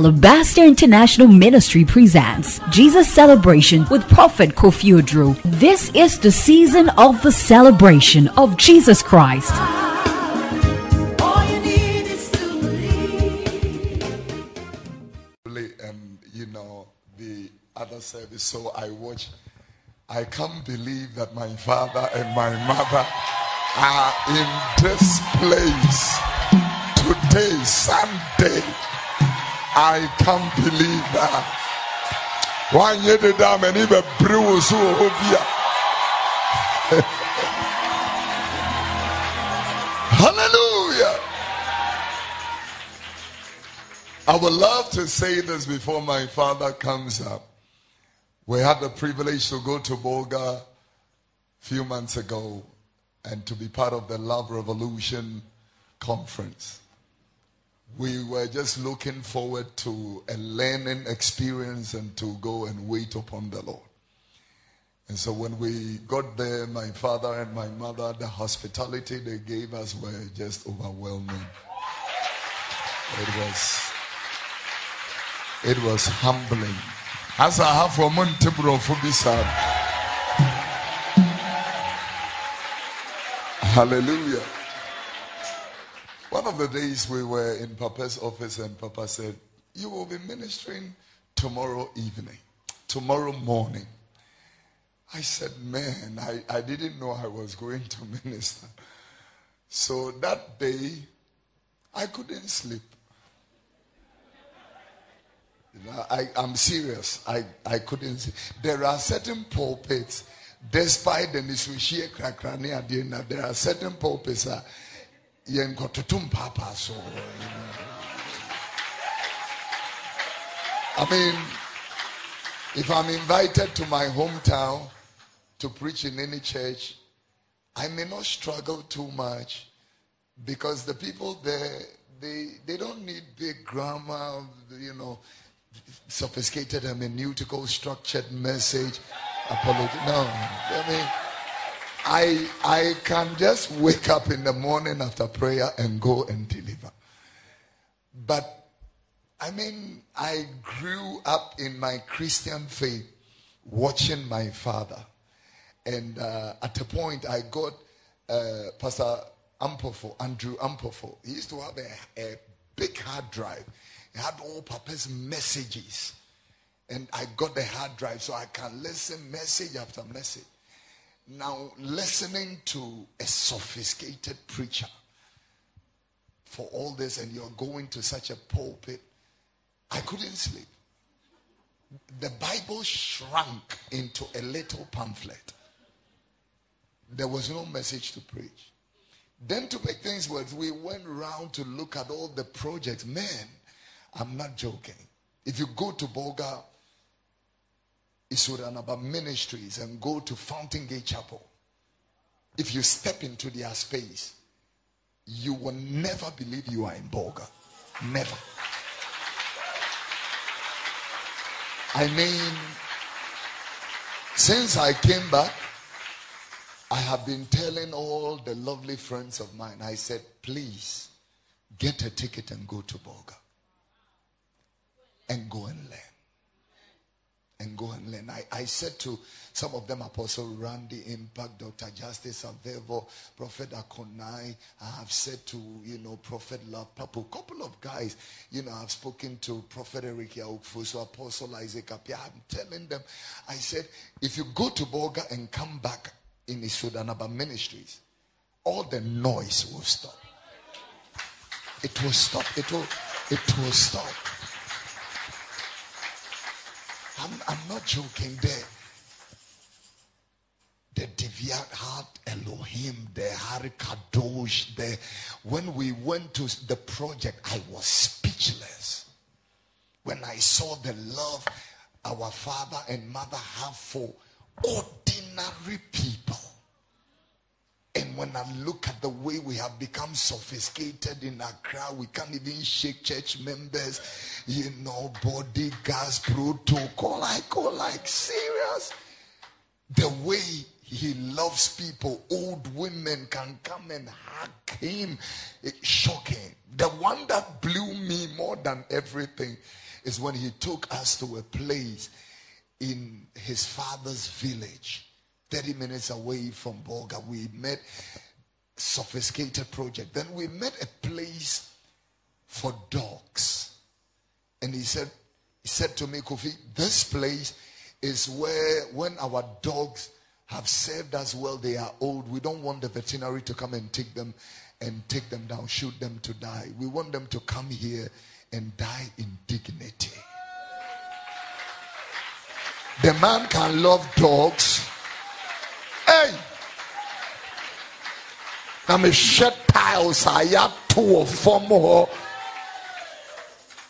Alabaster International Ministry presents Jesus Celebration with Prophet Kofi Oduro. This is the season of the celebration of Jesus Christ. um, you know, the other service, so I watch. I can't believe that my father and my mother are in this place today, Sunday. I can't believe that. One year the dam and even brew so Hallelujah. I would love to say this before my father comes up. We had the privilege to go to Bolga a few months ago and to be part of the Love Revolution conference. We were just looking forward to a learning experience and to go and wait upon the Lord. And so when we got there, my father and my mother, the hospitality they gave us were just overwhelming. It was it was humbling. As I have for Montebro this Hallelujah. One of the days we were in Papa's office, and Papa said, You will be ministering tomorrow evening, tomorrow morning. I said, Man, I, I didn't know I was going to minister. So that day, I couldn't sleep. I, I'm serious. I, I couldn't. There are certain pulpits despite the nisushie krakrane adina, there are certain pulpits. that so. I mean, if I'm invited to my hometown to preach in any church, I may not struggle too much because the people there they they don't need big grammar, you know, sophisticated hermeneutical structured message apology. No, I mean, I I can just wake up in the morning after prayer and go and deliver. But I mean, I grew up in my Christian faith watching my father, and uh, at a point I got uh, Pastor Ampofo, Andrew Ampofo. He used to have a, a big hard drive. He had all Papa's messages and I got the hard drive so I can listen message after message. Now, listening to a sophisticated preacher for all this, and you're going to such a pulpit, I couldn't sleep. The Bible shrunk into a little pamphlet. There was no message to preach. Then, to make things worse, we went around to look at all the projects. Man, I'm not joking. If you go to Eastwood Anaba Ministries and go to Fountain Gate Chapel, if you step into their space, you will never believe you are in Bolga. Never. I mean, since I came back, I have been telling all the lovely friends of mine, I said, please get a ticket and go to Bolga and go and learn and go and learn. I, I said to some of them, Apostle Randy Impact, Dr. Justice Avevo, Prophet Akonai, I have said to, you know, Prophet Love Papu, couple of guys, you know, I've spoken to Prophet Eric Yaukfuso, Apostle Isaac Apia. I'm telling them, I said, if you go to Bolga and come back in Eastwood Anaba ministries, all the noise will stop. It will stop. It will, it will stop. I'm, I'm not joking there. The deviant had Elohim, the Hari Kadosh, the when we went to the project, I was speechless. When I saw the love our father and mother have for ordinary And look at the way we have become sophisticated in Accra, we can't even shake church members, you know, bodyguards, protocol. I go oh, like serious. The way he loves people, old women can come and hug him. It's shocking. The one that blew me more than everything is when he took us to a place in his father's village, 30 minutes away from Bolga. We met sophisticated project. Then we met a place for dogs. And he said, he said to me, Kofi, this place is where when our dogs have served us well, they are old. We don't want the veterinary to come and take them and take them down, shoot them to die. We want them to come here and die in dignity. The man can love dogs. Hey! Na mehwɛ tiles a yɛato wɔ fam hɔ.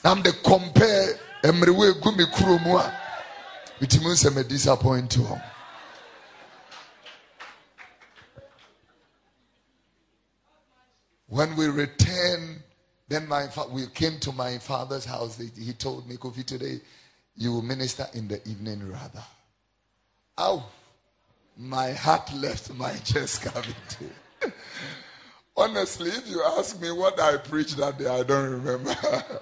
Na mede compare mmerewa egu me kurom a bitumi nsɛ me disappoint hɔ when we return then my fa- we came to my father's house. He told me kofi today you will minister in the evening rather. Oh my heart left my chest cavity Honestly, if you ask me what I preached that day, I don't remember.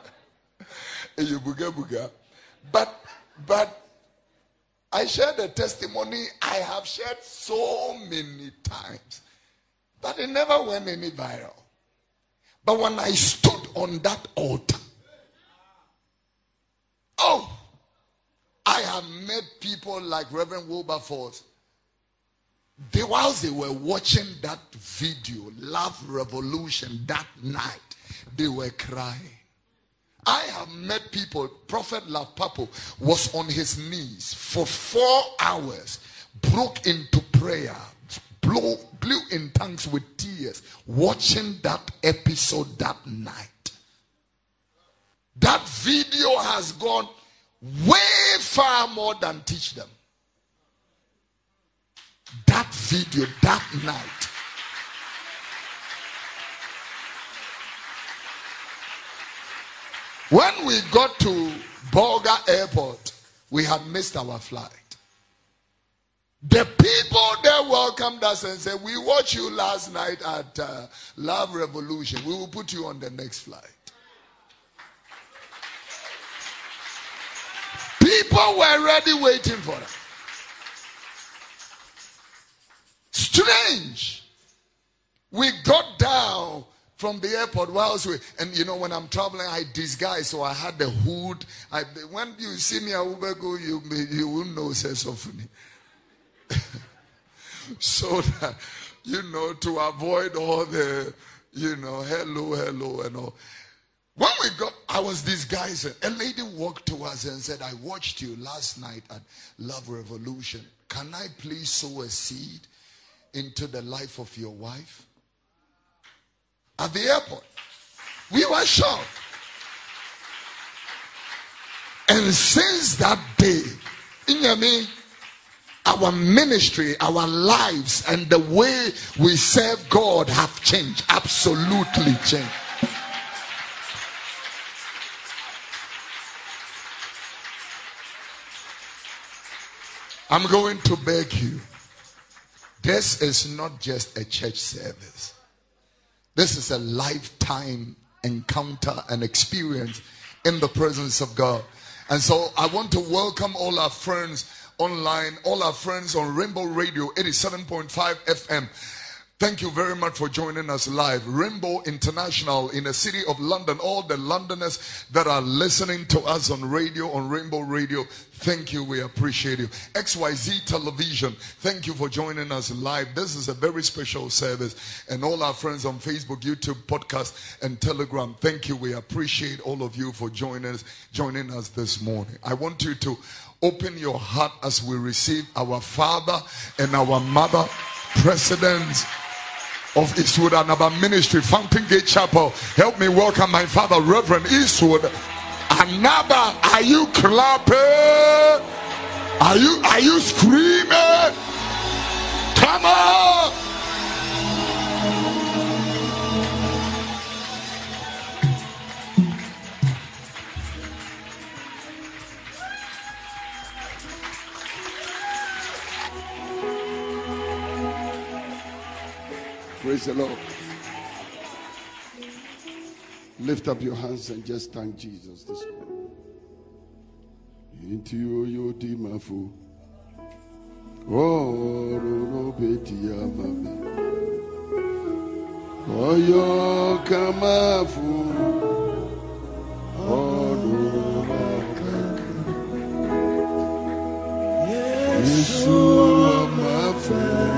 But but I shared a testimony I have shared so many times, but it never went any viral. But when I stood on that altar, oh, I have met people like Reverend Wilberforce they, whilst they were watching that video, Love Revolution, that night, they were crying. I have met people, Prophet Love Papo was on his knees for four hours, broke into prayer, blew, blew in tongues with tears, watching that episode that night. That video has gone way far more than teach them that video that night. When we got to Bolga Airport, we had missed our flight. The people there welcomed us and said, We watched you last night at uh, Love Revolution. We will put you on the next flight. People were ready waiting for us. Strange. We got down from the airport whilst we and you know when I'm traveling I disguise so I had the hood. I, when you see me I will go you you will know me. so that you know to avoid all the you know hello hello and all. When we got, I was disguising. A lady walked to us and said, I watched you last night at Love Revolution. Can I please sow a seed? Into the life of your wife? At the airport. We were shocked. And since that day, Inyami, our ministry, our lives, and the way we serve God have changed. Absolutely changed. I'm going to beg you this is not just a church service. This is a lifetime encounter and experience in the presence of God. And so I want to welcome all our friends online, all our friends on Rainbow Radio 87.5 FM. Thank you very much for joining us live. Rainbow International in the city of London. All the Londoners that are listening to us on radio, on Rainbow Radio, thank you. We appreciate you. XYZ Television, thank you for joining us live. This is a very special service. And all our friends on Facebook, YouTube, podcast, and Telegram, thank you. We appreciate all of you for joining us, joining us this morning. I want you to open your heart as we receive our father and our mother, presidents of Eastwood Anaba Ministry, Fountain Gate Chapel. Help me welcome my father, Reverend Eastwood Anaba. Are you clapping? Are you are you screaming? Come on! Praise the Lord. Lift up your hands and just thank Jesus this morning. Into yo di mafu. Oh, no beti amami. Oh, yo kamafu. Oh, Yesu amafu. Awa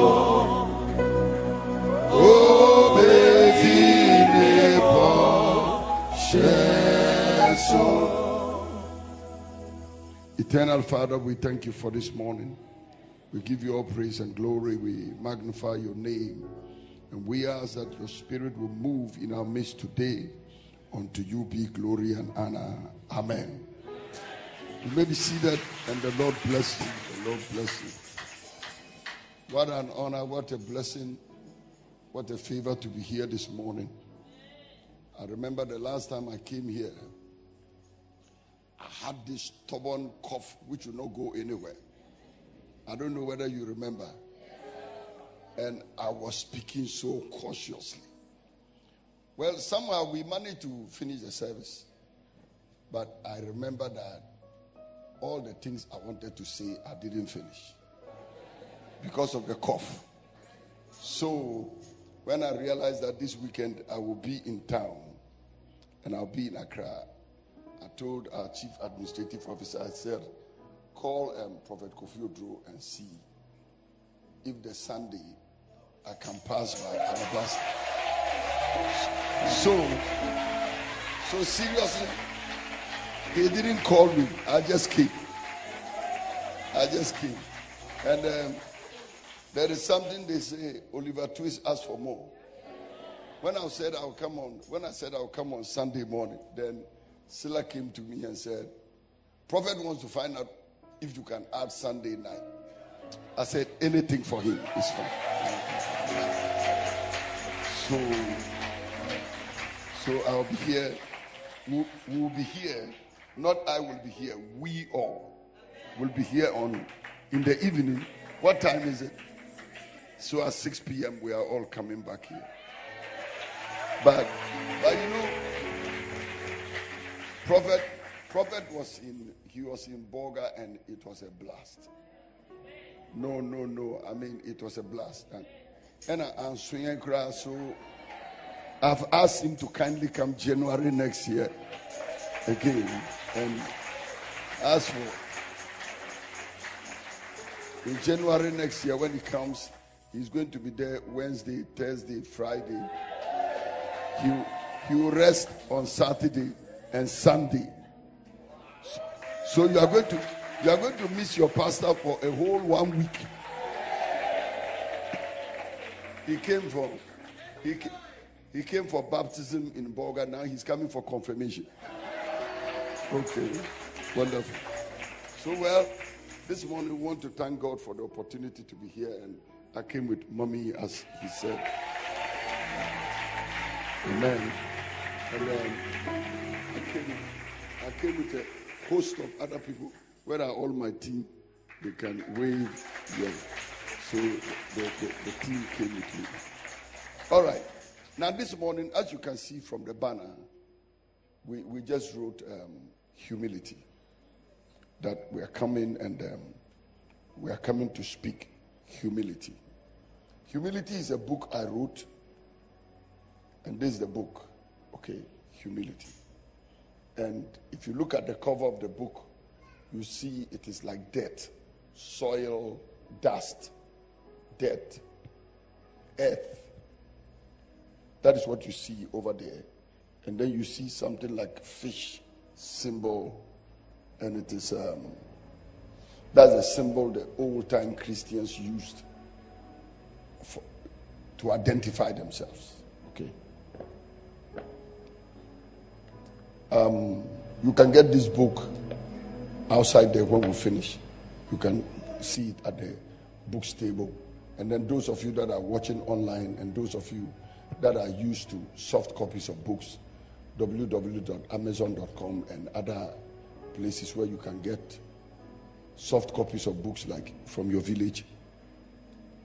Eternal Father, we thank you for this morning. We give you all praise and glory. We magnify your name. And we ask that your spirit will move in our midst today. Unto you be glory and honor. Amen. You may be seated and the Lord bless you. The Lord bless you. What an honor, what a blessing, what a favor to be here this morning. I remember the last time I came here, I had this stubborn cough which will not go anywhere. I don't know whether you remember. And I was speaking so cautiously. Well, somehow we managed to finish the service. But I remember that all the things I wanted to say, I didn't finish because of the cough. So when I realized that this weekend I will be in town and I'll be in Accra, I told our chief administrative officer, I said, call um, Prophet Kofi Oduro and see if the Sunday I can pass by Alabaster. So, so seriously, he didn't call me. I just came. I just came. And um, there is something they say, Oliver Twist asked for more. When I said I'll come on, when I said I'll come on Sunday morning, then Silla came to me and said, Prophet wants to find out if you can add Sunday night. I said, anything for him is fine. So, so I'll be here. We'll, we'll be here. Not I will be here. We all will be here on in the evening. What time is it? So at 6 p.m. we are all coming back here. But, but you know, prophet, prophet was in he was in Bolga and it was a blast. No, no, no. I mean, it was a blast. And, and I am swinging so I've asked him to kindly come January next year again. And as for in January next year, when he comes, he's going to be there Wednesday, Thursday, Friday. He, he will rest on Saturday and Sunday. So you are going to you are going to miss your pastor for a whole one week. He came for he, he came for baptism in Bolga. Now he's coming for confirmation. Okay, wonderful. So well, this morning we want to thank God for the opportunity to be here, and I came with mommy as he said. Amen. Um, I came, I came with a host of other people. Where are all my team? They can wave. Yeah. So the, the, the team came with me. All right. Now this morning, as you can see from the banner, we, we just wrote um, humility. That we are coming and um, we are coming to speak humility. Humility is a book I wrote, and this is the book. Okay, humility. And if you look at the cover of the book, you see it is like dirt, soil, dust, dirt, earth. That is what you see over there. And then you see something like fish symbol, and it is um, that's a symbol the old time Christians used for, to identify themselves. Okay. Um, you can get this book outside there when we finish. You can see it at the books table. And then those of you that are watching online and those of you that are used to soft copies of books, www.amazon.com and other places where you can get soft copies of books like from your village.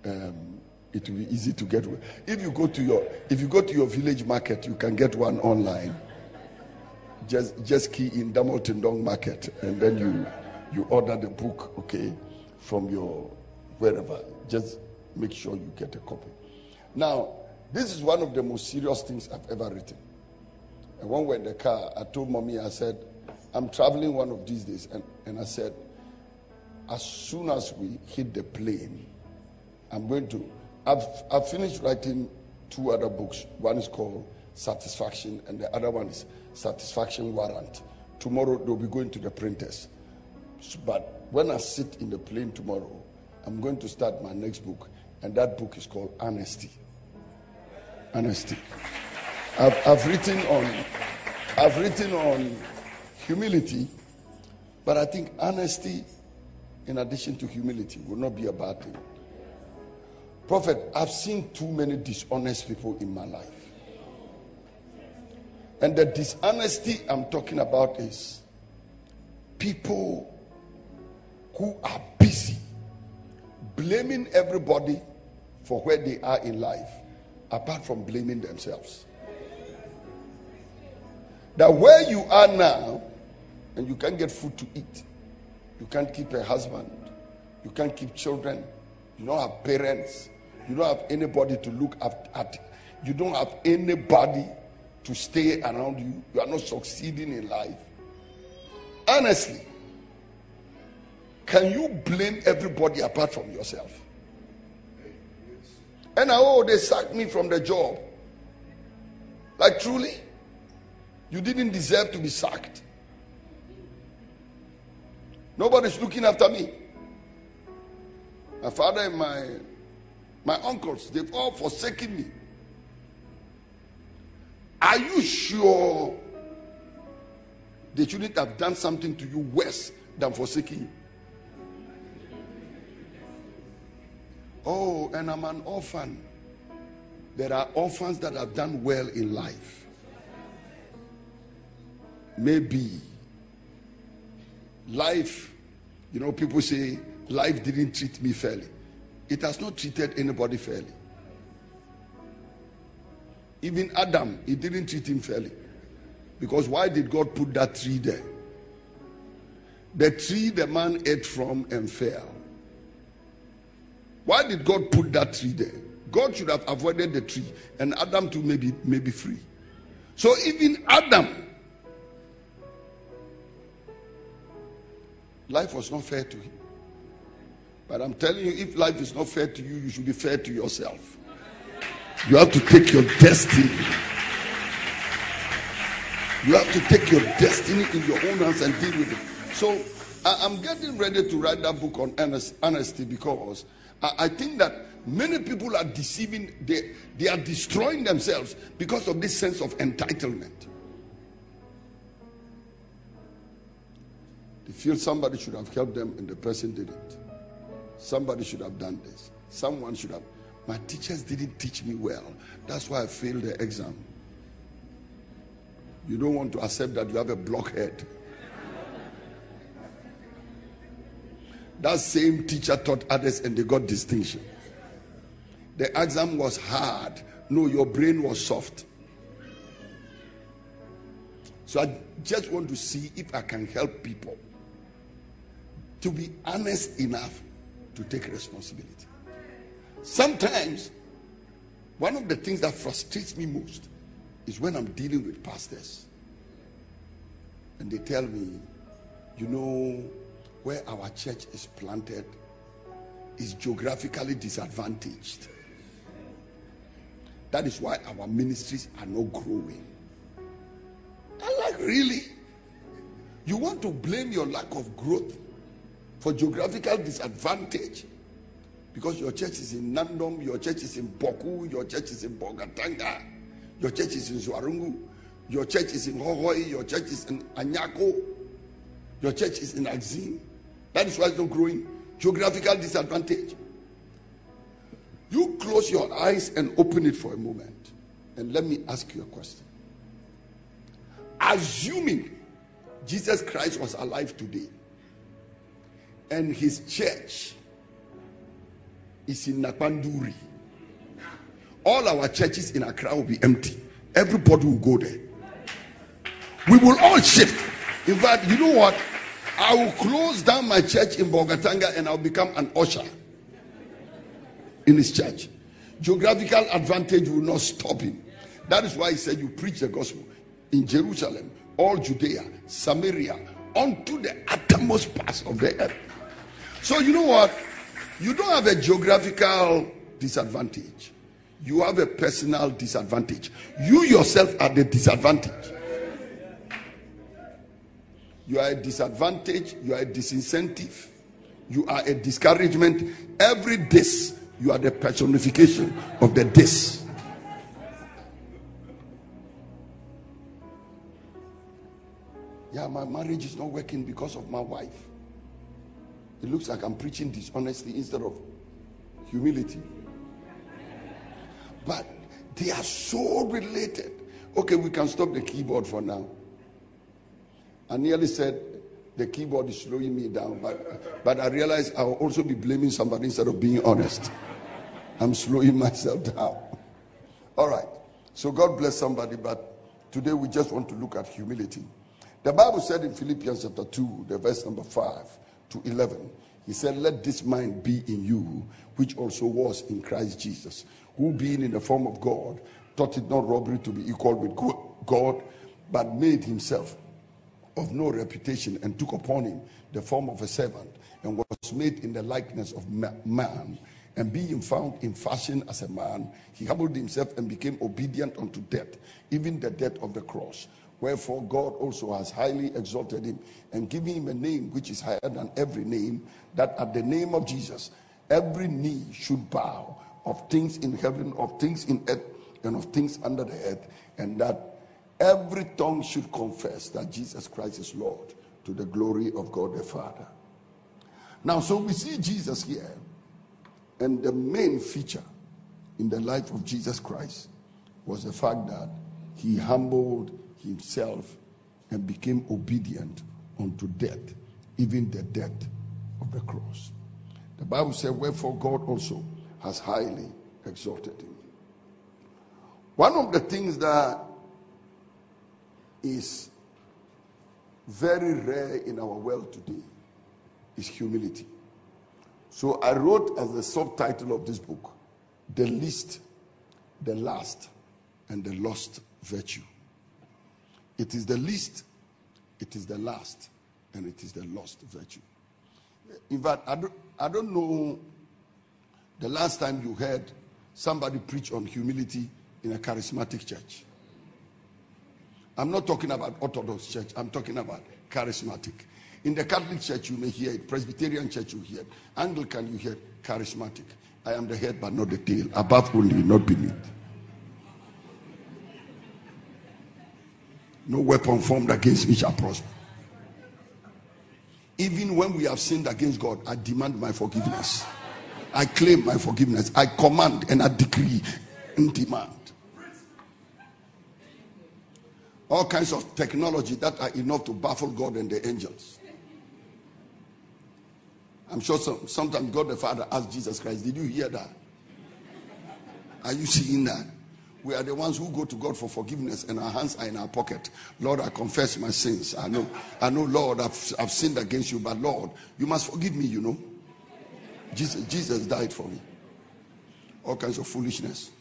Um, it will be easy to get. If you go to your if you go to your village market, you can get one online. Just just key in Damotindong market, and then you you order the book, okay, from your wherever. Just make sure you get a copy. Now, this is one of the most serious things I've ever written. And when we were in the car, I told mommy, I said, I'm traveling one of these days. And, and I said, as soon as we hit the plane, I'm going to. I've, I've finished writing two other books. One is called Satisfaction, and the other one is Satisfaction Warrant. Tomorrow they'll be going to the printers. But when I sit in the plane tomorrow, I'm going to start my next book, and that book is called Honesty. Honesty. I've, I've written on, I've written on humility, but I think honesty, in addition to humility, will not be a bad thing. Prophet, I've seen too many dishonest people in my life. And the dishonesty I'm talking about is people who are busy blaming everybody for where they are in life, apart from blaming themselves. That where you are now, and you can't get food to eat, you can't keep a husband, you can't keep children, you don't have parents, you don't have anybody to look at, you don't have anybody to stay around you, you are not succeeding in life. Honestly, can you blame everybody apart from yourself? And oh, they sacked me from the job. Like truly, you didn't deserve to be sacked. Nobody's looking after me. My father and my my uncles, they've all forsaken me. Are you sure they shouldn't have done something to you worse than forsaking you? Oh, and I'm an orphan. There are orphans that have done well in life. Maybe life, you know, people say life didn't treat me fairly. It has not treated anybody fairly. Even Adam, he didn't treat him fairly. Because why did God put that tree there? The tree the man ate from and fell. Why did God put that tree there? God should have avoided the tree and Adam too may be, may be free. So even Adam, life was not fair to him. But I'm telling you, if life is not fair to you, you should be fair to yourself. You have to take your destiny. You have to take your destiny in your own hands and deal with it. So I'm getting ready to write that book on honesty because I think that many people are deceiving, they, they are destroying themselves because of this sense of entitlement. They feel somebody should have helped them and the person didn't. Somebody should have done this. Someone should have. My teachers didn't teach me well. That's why I failed the exam. You don't want to accept that you have a blockhead. That same teacher taught others and they got distinction. The exam was hard. No, your brain was soft. So I just want to see if I can help people to be honest enough to take responsibility. Sometimes, one of the things that frustrates me most is when I'm dealing with pastors and they tell me, you know, where our church is planted is geographically disadvantaged. That is why our ministries are not growing. I like, really? You want to blame your lack of growth for geographical disadvantage because your church is in Nandom, your church is in Boku, your church is in Bolgatanga, your church is in Zuarungu, your church is in Hohoe, your church is in Anyako, your church is in Axim. That is why it's not growing. Geographical disadvantage. You close your eyes and open it for a moment. And let me ask you a question. Assuming Jesus Christ was alive today and his church is in Nakpanduri, all our churches in Accra will be empty. Everybody will go there. We will all shift. In fact, you know what? I will close down my church in Bolgatanga and I'll become an usher in his church. Geographical advantage will not stop him. That is why he said, You preach the gospel in Jerusalem, all Judea, Samaria, unto the uttermost parts of the earth. So, you know what? You don't have a geographical disadvantage, you have a personal disadvantage. You yourself are the disadvantage. You are a disadvantage, you are a disincentive, you are a discouragement. Every dis, you are the personification of the dis. Yeah, my marriage is not working because of my wife. It looks like I'm preaching dishonesty instead of humility. But they are so related. Okay, we can stop the keyboard for now. I nearly said the keyboard is slowing me down, but, but I realized I'll also be blaming somebody instead of being honest. I'm slowing myself down. All right. So God bless somebody, but today we just want to look at humility. The Bible said in Philippians chapter 2, the verse number 5 to 11, he said, Let this mind be in you, which also was in Christ Jesus, who being in the form of God, thought it not robbery to be equal with God, but made himself of no reputation and took upon him the form of a servant and was made in the likeness of man. And being found in fashion as a man, he humbled himself and became obedient unto death, even the death of the cross. Wherefore God also has highly exalted him and given him a name which is higher than every name, that at the name of Jesus every knee should bow of things in heaven, of things in earth, and of things under the earth, and that every tongue should confess that Jesus Christ is Lord to the glory of God the Father. Now, so we see Jesus here, and the main feature in the life of Jesus Christ was the fact that he humbled himself and became obedient unto death, even the death of the cross. The Bible said, Wherefore God also has highly exalted him. One of the things that is very rare in our world today is humility. So I wrote as the subtitle of this book, The Least, the Last, and the Lost Virtue. It is the least, it is the last, and it is the lost virtue. In fact, I don't, I don't know the last time you heard somebody preach on humility in a charismatic church. I'm not talking about Orthodox church, I'm talking about charismatic. In the Catholic church, you may hear it. Presbyterian church, you hear it. Anglican, you hear it. charismatic. I am the head, but not the tail. Above only, not beneath. No weapon formed against me shall prosper. Even when we have sinned against God, I demand my forgiveness. I claim my forgiveness. I command and I decree and demand. All kinds of technology that are enough to baffle God and the angels. I'm sure some, sometimes God the Father asked Jesus Christ, Did you hear that? Are you seeing that? We are the ones who go to God for forgiveness and our hands are in our pocket. Lord, I confess my sins. I know, I know, Lord, I've, I've sinned against you, but Lord, you must forgive me, you know. Jesus, Jesus died for me. All kinds of foolishness.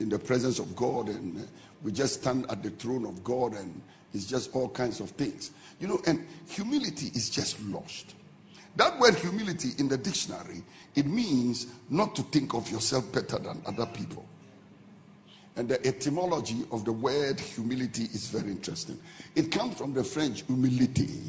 In the presence of God, and uh, we just stand at the throne of God, and it's just all kinds of things. You know, and humility is just lost. That word humility in the dictionary, it means not to think of yourself better than other people. And the etymology of the word humility is very interesting. It comes from the French humility.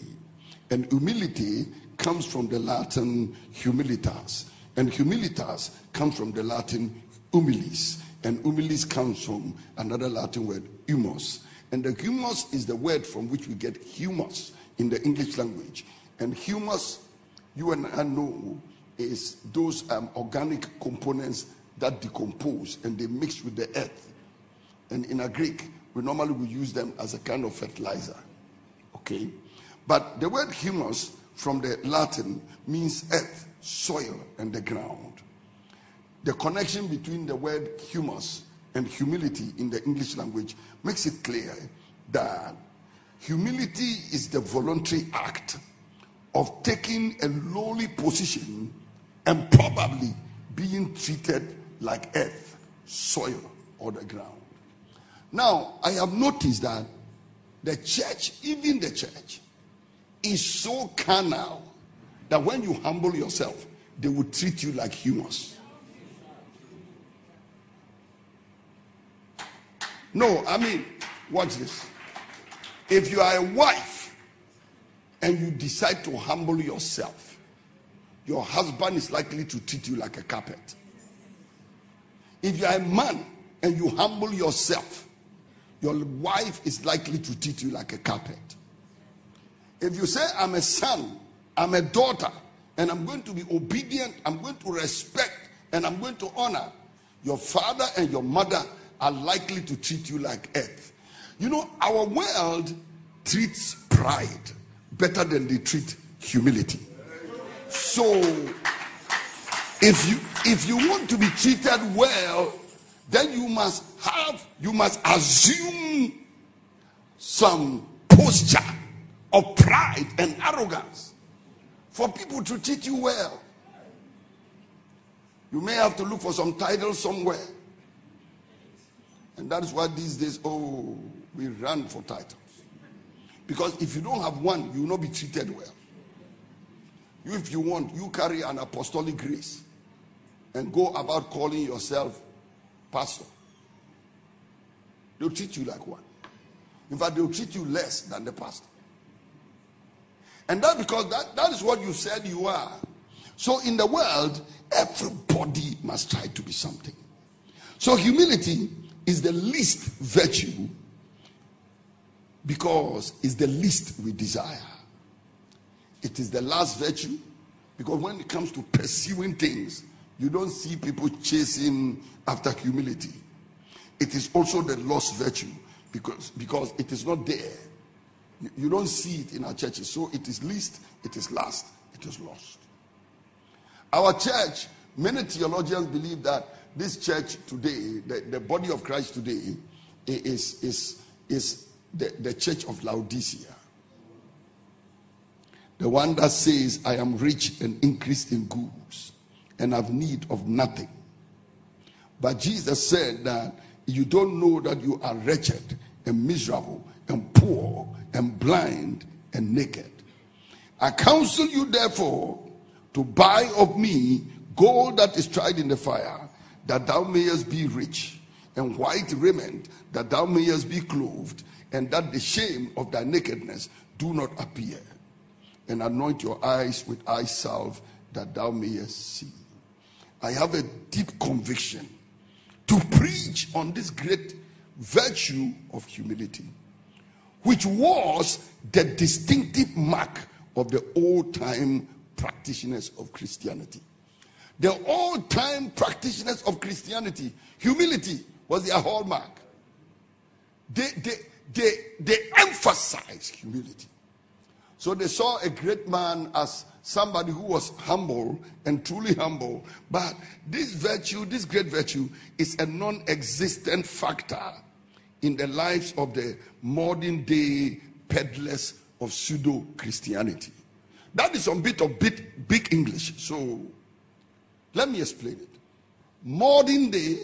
And humility comes from the Latin humilitas. And humilitas comes from the Latin humilis. And humilis comes from another Latin word, humus. And the humus is the word from which we get humus in the English language. And humus you and I know is those um, organic components that decompose and they mix with the earth. And in a Greek, we normally will use them as a kind of fertilizer. Okay? But the word humus from the Latin means earth, soil, and the ground. The connection between the word humus and humility in the English language makes it clear that humility is the voluntary act of taking a lowly position and probably being treated like earth, soil, or the ground. Now, I have noticed that the church, even the church, is so carnal that when you humble yourself, they will treat you like humus. No, I mean, watch this. If you are a wife and you decide to humble yourself, your husband is likely to treat you like a carpet. If you are a man and you humble yourself, your wife is likely to treat you like a carpet. If you say, I'm a son, I'm a daughter, and I'm going to be obedient, I'm going to respect, and I'm going to honor, your father and your mother are likely to treat you like earth. You know, our world treats pride better than they treat humility. So, if you if you want to be treated well, then you must have you must assume some posture of pride and arrogance for people to treat you well. You may have to look for some title somewhere. And that is why these days, oh, we run for titles. Because if you don't have one, you will not be treated well. If you want, you carry an apostolic grace and go about calling yourself pastor. They'll treat you like one. In fact, they'll treat you less than the pastor. And that because that, that is what you said you are. So in the world, everybody must try to be something. So humility is the least virtue because it's the least we desire. It is the last virtue because when it comes to pursuing things, you don't see people chasing after humility. It is also the lost virtue because, because it is not there. You, don't see it in our churches. So it is least, it is last, it is lost. Our church, many theologians believe that this church today, the, the body of Christ today, is, is, is the, the church of Laodicea. The one that says, I am rich and increased in goods and have need of nothing. But Jesus said that you don't know that you are wretched and miserable and poor and blind and naked. I counsel you, therefore, to buy of me gold that is tried in the fire, that thou mayest be rich, and white raiment, that thou mayest be clothed, and that the shame of thy nakedness do not appear. And anoint your eyes with eye salve, that thou mayest see. I have a deep conviction to preach on this great virtue of humility, which was the distinctive mark of the old time practitioners of Christianity. The old time practitioners of Christianity, humility was their hallmark. They, they, they, they emphasize humility. So they saw a great man as somebody who was humble and truly humble. But this virtue, this great virtue, is a non existent factor in the lives of the modern day peddlers of pseudo Christianity. That is a bit of big English. So let me explain it. Modern day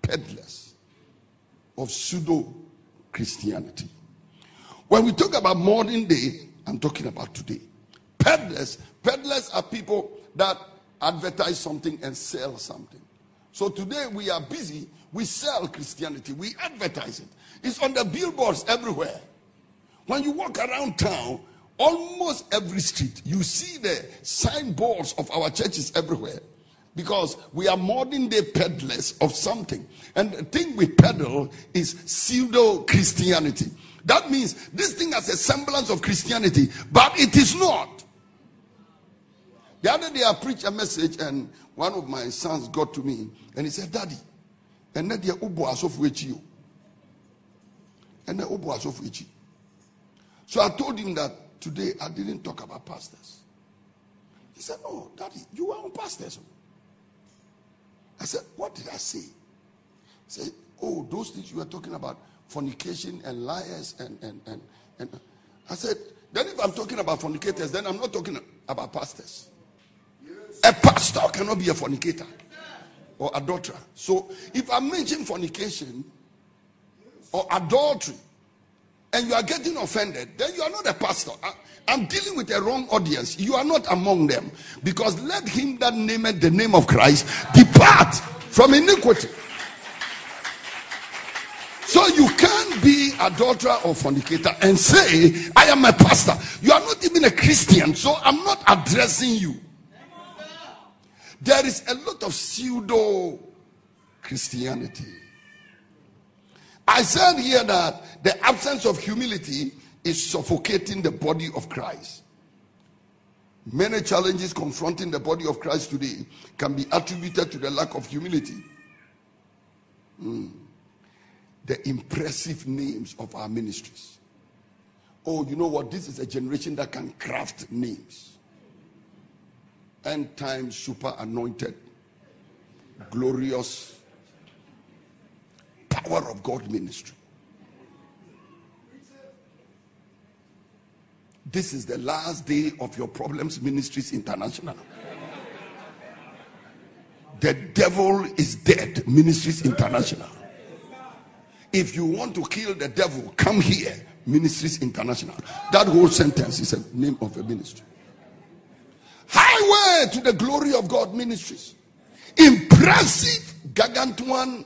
peddlers of pseudo Christianity. When we talk about modern day, I'm talking about today. Peddlers, peddlers are people that advertise something and sell something. So today we are busy. We sell Christianity. We advertise it. It's on the billboards everywhere. When you walk around town, almost every street, you see the signboards of our churches everywhere. Because we are modern day peddlers of something. And the thing we peddle is pseudo Christianity. That means this thing has a semblance of Christianity, but it is not. The other day I preached a message and one of my sons got to me and he said, Daddy, and that ubo asofu And then ubo asofu So I told him that today I didn't talk about pastors. He said, No, Daddy, you are on pastors. I said, What did I say? He said, Oh, those things you were talking about, fornication and liars and and and, and I said, then if I'm talking about fornicators, then I'm not talking about pastors. A pastor cannot be a fornicator or adulterer. So if I mention fornication or adultery and you are getting offended, then you are not a pastor. I, am dealing with a wrong audience. You are not among them. Because let him that nameth the name of Christ depart from iniquity. So you can't be adulterer or fornicator and say, I am a pastor. You are not even a Christian, so I'm not addressing you. There is a lot of pseudo Christianity. I said here that the absence of humility is suffocating the body of Christ. Many challenges confronting the body of Christ today can be attributed to the lack of humility. Mm. The impressive names of our ministries. Oh, you know what? This is a generation that can craft names end time super anointed, glorious power of God ministry. This is the last day of your Problems Ministries International. The devil is dead, Ministries International. If you want to kill the devil, come here, Ministries International. That whole sentence is a name of a ministry. Highway to the glory of God ministries. Impressive, gargantuan,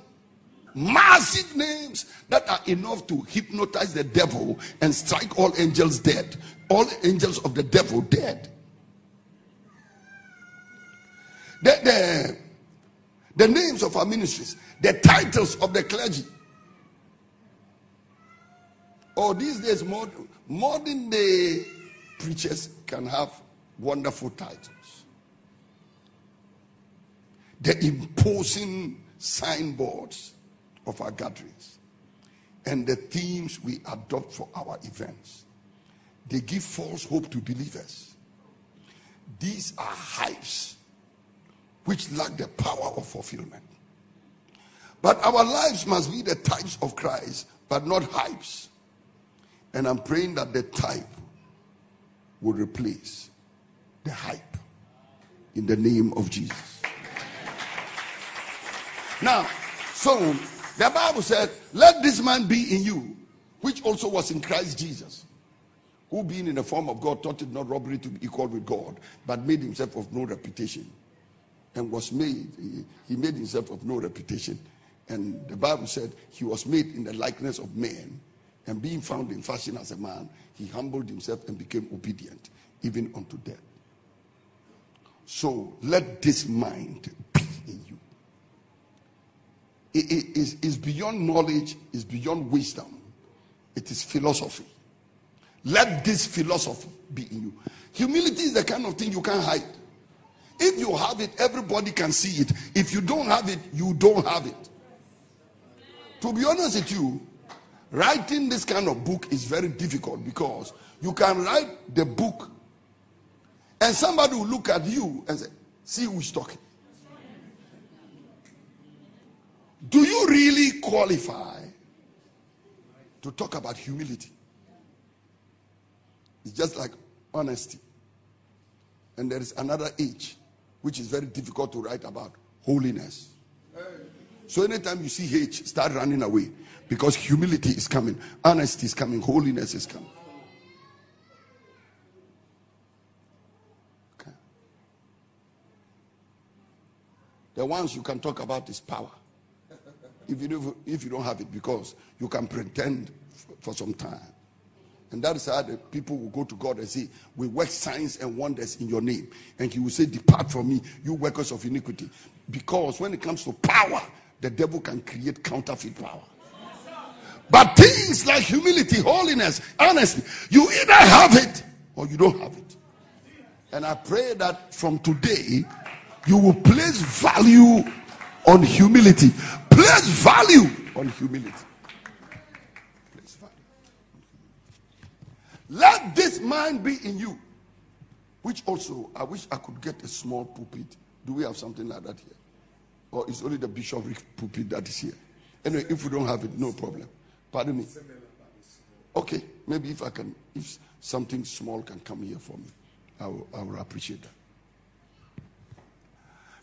massive names that are enough to hypnotize the devil and strike all angels dead. All angels of the devil dead. The, the, the names of our ministries, the titles of the clergy. Oh, these days, modern, modern day preachers can have wonderful titles. The imposing signboards of our gatherings and the themes we adopt for our events. They give false hope to believers. These are hypes which lack the power of fulfillment. But our lives must be the types of Christ, but not hypes. And I'm praying that the type will replace the hype in the name of Jesus. Now, so the Bible said, Let this man be in you, which also was in Christ Jesus, who being in the form of God thought it not robbery to be equal with God, but made himself of no reputation. And was made, he, made himself of no reputation. And the Bible said he was made in the likeness of man. And being found in fashion as a man, he humbled himself and became obedient, even unto death. So let this mind. It is it, beyond knowledge, it's beyond wisdom, it is philosophy. Let this philosophy be in you. Humility is the kind of thing you can't hide. If you have it, everybody can see it. If you don't have it, you don't have it. To be honest with you, writing this kind of book is very difficult because you can write the book and somebody will look at you and say, See who's talking. Do you really qualify to talk about humility? It's just like honesty. And there is another age which is very difficult to write about holiness. So anytime you see H, start running away because humility is coming, honesty is coming, holiness is coming. The ones you can talk about is power. If you, do, if you don't have it, because you can pretend for some time. And that is how the people will go to God and say, We work signs and wonders in your name. And he will say, Depart from me, you workers of iniquity. Because when it comes to power, the devil can create counterfeit power. But things like humility, holiness, honesty, you either have it or you don't have it. And I pray that from today, you will place value on humility. Place value on humility. Place value. Let this mind be in you, which also I wish I could get a small pulpit. Do we have something like that here? Or is only the bishopric pulpit that is here? Anyway, if we don't have it, no problem. Pardon me. Okay, maybe if I can, if something small can come here for me, I will, I will appreciate that.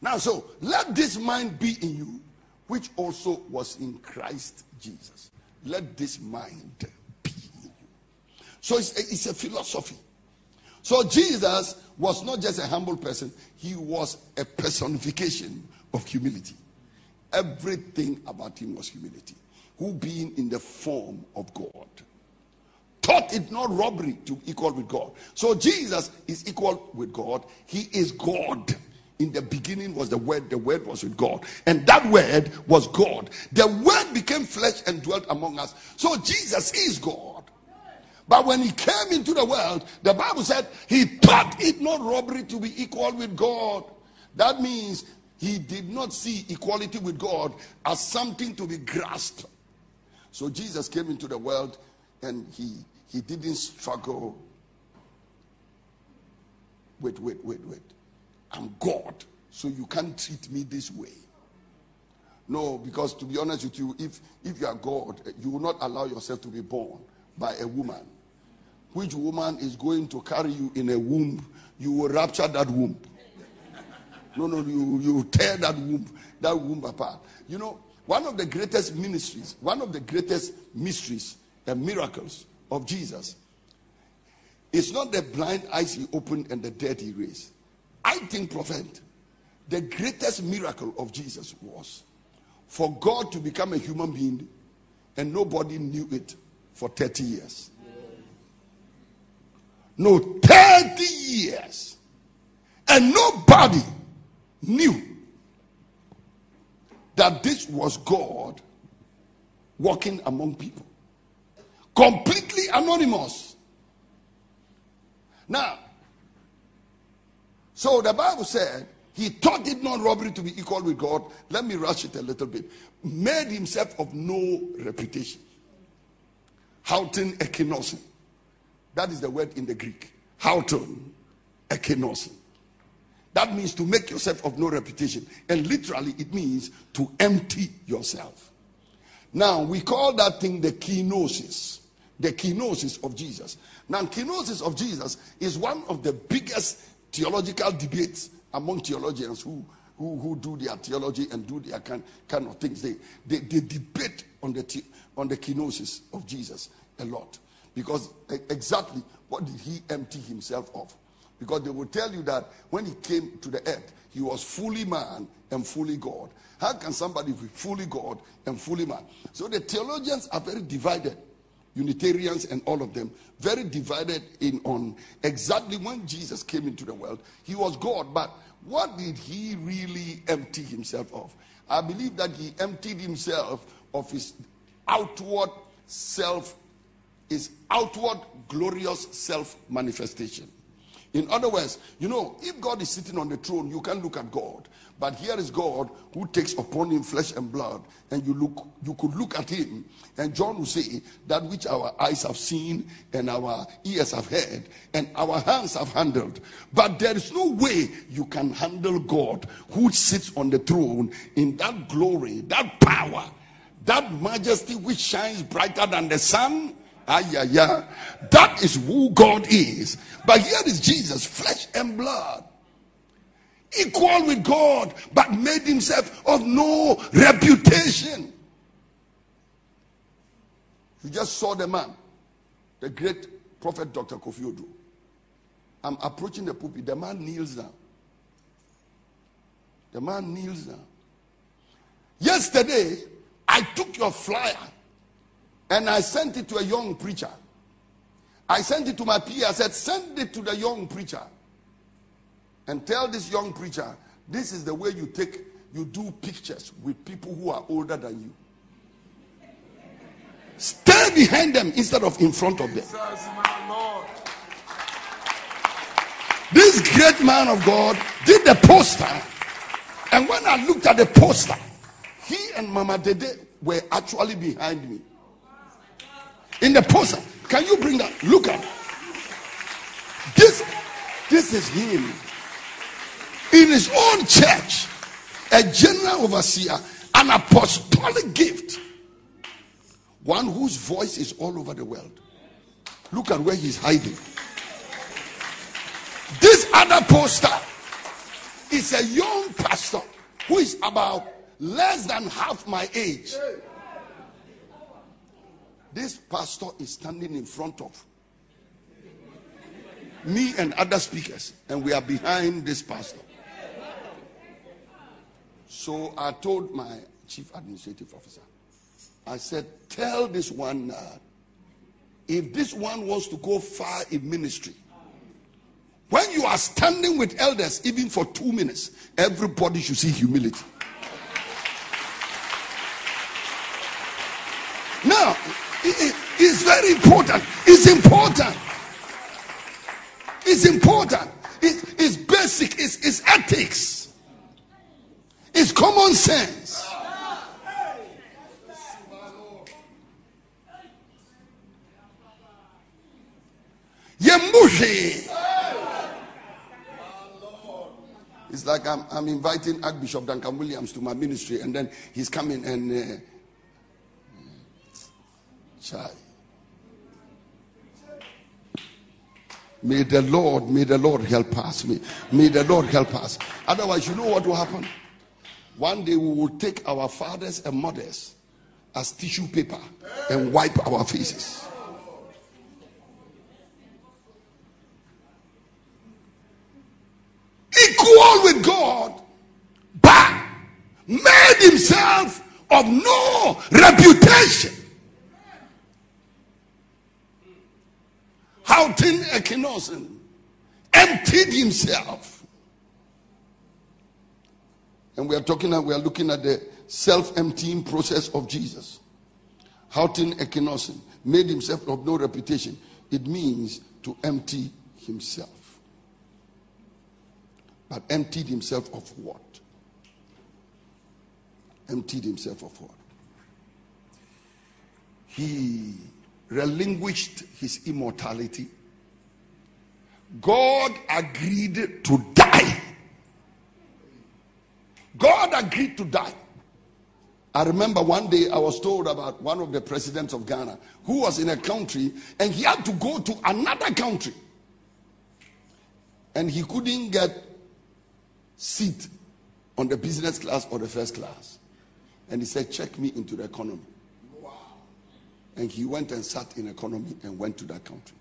Now, so let this mind be in you, which also was in Christ Jesus. Let this mind be in you. So it's a, it's a philosophy. So Jesus was not just a humble person, he was a personification of humility. Everything about him was humility. Who being in the form of God thought it not robbery to equal with God. So Jesus is equal with God. He is God. In the beginning was the word, the word was with God, and that word was God. The word became flesh and dwelt among us. So Jesus is God. But when he came into the world, the Bible said he thought it not robbery to be equal with God. That means he did not see equality with God as something to be grasped. So Jesus came into the world and he he didn't struggle with wait, wait, wait. I'm God, so you can't treat me this way. No, because to be honest with you, if if you are God, you will not allow yourself to be born by a woman. Which woman is going to carry you in a womb? You will rapture that womb. No, no, you, you tear that womb, that womb apart. You know, one of the greatest ministries, one of the greatest mysteries and miracles of Jesus is not the blind eyes he opened and the dead he raised. I think, Prophet, the greatest miracle of Jesus was for God to become a human being and nobody knew it for 30 years. No, 30 years. And nobody knew that this was God walking among people completely anonymous. Now, so the Bible said he thought it not robbery to be equal with God. Let me rush it a little bit. Made himself of no reputation. Heauton ekenosen. That is the word in the Greek. Heauton ekenosen. That means to make yourself of no reputation. And literally, it means to empty yourself. Now, we call that thing the kenosis the kenosis of Jesus. Now, kenosis of Jesus is one of the biggest theological debates among theologians who, who, who do their theology and do their kind, kind of things. They, they, they debate on the, on the kenosis of Jesus a lot. Because exactly what did he empty himself of? Because they will tell you that when he came to the earth, he was fully man and fully God. How can somebody be fully God and fully man? So the theologians are very divided Unitarians and all of them, very divided in on exactly when Jesus came into the world. He was God, but what did he really empty himself of? I believe that he emptied himself of his outward self, his outward glorious self manifestation. In other words, you know, if God is sitting on the throne, you can look at God. But here is God who takes upon him flesh and blood, and you look, you could look at him, and John will say that which our eyes have seen and our ears have heard and our hands have handled. But there is no way you can handle God who sits on the throne in that glory, that power, that majesty which shines brighter than the sun. Yeah. That is who God is. But here is Jesus, flesh and blood equal with God, but made himself of no reputation. You just saw the man, the great prophet Dr. Kofi Oduro. I'm approaching the pulpit. The man kneels down. The man kneels down. Yesterday, I took your flyer and I sent it to a young preacher. I sent it to my peer. I said, send it to the young preacher and tell this young preacher this is the way you take you do pictures with people who are older than you stay behind them instead of in front of them This great man of God did the poster. And when I looked at the poster, he and Mama Dede were actually behind me. In the poster. Can you bring that? Look at this. This is him. In his own church, a general overseer, an apostolic gift. One whose voice is all over the world. Look at where he's hiding. This other poster is a young pastor who is about less than half my age. This pastor is standing in front of me and other speakers, and we are behind this pastor. So I told my chief administrative officer, I said, Tell this one if this one wants to go far in ministry, when you are standing with elders, even for two minutes, everybody should see humility. Now, it's very important. It's important. It's important. It's, basic. It's, it's ethics. It's common sense. Yembushi. It's like I'm, I'm inviting Archbishop Duncan Williams to my ministry, and then he's coming and. Uh, Chai. May the Lord, may the Lord help us. May, may the Lord help us. Otherwise, you know what will happen? One day we will take our fathers and mothers as tissue paper and wipe our faces. Equal with God, but made himself of no reputation. Heauton Ekenosen emptied himself. And we are talking, now, we are looking at the self-emptying process of Jesus. Heauton Ekenosen made himself of no reputation. It means to empty himself. But emptied himself of what? Emptied himself of what? He relinquished his immortality, God agreed to die. God agreed to die. I remember one day I was told about one of the presidents of Ghana who was in a country and he had to go to another country. And he couldn't get seat on the business class or the first class. And he said, check me into the economy. And he went and sat in economy and went to that country.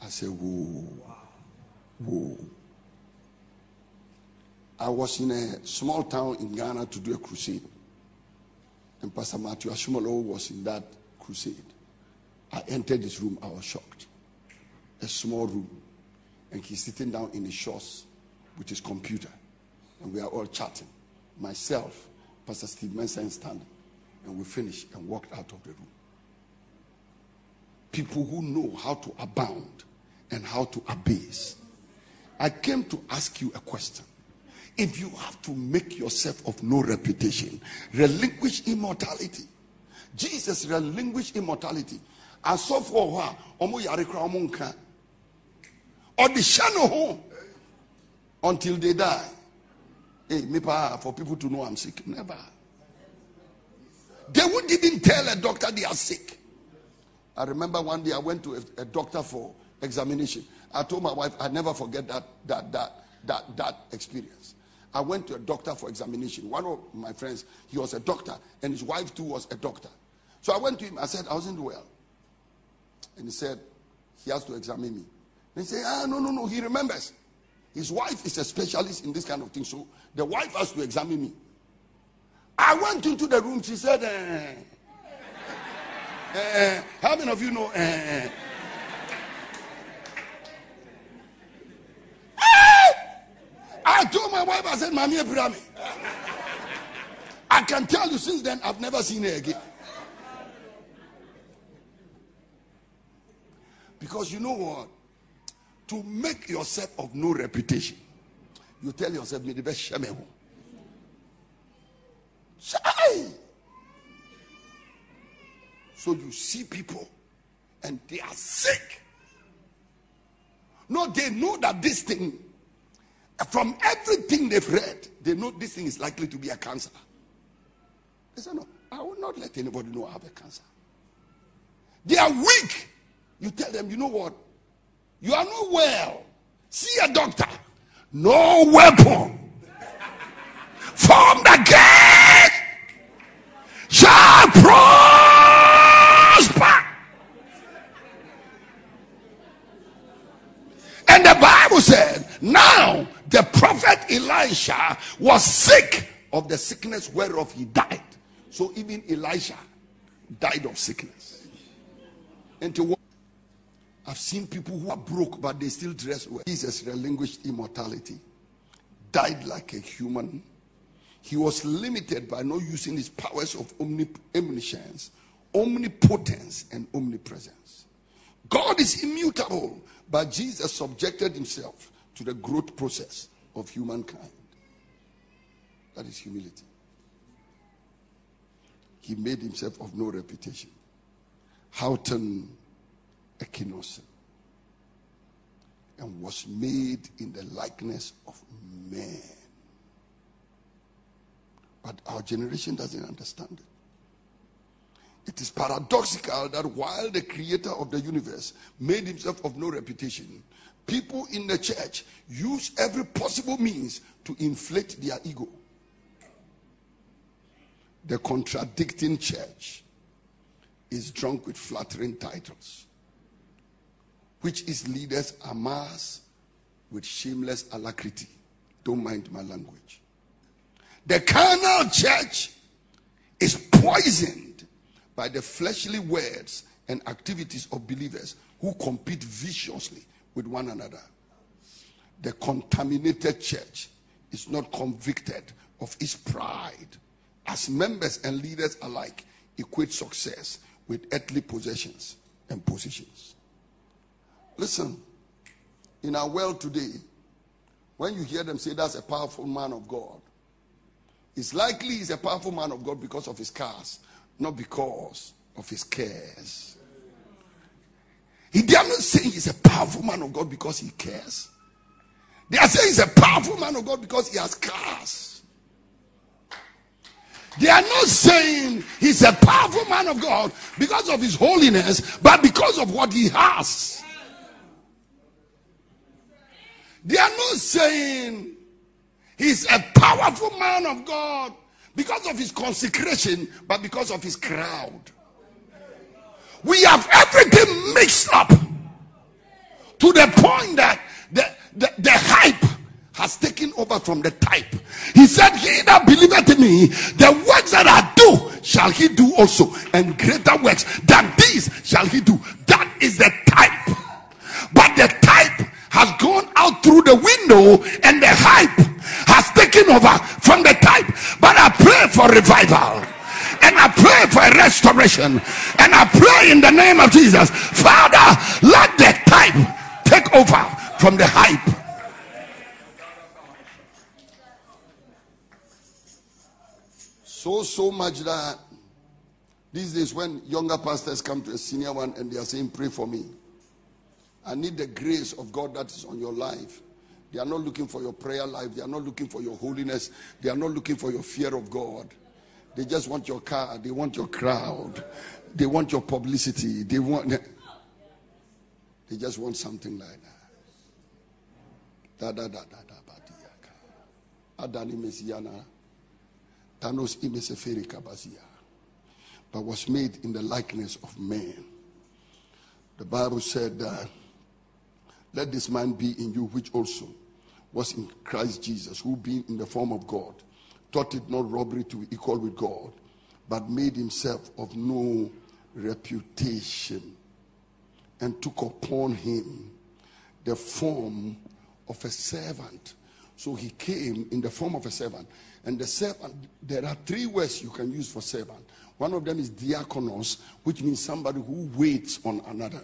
I said, whoa, whoa. I was in a small town in Ghana to do a crusade. And Pastor Matthew Ashimolowo was in that crusade. I entered this room, I was shocked. A small room. And he's sitting down in his shorts with his computer. And we are all chatting. Myself, Pastor Steve Mensah standing. And we finished and walked out of the room people who know how to abound and how to abase. I came to ask you a question. If you have to make yourself of no reputation, relinquish immortality. Jesus relinquished immortality. I saw for her, nka. Or the home until they die. Hey, me pa, for people to know I'm sick. Never. They would didn't tell a doctor they are sick. I remember one day I went to a, a doctor for examination. I told my wife I never forget that that that that that experience. I went to a doctor for examination. One of my friends, he was a doctor, and his wife too was a doctor. So I went to him. I said I wasn't well, and he said he has to examine me. He said, Ah, no, no, no. He remembers. His wife is a specialist in this kind of thing, so the wife has to examine me. I went into the room. She said. Eh, uh, how many of you know? Uh, I told my wife, I said, Mami Abrami. I can tell you since then, I've never seen her again. Because you know what? to make yourself of no reputation, you tell yourself, me the best shamehu. Shy. So you see people and they are sick. No, they know that this thing, from everything they've read, they know this thing is likely to be a cancer. They say, No, I will not let anybody know I have a cancer. They are weak. You tell them, You know what? You are not well. See a doctor. No weapon formed against shall prosper. And the Bible said, now the prophet Elisha was sick of the sickness whereof he died. So even Elisha died of sickness. And to what I've seen people who are broke, but they still dress well. Jesus relinquished immortality, died like a human. He was limited by not using his powers of omniscience, omnipotence, and omnipresence. God is immutable, but Jesus subjected himself to the growth process of humankind. That is humility. He made himself of no reputation. Heauton Ekenosen and was made in the likeness of man. But our generation doesn't understand it. It is paradoxical that while the creator of the universe made himself of no reputation, people in the church use every possible means to inflate their ego. The contradicting church is drunk with flattering titles, which its leaders amass with shameless alacrity. Don't mind my language. The carnal church is poisoned by the fleshly words and activities of believers who compete viciously with one another. The contaminated church is not convicted of its pride, as members and leaders alike equate success with earthly possessions and positions. Listen, in our world today, when you hear them say that's a powerful man of God, it's likely he's a powerful man of God because of his cars not because of his cares. He, they are not saying he's a powerful man of God because he cares. They are saying he's a powerful man of God because he has cars. They are not saying he's a powerful man of God because of his holiness, but because of what he has. They are not saying he's a powerful man of God because of his consecration, but because of his crowd. We have everything mixed up to the point that the, the, the hype has taken over from the type. He said, He that believeth in me, the works that I do shall he do also, and greater works than these shall he do. That is the type. But the type has gone out through the window, and the hype has taken over from the type. But I pray for revival. And I pray for restoration. And I pray in the name of Jesus. Father, let the type take over from the hype. So, so much that these days when younger pastors come to a senior one and they are saying, Pray for me. I need the grace of God that is on your life. They are not looking for your prayer life. They are not looking for your holiness. They are not looking for your fear of God. They just want your car. They want your crowd. They want your publicity. They want. They just want something like that. Da da da da da Adani mesiana. Thanos imeseferi kabazia. But was made in the likeness of man. The Bible said that. Let this man be in you, which also was in Christ Jesus, who being in the form of God, thought it not robbery to be equal with God, but made himself of no reputation, and took upon him the form of a servant. So he came in the form of a servant. And the servant, there are three words you can use for servant. One of them is diakonos, which means somebody who waits on another.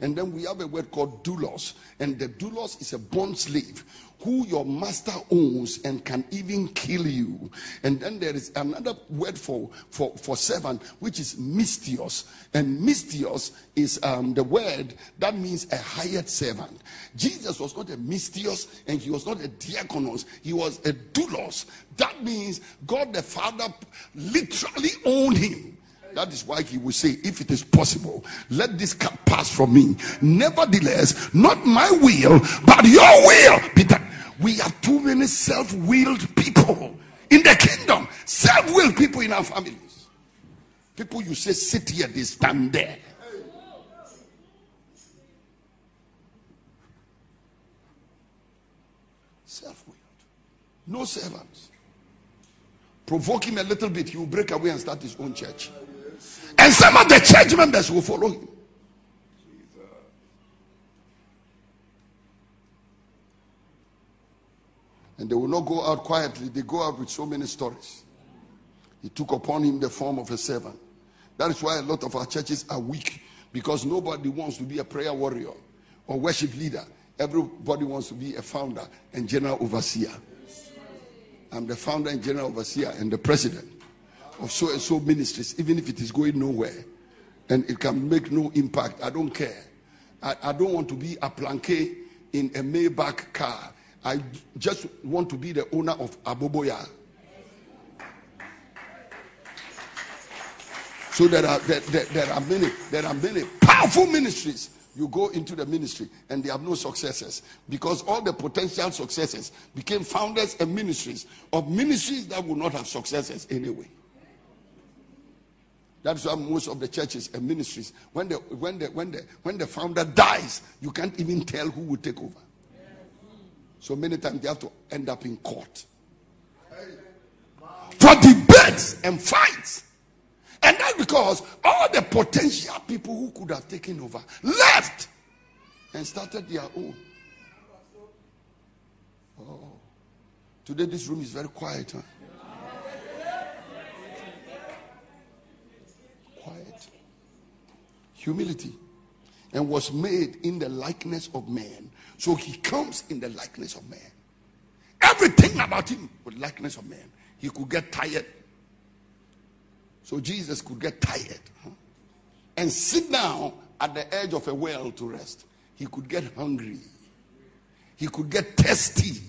And then we have a word called doulos. And the doulos is a bond slave who your master owns and can even kill you. And then there is another word for, for, for servant, which is misthios. And misthios is um, the word that means a hired servant. Jesus was not a misthios and he was not a diakonos, he was a doulos. That means God the Father literally owned him. That is why he will say, If it is possible, let this cup pass from me. Nevertheless, not my will, but your will. Peter, we have too many self willed people in the kingdom, self willed people in our families. People you say, Sit here, they stand there. Self willed. No servants. Provoke him a little bit, he will break away and start his own church. And some of the church members will follow him. And they will not go out quietly, they go out with so many stories. He took upon him the form of a servant. That is why a lot of our churches are weak because nobody wants to be a prayer warrior or worship leader. Everybody wants to be a founder and general overseer. I'm the founder and general overseer and the president of so and so ministries, even if it is going nowhere and it can make no impact. I don't care. I, I don't want to be a planqué in a Maybach car. I just want to be the owner of Aboboya. So there are there, there, there, are many there are many powerful ministries. You go into the ministry and they have no successes because all the potential successes became founders and ministries of ministries that will not have successes anyway. That's why most of the churches and ministries, when the when the when the when the founder dies, you can't even tell who will take over. So many times they have to end up in court for debates and fights. And that's because all the potential people who could have taken over left and started their own. Oh. Today, this room is very quiet. Huh? humility and was made in the likeness of man. So he comes in the likeness of man. Everything about him was likeness of man. He could get tired. So Jesus could get tired and sit down at the edge of a well to rest. He could get hungry. He could get thirsty.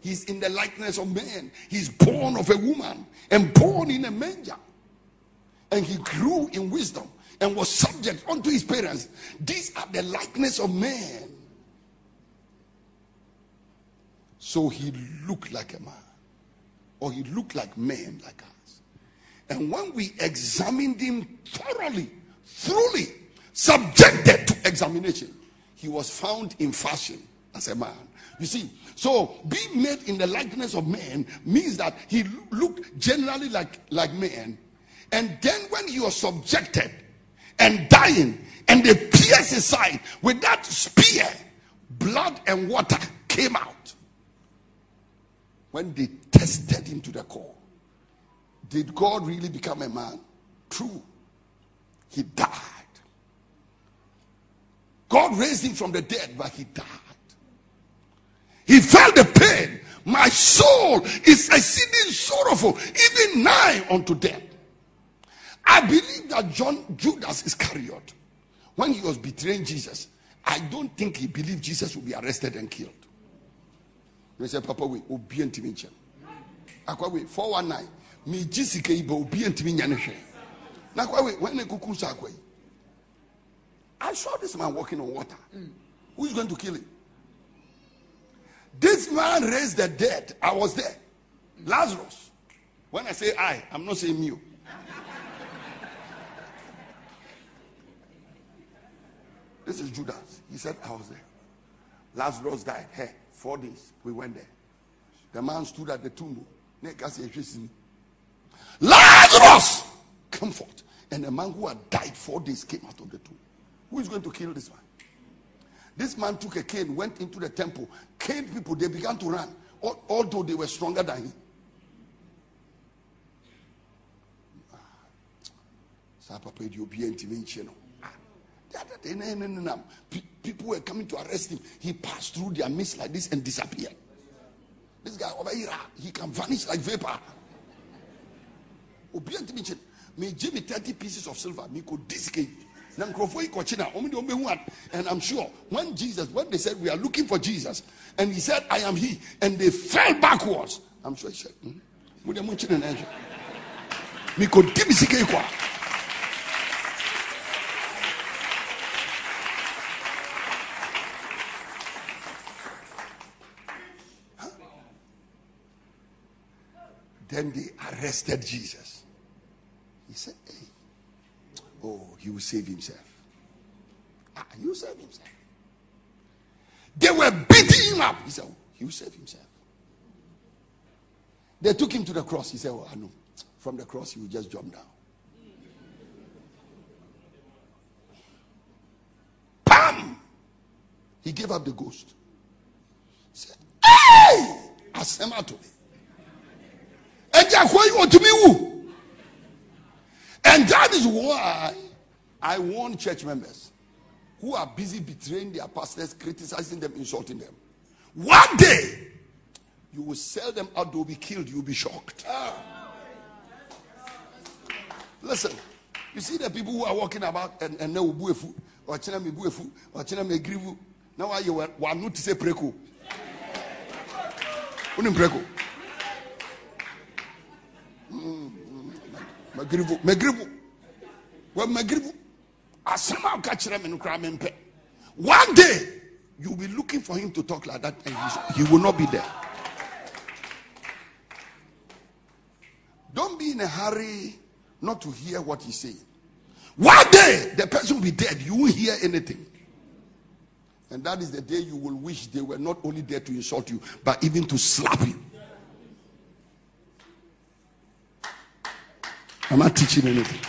He's in the likeness of man. He's born of a woman and born in a manger. And he grew in wisdom and was subject unto his parents. These are the likeness of man. So he looked like a man, or he looked like men like us. And when we examined him thoroughly, thoroughly, subjected to examination, he was found in fashion as a man. You see, so being made in the likeness of man means that he looked generally like, like man. And then when he was subjected and dying, and they pierced his side with that spear, blood and water came out. When they tested him to the core, did God really become a man? True. He died. God raised him from the dead, but he died. He felt the pain. My soul is exceeding sorrowful, even nigh unto death. I believe that John Judas Iscariot, when he was betraying Jesus, I don't think he believed Jesus would be arrested and killed. He said, Papa, we will be intimation. Akwa we 419. Me jisike iba obi ntimi nya ne hwe. Na kwa we when kuku sa akwa I saw this man walking on water. Who is going to kill him? This man raised the dead. I was there. Lazarus. When I say I, I'm not saying you. This is Judas. He said, I was there. Lazarus died. Hey, four days. We went there. The man stood at the tomb. Lazarus, come forth. And the man who had died four days came out of the tomb. Who is going to kill this man? This man took a cane, went into the temple, caned people. They began to run, although they were stronger than him. Ah. Papa, no, no, no. Pe- people were coming to arrest him. He passed through their midst like this and disappeared. This guy over here, he can vanish like vapor. Obi ntumi nkyɛn me me thirty pieces of silver me bɛhu ad and i'm sure when jesus when they said we are looking for jesus and he said i am he and they fell backwards i'm sure he said hmm mo de mo nkyɛn na ɛhwɛ me ko di mi sike yi kɔ a. Then they arrested Jesus. He said, Hey, oh, he will save himself. Ah, he will save himself. They were beating him up. He said, oh, he will save himself. They took him to the cross. He said, Oh, I know. From the cross, he will just jump down. Pam! He gave up the ghost. He said, Hey! Asema to me. Ẹja kọ yi otumi wu. And that is why I warn church members who are busy betraying their pastors, criticizing them, insulting them. One day, you will sell them out, they will be killed, you will be shocked. Listen, you see the people who are walking about and, and now buefu, or china me buefu, or china me grivu. Now you one to say preko. Unim preko. Magribu magribu. Well magribu. Asɛm a kyerɛ me one day you'll be looking for him to talk like that and he's- he will not be there. Don't be in a hurry not to hear what he's saying. One day the person will be dead. You won't hear anything. And that is the day you will wish they were not only there to insult you but even to slap you I'm not teaching anything.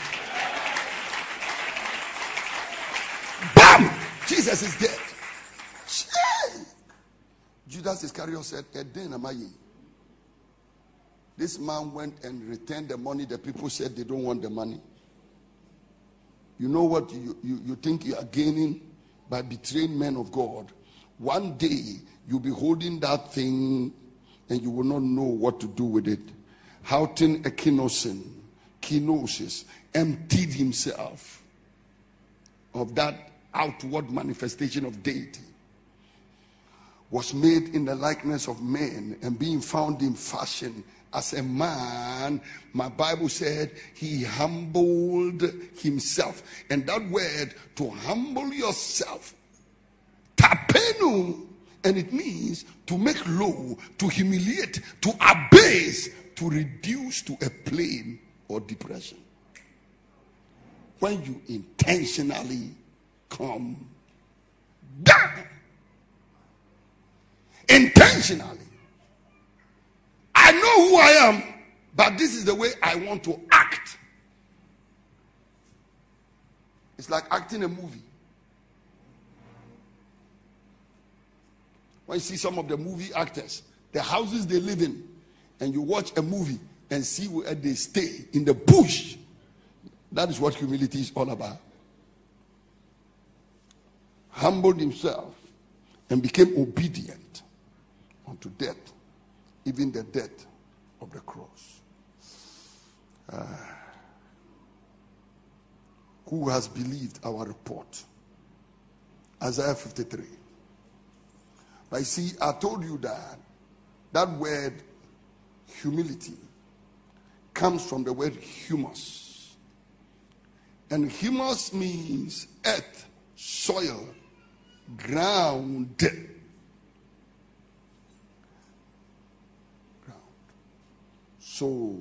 Bam! Jesus is dead. Judas Iscariot said, "Eden am I ye?" This man went and returned the money. The people said they don't want the money. You know what you, you, you think you are gaining by betraying men of God? One day you'll be holding that thing and you will not know what to do with it. Heauton Ekenosen, kenosis, emptied himself of that outward manifestation of deity was made in the likeness of men and being found in fashion as a man, my Bible said he humbled himself. And that word, to humble yourself, tapenu, and it means to make low, to humiliate, to abase, to reduce to a plane or depression. When you intentionally come down intentionally. I know who I am, but this is the way I want to act. It's like acting a movie. When you see some of the movie actors, the houses they live in, and you watch a movie and see where they stay in the bush, that is what humility is all about. Humbled himself and became obedient unto death, even the death of the cross. Ah. who has believed our report? Isaiah 53. But you see, I told you that that word humility comes from the word humus. And humus means earth, soil, ground. ground. So,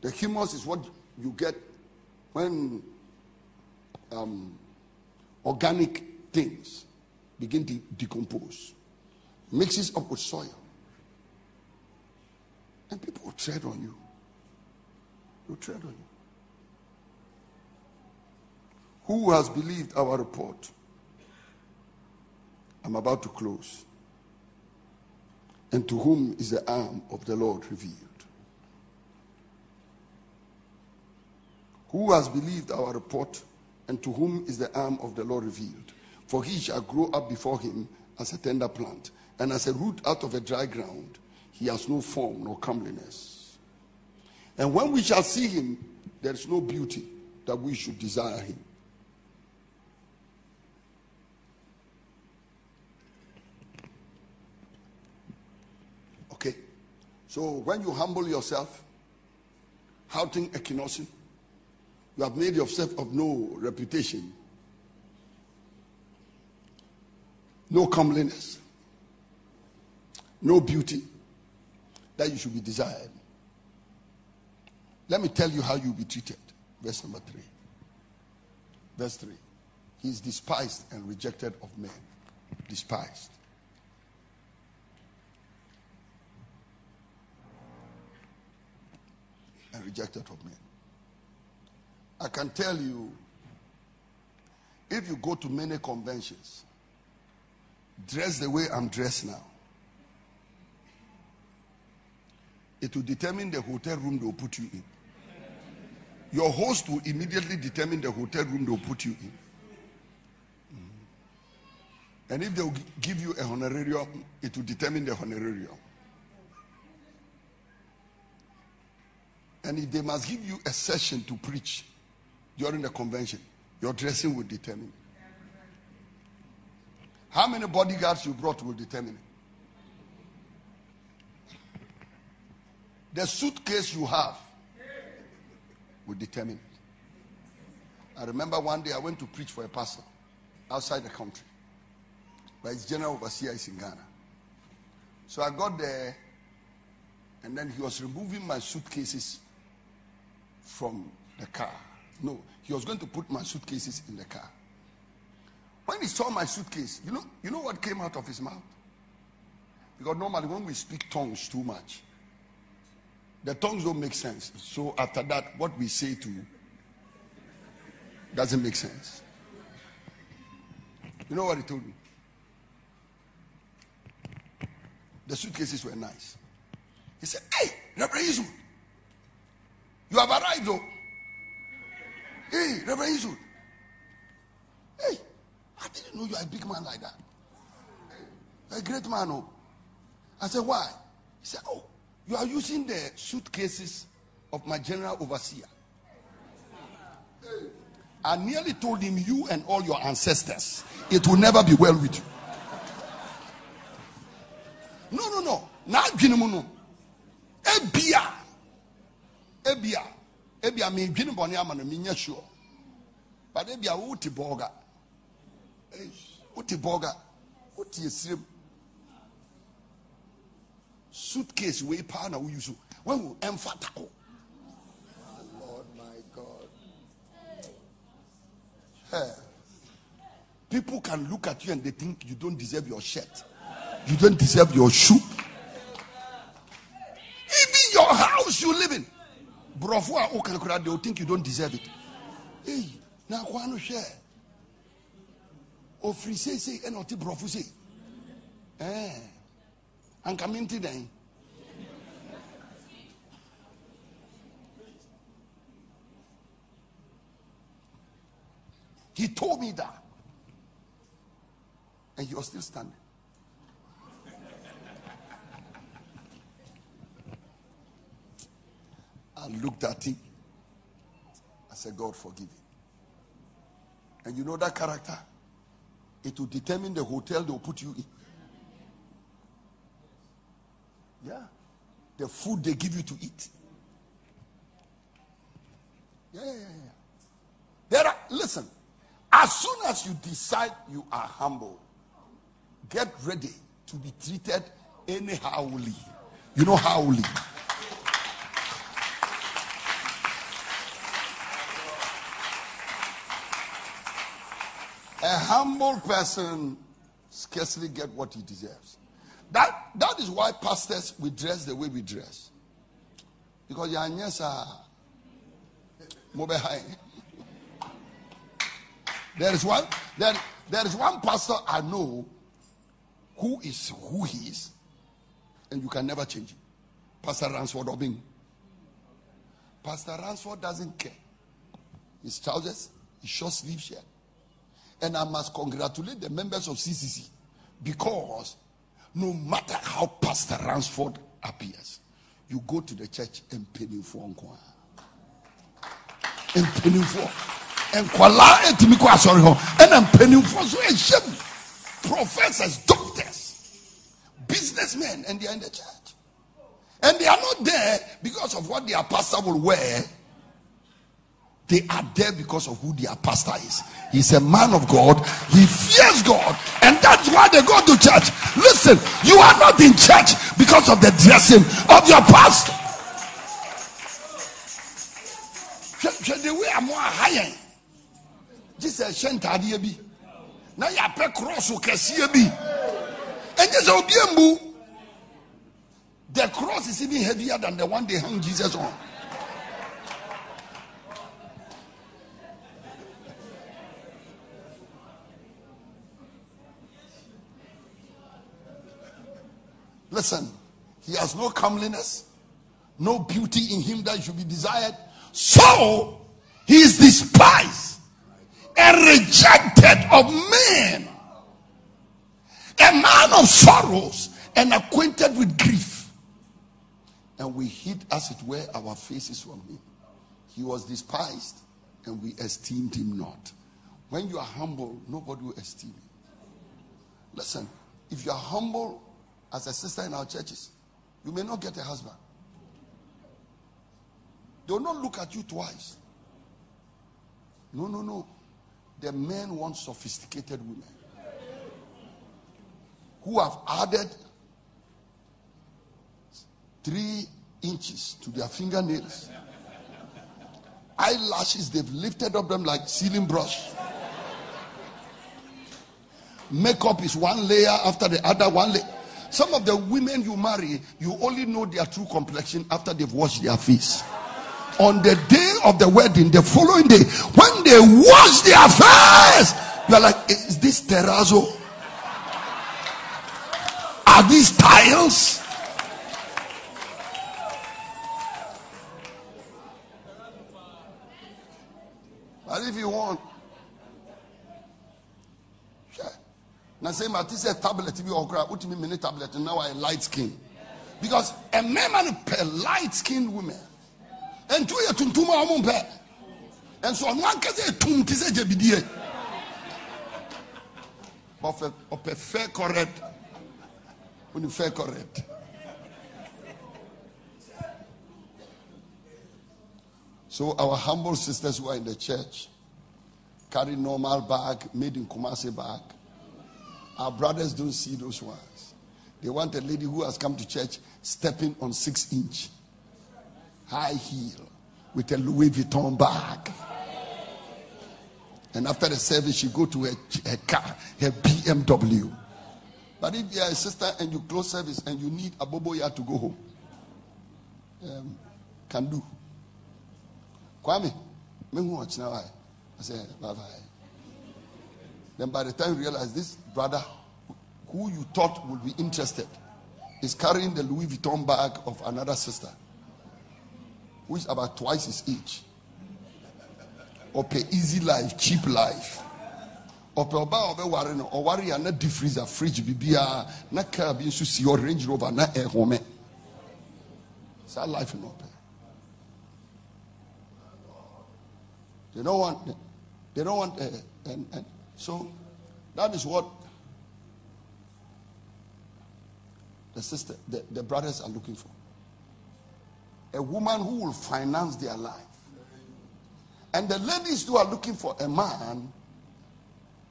the humus is what you get when um, organic things begin to decompose, mixes up with soil, and people will tread on you. Will tread on you. Who has believed our report? I'm about to close. And to whom is the arm of the Lord revealed? Who has believed our report, and to whom is the arm of the Lord revealed? For he shall grow up before him as a tender plant, and as a root out of a dry ground. He has no form nor comeliness. And when we shall see him, there is no beauty that we should desire him. Okay. So when you humble yourself, Heauton Ekenosen, you have made yourself of no reputation, no comeliness, no beauty that you should be desired. Let me tell you how you'll be treated. Verse number three. Verse three. He is despised and rejected of men. Despised. And rejected of men. I can tell you, if you go to many conventions, dress the way I'm dressed now, it will determine the hotel room they'll put you in. Your host will immediately determine the hotel room they'll put you in. Mm-hmm. And if they'll give you a honorarium, it will determine the honorarium. And if they must give you a session to preach during the convention, your dressing will determine. How many bodyguards you brought will determine The suitcase you have will determine it. I remember one day I went to preach for a pastor outside the country, but his general overseer is in Ghana. So I got there, and then he was removing my suitcases from the car. No, he was going to put my suitcases in the car. When he saw my suitcase, you know, you know what came out of his mouth? Because normally when we speak tongues too much, the tongues don't make sense. So after that, what we say to doesn't make sense. You know what he told me? The suitcases were nice. He said, Hey, Reverend Isu, you have arrived though. Hey, Reverend Isu. Hey, I didn't know you are a big man like that. A great man, oh. I said, Why? He said, Oh, you are using the suitcases of my general overseer. I nearly told him, You and all your ancestors, it will never be well with you. No, no, no. Not Ginimuno. Ebia. Ebia. Ebia me Giniboni amano minya sure. But Ebia uti boga. Uti boga. Uti esrim suitcase wey paa na woyi so wɔn ɛnfa tako. Lord my God. Hey. People can look at you and they think you don't deserve your shirt. You don't deserve your shoe. Even your house you live in. Brofo a okakura they will think you don't deserve it. Hey, na kwa no hwɛ. Ofiri seesei ɛna ɔte sei. Eh anka mente dan he told me that and was still standing I looked at him. I said, God, forgive him. And you know that character? It will determine the hotel they'll put you in. Yeah. The food they give you to eat. Yeah, yeah, yeah. There are, listen, as soon as you decide you are humble, get ready to be treated anyhowly. You know howly. A humble person scarcely get what he deserves. That, that is why pastors we dress the way we dress. Because yes, there is one there, there is one pastor I know who is who he is, and you can never change it. Pastor Ransford Obeng. Pastor Ransford doesn't care his trousers, his short sleeve shirt. And I must congratulate the members of CCC because no matter how Pastor Ransford appears, you go to the church and pay penny for and pay penny for and kwala etimi kɔ asɔre hɔ ɛna mpanimfoɔ so ɛhyɛ professors doctors businessmen and they are in the church and they are not there because of what their pastor will wear they are there because of who their pastor is. He's a man of God. He fears God. And that's why they go to church. Listen, you are not in church because of the dressing of your pastor. The way I'm more higher. Jesus sent eh, bi. Na yapɛ cross kɛseɛ eh, bi. Ɛnyɛ sɛ obi emu. The cross is even heavier than the one they hung Jesus on. Listen, he has no comeliness, no beauty in him that should be desired. So he is despised and rejected of men, a man of sorrows and acquainted with grief. And we hid, as it were, our faces from him. He was despised and we esteemed him not. When you are humble, nobody will esteem you. Listen, if you are humble as a sister in our churches, you may not get a husband. They will not look at you twice. No, no, no. The men want sophisticated women who have added three inches to their fingernails. Eyelashes, they've lifted up them like ceiling brush. Makeup is one layer after the other, one layer. Some of the women you marry, you only know their true complexion after they've washed their face. On the day of the wedding, the following day, when they wash their face, you're like, eh, is this terrazzo? Are these tiles? But if you want, na say ma ti sɛ tablet bi ɔkora wotumi mini tablet now I light skin. Because a man pɛ light skinned women ntu yɛ tuntum a wɔn pɛ nso ɔno ankasa yɛ tum ti sɛ gyebidie ɔpɛ ɔpɛ fɛ correct oni fɛ correct. So our humble sisters who are in the church carry normal bag made in Kumasi bag our brothers don't see those ones. They want a lady who has come to church stepping on six inch high heel with a Louis Vuitton bag. And after the service, she go to her, her car, her BMW. But if you are a sister and you close service and you need a bobo to go home, um, can do. Kwame, me watch now. I say bye bye. Then by the time you realize this brother who you thought would be interested is carrying the Louis Vuitton bag of another sister who is about twice his age. Pay easy life, cheap life. Pay oba obe worry no or worry na deep freezer fridge bibia na car bi nso si or range rover na air home. Sa life no pay. They don't want they don't want uh, and, and so that is what the sister, the, the brothers are looking for. A woman who will finance their life. And the ladies who are looking for a man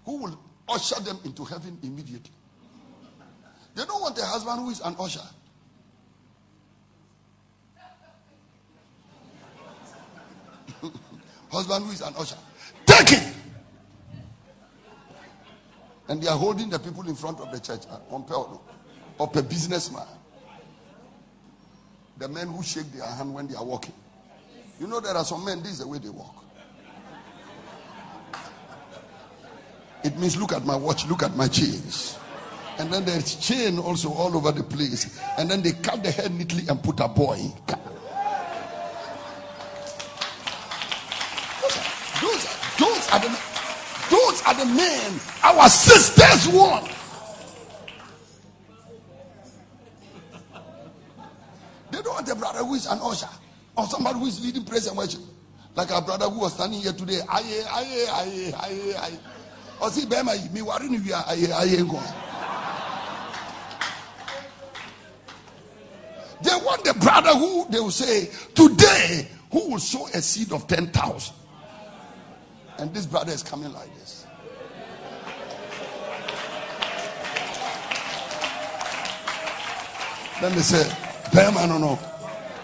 who will usher them into heaven immediately. They don't want a husband who is an usher. husband who is an usher. Take it. And they are holding the people in front of the church uh, on Peldo of a businessman. The men who shake their hand when they are walking. You know, there are some men, this is the way they walk. It means look at my watch, look at my chains. And then there's chain also all over the place. And then they cut the hair neatly and put a boy. Those are the those are the men our sisters want. They don't want a brother who is an usher or somebody who is leading praise and worship. Like our brother who was standing here today. Aye, aye, aye, aye, aye. Or see, Bema, me worrying you are aye, aye, go. They want the brother who they will say, Today, who will sow a seed of 10,000? And this brother is coming like this. Then they say, Bema, no, no.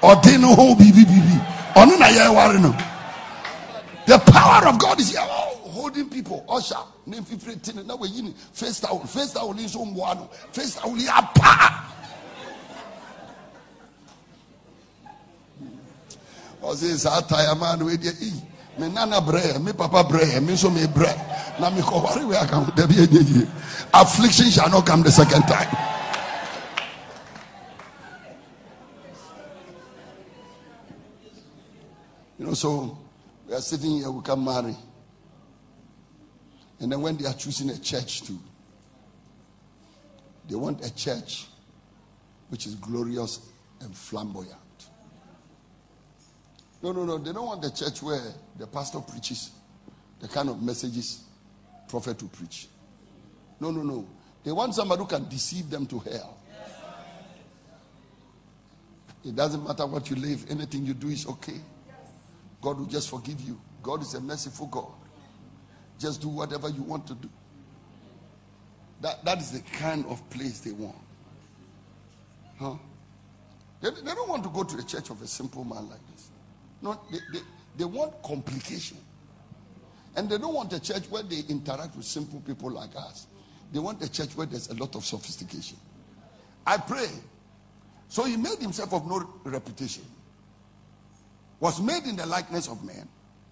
Ordino ho bibi bibi. Ono na ye ware no. The power of God is here. Oh, holding people. Usher. Name fifteen. Now we yin face towel. Face towel is so one. Face towel is apa. ɔse saa taya maa no me nana brɛ me papa brɛ me nso me brɛ na mekɔware wei aka ho dabi yie affliction shall not come the second time you know so we are sitting here we can marry and then when they are choosing a church too they want a church which is glorious and flamboyant no, no, no. They don't want the church where the pastor preaches the kind of messages prophet will preach. No, no, no. They want somebody who can deceive them to hell. It doesn't matter what you live, anything you do is okay. God will just forgive you. God is a merciful God. Just do whatever you want to do. That, that is the kind of place they want. Huh? They, they don't want to go to the church of a simple man like this. No, they, they, they want complication. And they don't want a church where they interact with simple people like us. They want a church where there's a lot of sophistication. I pray. So he made himself of no reputation. Was made in the likeness of man,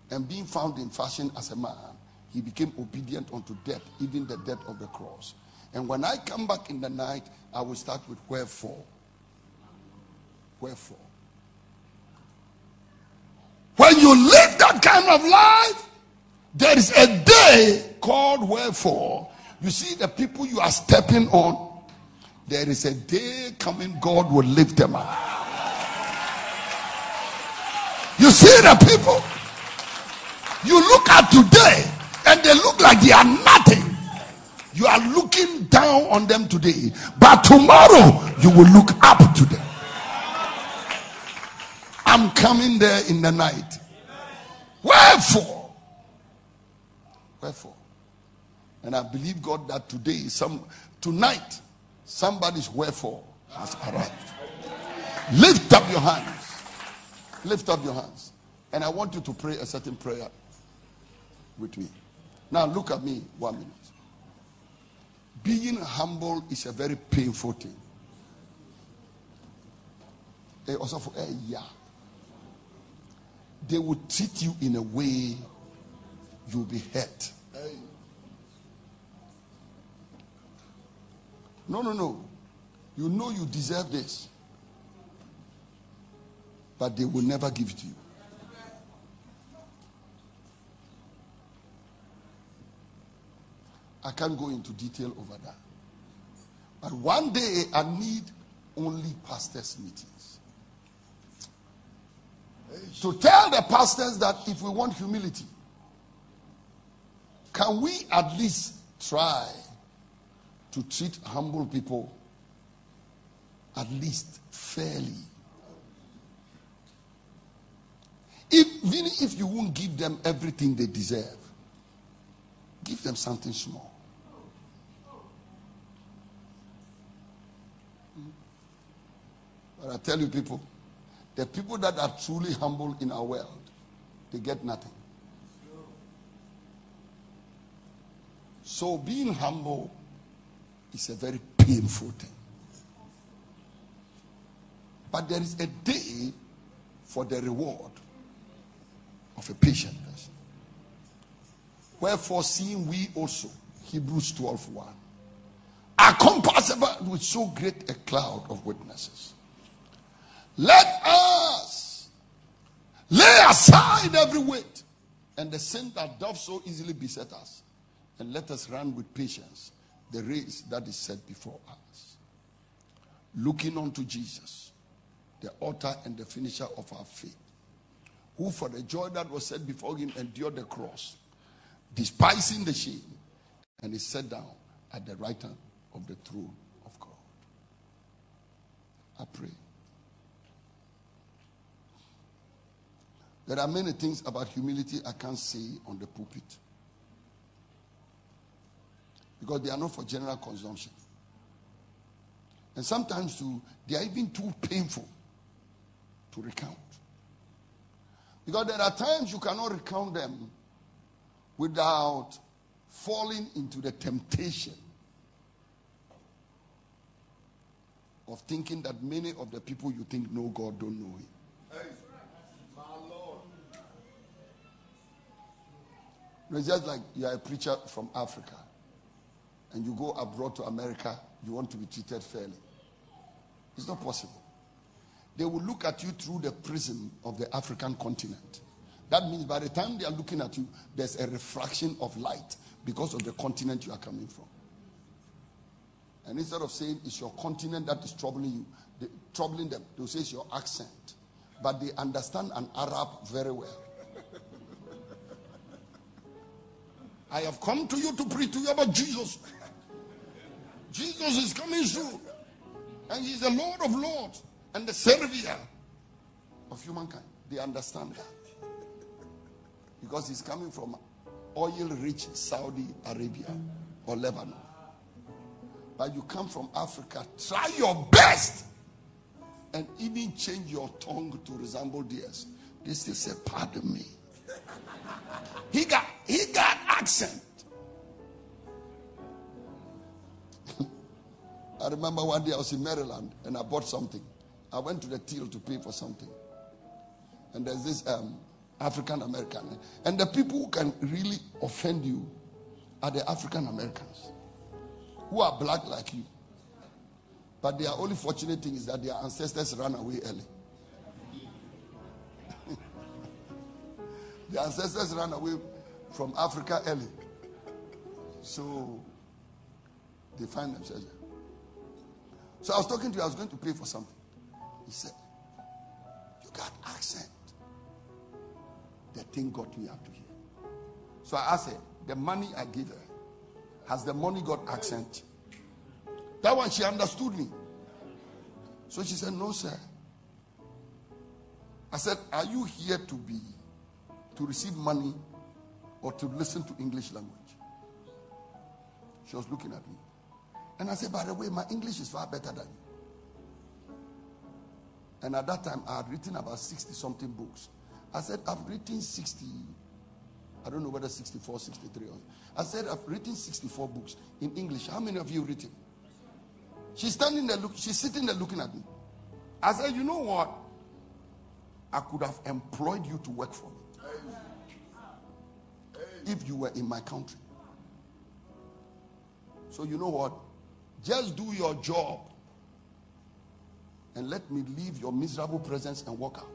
and being found in fashion as a man, he became obedient unto death, even the death of the cross. And when I come back in the night, I will start with wherefore. Wherefore. When you live that kind of life, there is a day called wherefore. You see, the people you are stepping on, there is a day coming, God will lift them up. You see the people you look at today, and they look like they are nothing. You are looking down on them today, but tomorrow you will look up to them. I'm coming there in the night. Wherefore? Wherefore? And I believe God that today, some tonight, somebody's wherefore has arrived. Lift up your hands. Lift up your hands. And I want you to pray a certain prayer with me. Now look at me one minute. Being humble is a very painful thing. Eh, also for a yeah they will treat you in a way you'll be hurt. No, no, no. You know you deserve this. But they will never give it to you. I can't go into detail over that. But one day I need only pastors' meetings to tell the pastors that if we want humility, can we at least try to treat humble people at least fairly? If, even if you won't give them everything they deserve, give them something small. But I tell you, people, the people that are truly humble in our world, they get nothing. So being humble is a very painful thing. But there is a day for the reward of a patient person. Wherefore, seeing we also, Hebrews 12 1, are compassed with so great a cloud of witnesses let us lay aside every weight and the sin that doth so easily beset us, and let us run with patience the race that is set before us. Looking unto Jesus, the author and the finisher of our faith, who for the joy that was set before him endured the cross, despising the shame, and is set down at the right hand of the throne of God. I pray. There are many things about humility I can't say on the pulpit because they are not for general consumption. And sometimes too, they are even too painful to recount. Because there are times you cannot recount them without falling into the temptation of thinking that many of the people you think know God don't know Him. It's just like you are a preacher from Africa and you go abroad to America, you want to be treated fairly. It's not possible. They will look at you through the prism of the African continent. That means by the time they are looking at you, there's a refraction of light because of the continent you are coming from. And instead of saying it's your continent that is troubling you, they, troubling them, they'll say it's your accent. But they understand an Arab very well. I have come to you to preach to you about Jesus. Jesus is coming soon. And he's the Lord of Lords and the Savior of humankind. They understand that. Because he's coming from oil rich Saudi Arabia or Lebanon. But you come from Africa, try your best and even change your tongue to resemble theirs. This is a pardon me. He got he got accent. I remember one day I was in Maryland and I bought something. I went to the till to pay for something. And there's this um, African American. And the people who can really offend you are the African Americans who are black like you. But their only fortunate thing is that their ancestors ran away early. their ancestors ran away from Africa early. So they find themselves. So I was talking to you, I was going to pay for something. He said, You got accent. The thing got me up to here. So I asked her, The money I give her, has the money got accent? That one, she understood me. So she said, No, sir. I said, Are you here to be, to receive money or to listen to English language? She was looking at me. And I said, by the way, my English is far better than you. And at that time, I had written about 60 something books. I said, I've written 60, I don't know whether 64, 63. Or, I said, I've written 64 books in English. How many of you written? She's standing there, look, she's sitting there looking at me. I said, you know what? I could have employed you to work for me if you were in my country. So you know what? Just do your job and let me leave your miserable presence and walk out.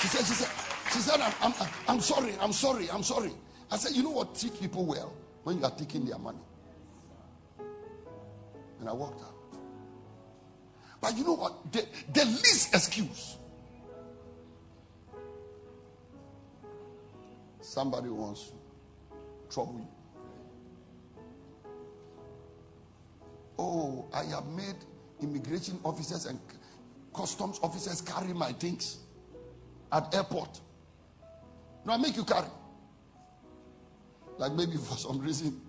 She said, she said, she said, I'm, I'm, I'm sorry, I'm sorry, I'm sorry. I said, you know what? Treat people well when you are taking their money. And I walked out. But you know what? The, the least excuse Somebody wants to trouble you. Oh, I have made immigration officers and customs officers carry my things at airport. No, I make you carry. Like maybe for some reason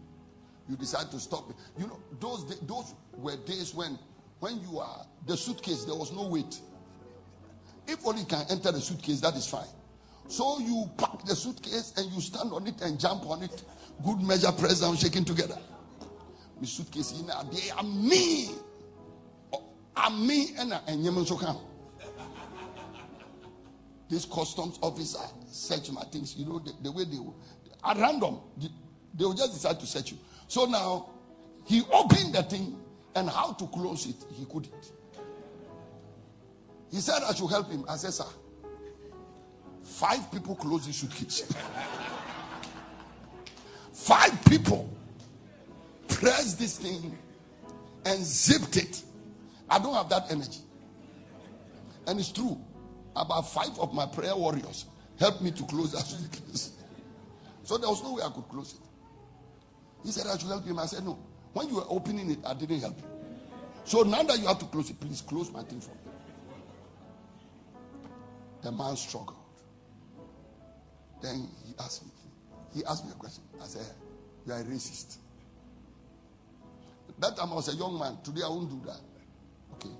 you decide to stop. You know, those those were days when when you are the suitcase, there was no weight. If only you can enter the suitcase, that is fine. So you pack the suitcase and you stand on it and jump on it. Good measure, press down, shaking together. My suitcase in they are me. I'm me and I'm so come. This customs officer search my things. You know the, the way they will, at random, they will just decide to search you. So now he opened the thing and how to close it, he couldn't. He said I should help him. I said, sir, five people close the suitcase. five people pressed this thing and zipped it. I don't have that energy. And it's true. About five of my prayer warriors helped me to close that suitcase. So there was no way I could close it. He said I should help him. I said, No. When you were opening it, I didn't help you. So now that you have to close it, please close my thing for me. The man struggled. Then he asked me, he asked me a question. I said, You are a racist. That time I was a young man. Today I won't do that. Okay.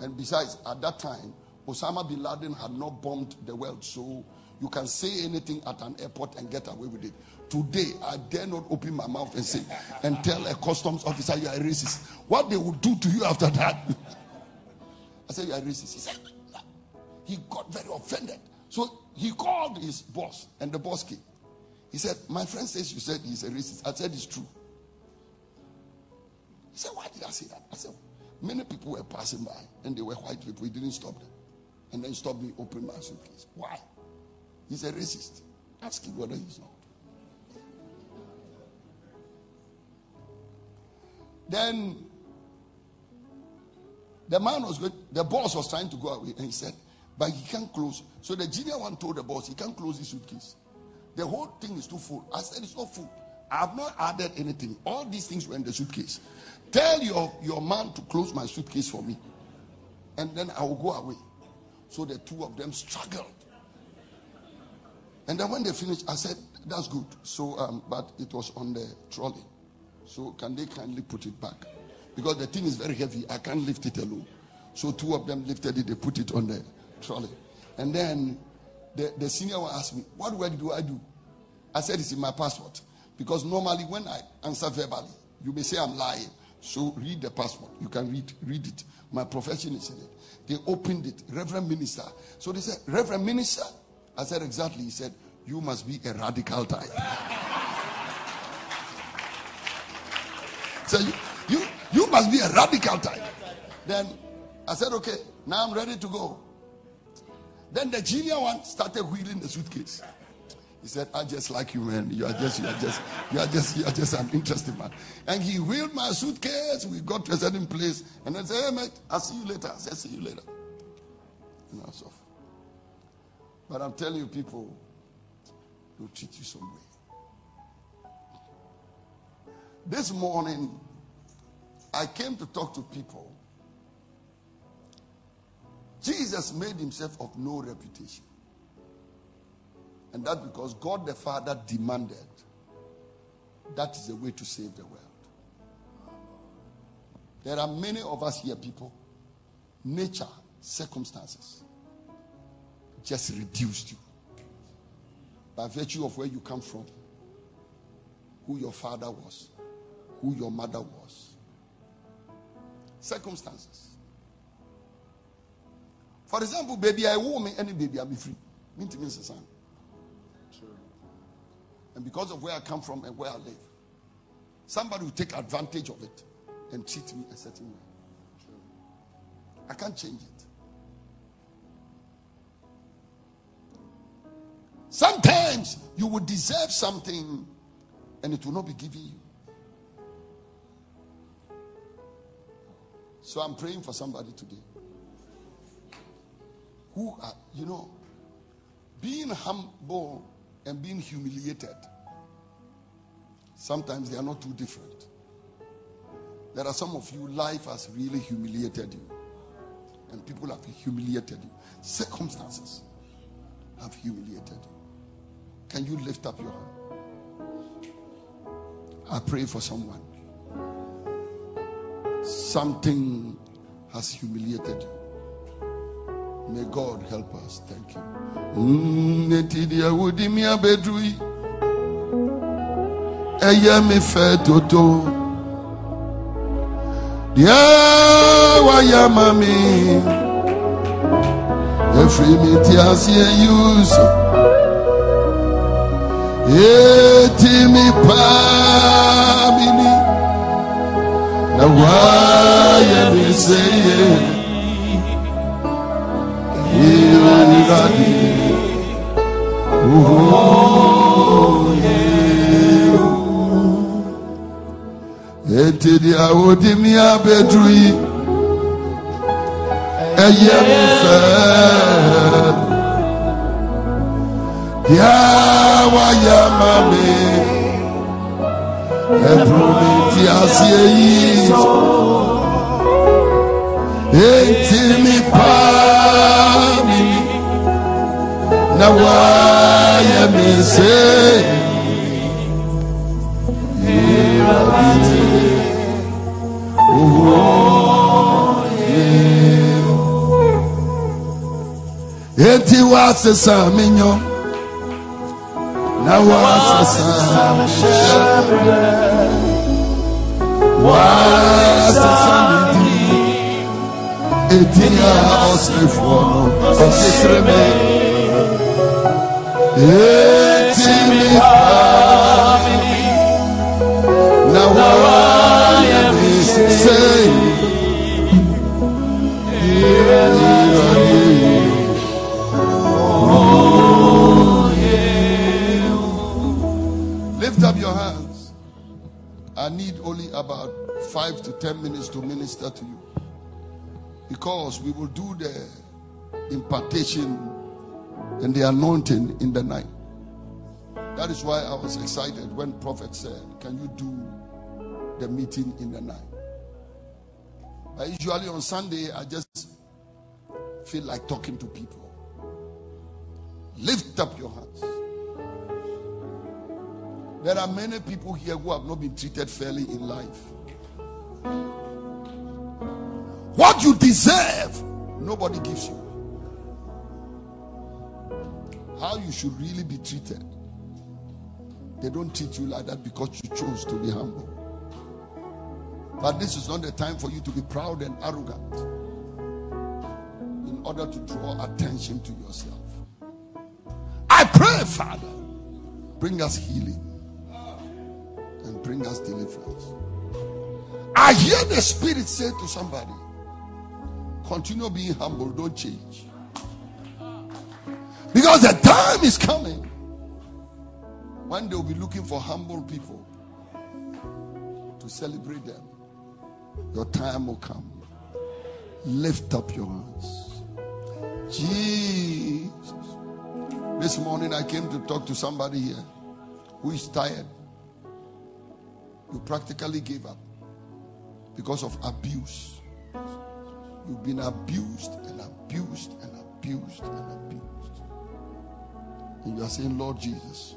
And besides, at that time, Osama bin Laden had not bombed the world. So you can say anything at an airport and get away with it. Today, I dare not open my mouth and say, and tell a customs officer you are racist. What they will do to you after that? I said, You are racist. He said, He got very offended. So he called his boss, and the boss came. He said, My friend says you said he's a racist. I said, It's true. Said, Why did I say that? I said, Many people were passing by, and they were white people. He didn't stop them. And then stopped me open my suitcase. Why? He's a racist. Ask him whether he's not. Then the man was good. The boss was trying to go away, and he said, "But he can't close." So the junior one told the boss, "He can't close his suitcase. The whole thing is too full." I said, "It's not full. I have not added anything. All these things were in the suitcase. Tell your your man to close my suitcase for me, and then I will go away." So the two of them struggled. And then when they finished, I said, That's good. So, um, but it was on the trolley. So, can they kindly put it back? Because the thing is very heavy. I can't lift it alone. So, two of them lifted it, they put it on the trolley. And then the, the senior one asked me, What work do I do? I said, It's in my passport. Because normally, when I answer verbally, you may say I'm lying. So, read the passport. You can read, read it. My profession is in it. They opened it, Reverend Minister. So they said, Reverend Minister. I said, Exactly. He said, You must be a radical type. so you, you, you must be a radical type. Then I said, Okay, now I'm ready to go. Then the junior one started wheeling the suitcase. He said, I just like you, man. You are just, you are just, you are just, you are just an interesting man. And he wheeled my suitcase. We got to a certain place. And I said, hey, mate, I'll see you later. I said, see you later. And I so But I'm telling you, people will treat you some way. This morning, I came to talk to people. Jesus made himself of no reputation. And that's because God the Father demanded that is the way to save the world. There are many of us here, people. Nature, circumstances just reduced you by virtue of where you come from, who your father was, who your mother was. Circumstances. For example, baby, I will me any baby, I'll be free. Mean to me, son. And because of where I come from and where I live, somebody will take advantage of it and treat me a certain way. I can't change it. Sometimes you will deserve something and it will not be given you. So I'm praying for somebody today who are, you know, being humble and being humiliated. Sometimes they are not too different. There are some of you, life has really humiliated you. And people have humiliated you. Circumstances have humiliated you. Can you lift up your hand? I pray for someone. Something has humiliated you. May God help us. Thank you. Mm, ẹyẹ mi fẹ́ tótó. Yẹ wá yẹ mami. mi, efiri mi ti a si eyi uso. Eti mi paa mi ni, na wá yẹ mi se yẹ. Ìrànlọ́dì, di. ó. Di awodi mi abeduru yi ɛyɛ mi fɛ bia wayɛ ma mi. Ɛduru mi di aseɛ yi eti mi paa mi. Na wayɛ mi se. Eti wa sesa mi nyɔ na wa sesa mi hyɛ wa sesa mi di eti a ɔsirifoɔ no ɔsisiri mi eti mi 10 minutes to minister to you. Because we will do the impartation and the anointing in the night. That is why I was excited when prophet said, "Can you do the meeting in the night?" But usually on Sunday, I just feel like talking to people. Lift up your hands. There are many people here who have not been treated fairly in life. What you deserve, nobody gives you. How you should really be treated. They don't treat you like that because you chose to be humble. But this is not the time for you to be proud and arrogant in order to draw attention to yourself. I pray, Father, bring us healing and bring us deliverance. I hear the Spirit say to somebody, continue being humble, don't change. Because the time is coming when they'll be looking for humble people to celebrate them. Your time will come. Lift up your hands. Jesus. This morning I came to talk to somebody here who is tired. You practically gave up because of abuse. You've been abused and abused and abused and abused. And you are saying, Lord Jesus,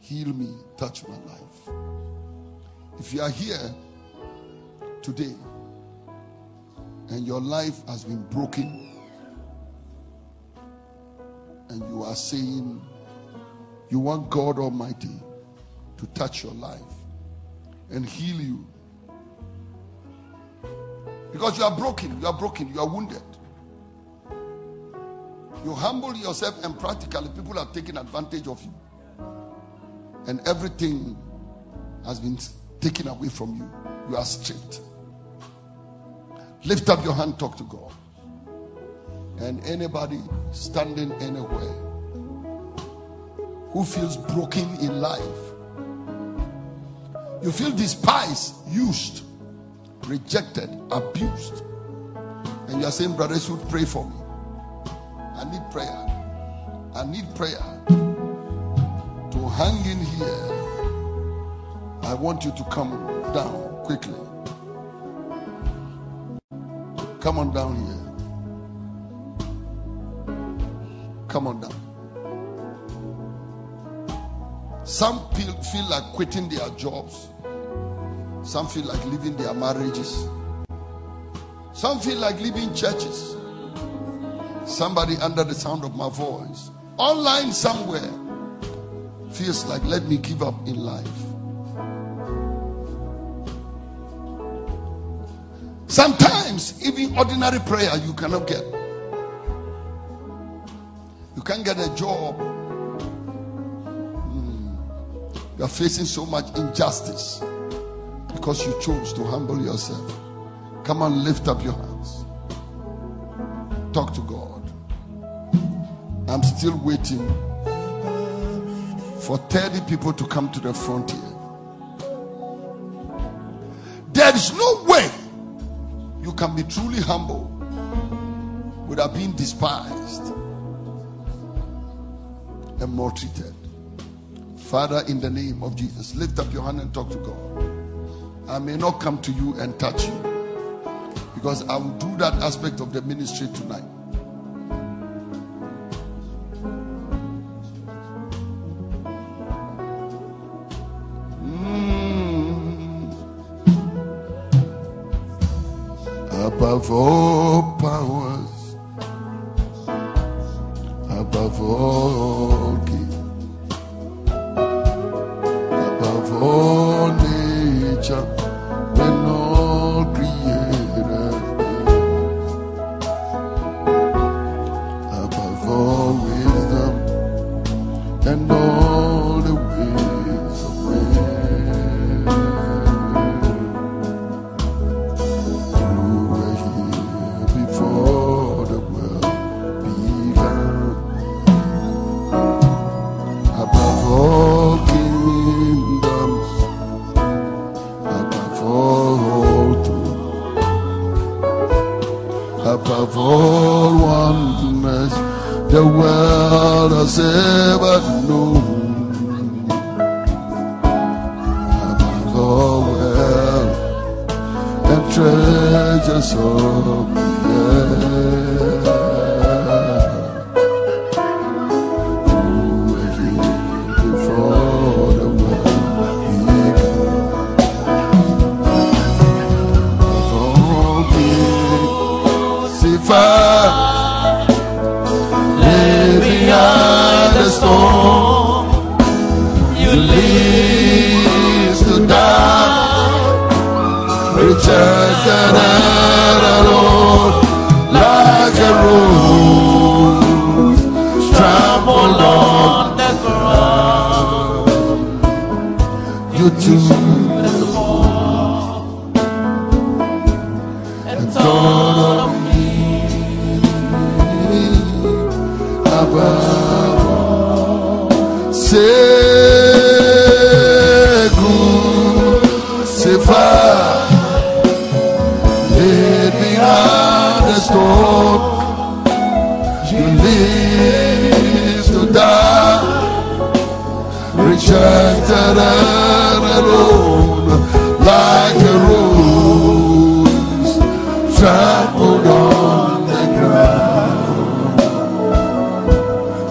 heal me, touch my life. If you are here today and your life has been broken, and you are saying you want God Almighty to touch your life and heal you. Because you are broken, you are broken, you are wounded. You humble yourself, and practically people have taken advantage of you. And everything has been taken away from you. You are stripped. Lift up your hand, talk to God. And anybody standing anywhere who feels broken in life, you feel despised, used, rejected, abused, and you are saying, Brother should pray for me. I need prayer. I need prayer to hang in here. I want you to come down quickly. Come on down here. Come on down. Some feel, feel like quitting their jobs. Some feel like leaving their marriages. Some feel like leaving churches. Somebody under the sound of my voice, online somewhere, feels like, let me give up in life. Sometimes, even ordinary prayer you cannot get. You can't get a job. You are facing so much injustice because you chose to humble yourself. Come and lift up your hands. Talk to God. I'm still waiting for 30 people to come to the frontier. There is no way you can be truly humble without being despised and maltreated. Father, in the name of Jesus, lift up your hand and talk to God. I may not come to you and touch you because I will do that aspect of the ministry tonight. Mm. above all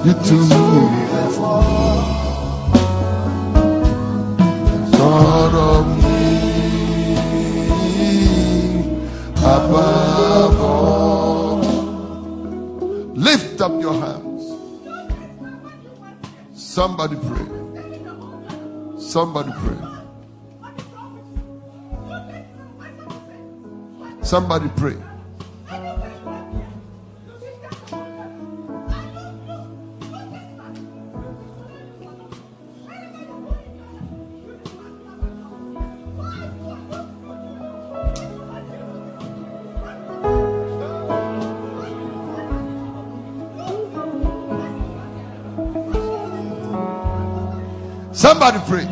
Lift up your hands. Somebody pray. Somebody pray. Somebody pray. Somebody pray.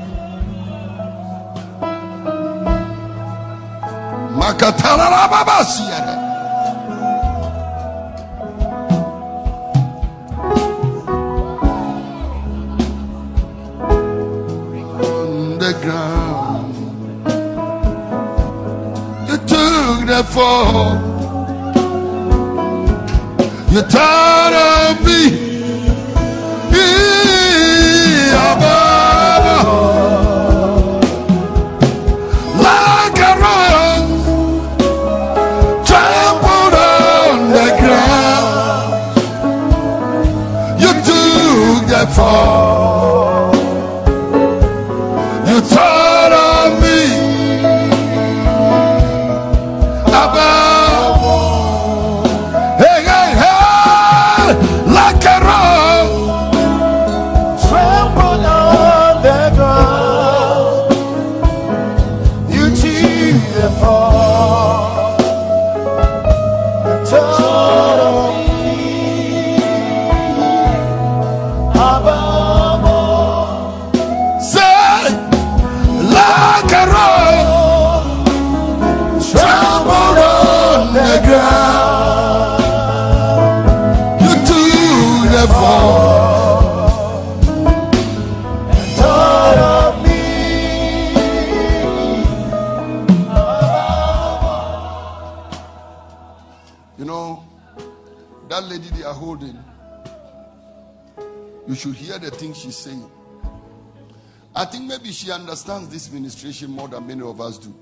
She understands this ministration more than many of us do.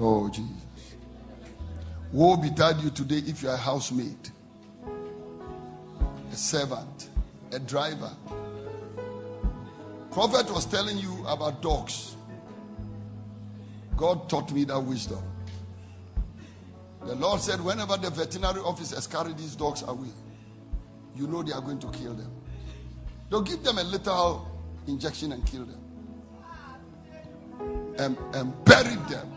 Oh, Jesus. Woe betide you today if you are a housemaid, a servant, a driver. Prophet was telling you about dogs. God taught me that wisdom. Lord said, whenever the veterinary officers carry these dogs away, you know they are going to kill them. They'll give them a little injection and kill them. And, and bury them.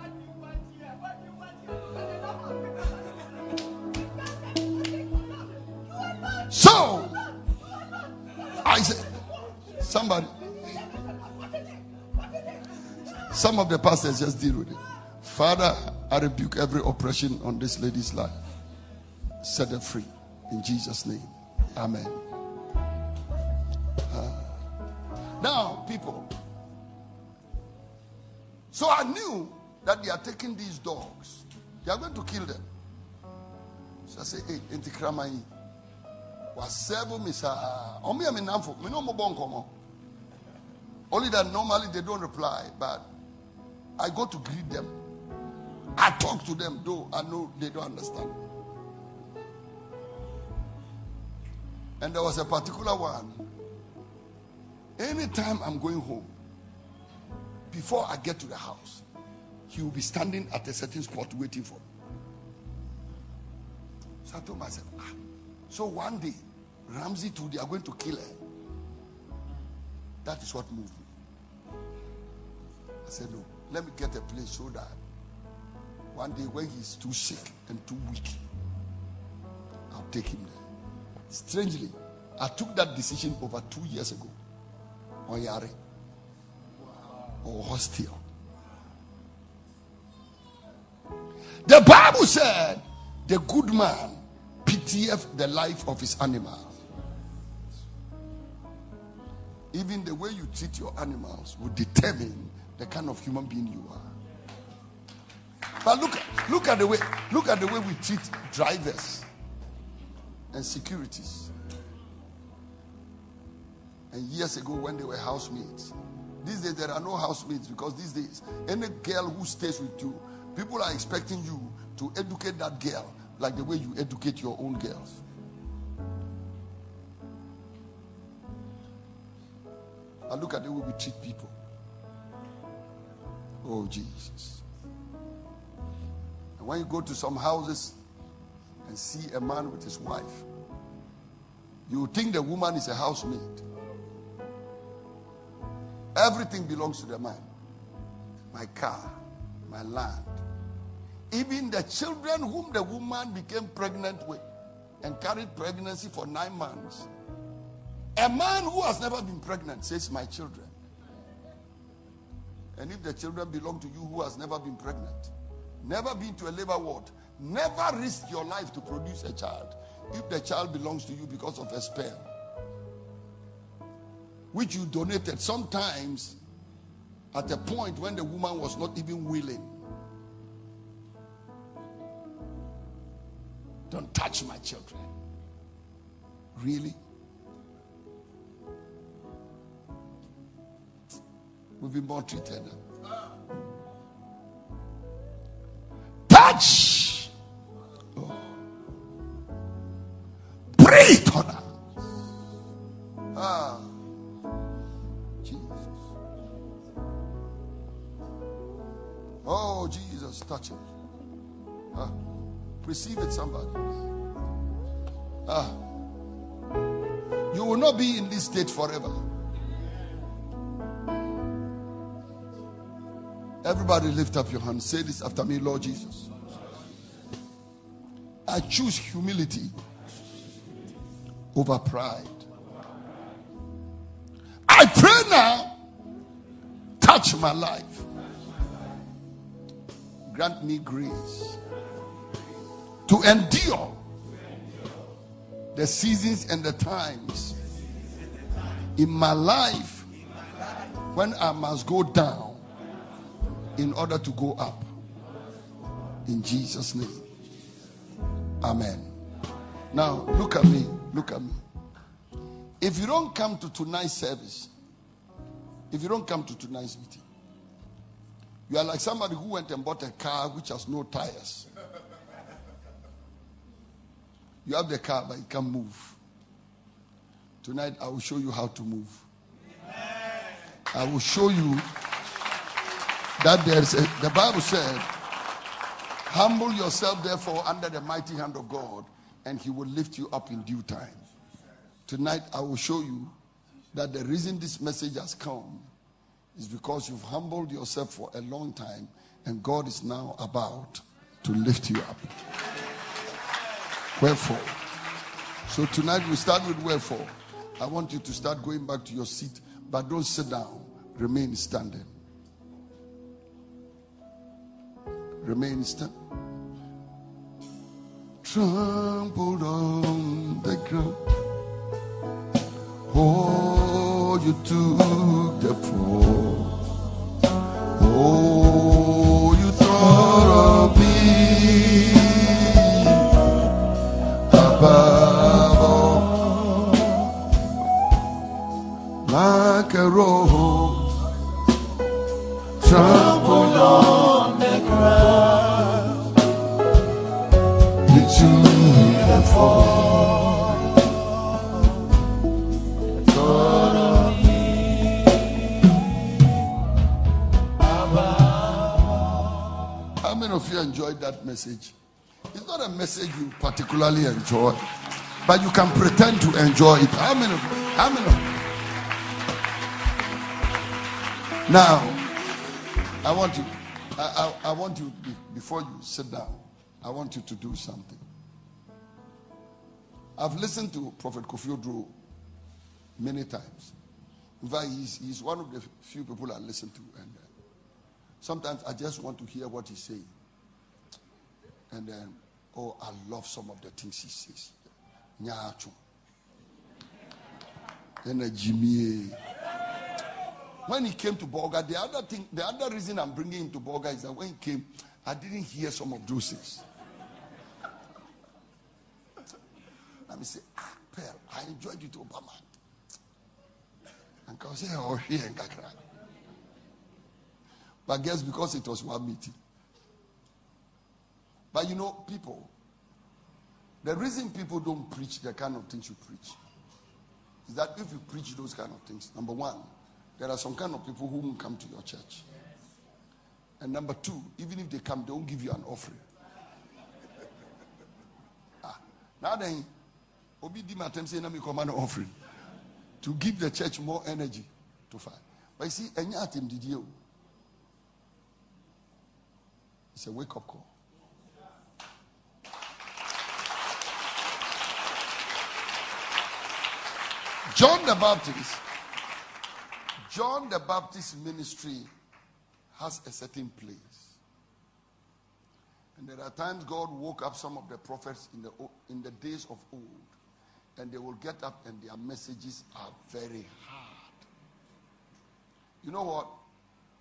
So, I said, somebody, some of the pastors just deal with it. Father, I rebuke every oppression on this lady's life. Set her free. In Jesus' name. Amen. Uh, now, people. So I knew that they are taking these dogs. They are going to kill them. So I say, hey, Intikramai. Wasebo misa. Omi ami namfo. Me no mo. Only that normally they don't reply, but I go to greet them. I talk to them, though I know they don't understand. And there was a particular one. Anytime I'm going home, before I get to the house, he will be standing at a certain spot waiting for me. So I told myself, ah, so one day, Ramsey too, they are going to kill her. That is what moved me. I said, no, let me get a place so that one day when he's too sick and too weak, I'll take him there. Strangely, I took that decision over two years ago on Yare or Hostel. The Bible said the good man pitieth the life of his animal. Even the way you treat your animals will determine the kind of human being you are. But look, look at the way, look at the way we treat drivers and securities. And years ago, when they were housemates, these days there are no housemates because these days, any girl who stays with you, people are expecting you to educate that girl like the way you educate your own girls. I look at the way we treat people. Oh, Jesus. And when you go to some houses and see a man with his wife, you think the woman is a housemaid. Everything belongs to the man my car, my land. Even the children whom the woman became pregnant with and carried pregnancy for nine months. A man who has never been pregnant says, My children. And if the children belong to you who has never been pregnant, never been to a labor ward, never risk your life to produce a child, if the child belongs to you because of a sperm, which you donated sometimes at a point when the woman was not even willing. Don't touch my children. Really? We've been maltreated. Touch. Oh. Breathe on us. Ah. Jesus. Oh, Jesus, touch it. Ah. Receive it, somebody. Ah. You will not be in this state forever. Everybody lift up your hands. Say this after me, Lord Jesus. I choose humility over pride. I pray now, touch my life. Grant me grace to endure the seasons and the times in my life when I must go down in order to go up. In Jesus' name. Amen. Now, look at me. Look at me. If you don't come to tonight's service, if you don't come to tonight's meeting, you are like somebody who went and bought a car which has no tires. You have the car, but it can't move. Tonight, I will show you how to move. I will show you that there's a, the Bible said, Humble yourself, therefore, under the mighty hand of God, and He will lift you up in due time. Tonight, I will show you that the reason this message has come is because you've humbled yourself for a long time, and God is now about to lift you up. Wherefore. So tonight we start with wherefore. I want you to start going back to your seat, but don't sit down. Remain standing. Remain standing. Trampled on the ground. Oh, you took the fall. Oh, you thought of me above all. Like a rose message? It's not a message you particularly enjoy, but you can pretend to enjoy it. How many? How many? Now, I want you. I, I, I want you before you sit down. I want you to do something. I've listened to Prophet Kofi Oduro many times. In fact, he's, he's one of the few people I listen to, and uh, sometimes I just want to hear what he's saying. And then, oh, I love some of the things he says. A Jimmy. When he came to Bolga, the other thing, the other reason I'm bringing him to Bolga is that when he came, I didn't hear some of those things. Let me say, ah, Pearl, I enjoyed it, Obama. And I say, oh, here in Kakra. But guess because it was one meeting. But you know, people, the reason people don't preach the kind of things you preach is that if you preach those kind of things, number one, there are some kind of people who won't come to your church. And number two, even if they come, they won't give you an offering. ah, now then, Obi di matem say na me command an offering to give the church more energy to fight. But you see, enya atem did o. It's a wake up call. John the Baptist, John the Baptist ministry has a certain place. And there are times God woke up some of the prophets in the, in the days of old, and they will get up and their messages are very hard. You know what?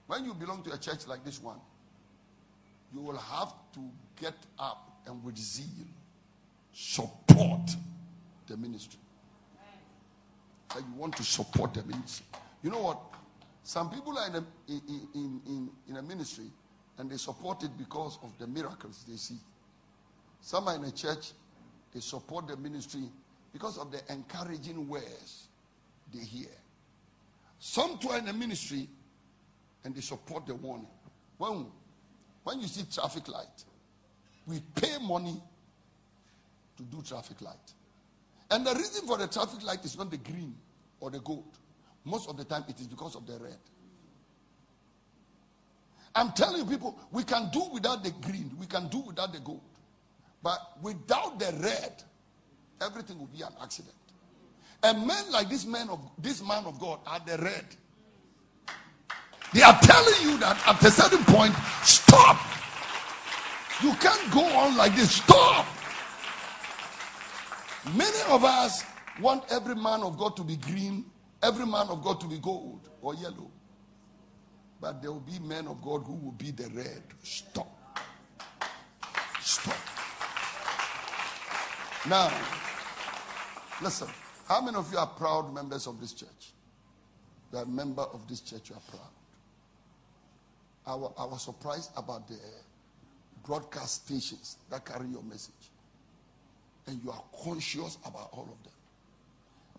When you belong to a church like this one, you will have to get up and with zeal support the ministry that you want to support the ministry. You know what? Some people are in a, in, in, in, in a ministry and they support it because of the miracles they see. Some are in a church, they support the ministry because of the encouraging words they hear. Some too are in a ministry and they support the warning. When, when you see traffic light, we pay money to do traffic light. And the reason for the traffic light is not the green or the gold. Most of the time, it is because of the red. I'm telling you, people, we can do without the green, we can do without the gold. But without the red, everything will be an accident. And men like this man of this man of God are the red. They are telling you that at a certain point, stop. You can't go on like this. Stop. Many of us want every man of God to be green, every man of God to be gold or yellow. But there will be men of God who will be the red. Stop. Stop. Now, listen. How many of you are proud members of this church? You are a member of this church, you are proud. I was, I was surprised about the broadcast stations that carry your message. And you are conscious about all of them.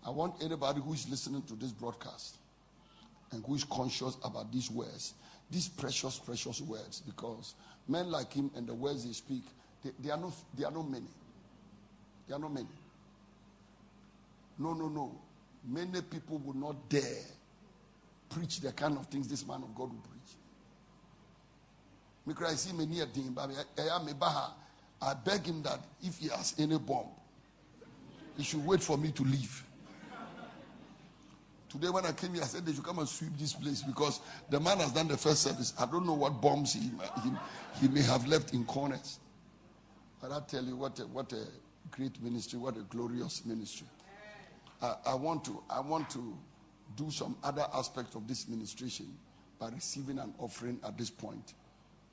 I want anybody who is listening to this broadcast and who is conscious about these words, these precious, precious words, because men like him and the words they speak, they, they are not they are not many. They are not many. No, no, no. Many people will not dare preach the kind of things this man of God will preach. I see many a thing, but I beg him that if he has any bomb, he should wait for me to leave. Today, when I came here, I said they should come and sweep this place because the man has done the first service. I don't know what bombs he, he, he may have left in corners. But I tell you, what a, what a great ministry, what a glorious ministry. I, I, want to, I want to do some other aspect of this ministration by receiving an offering at this point,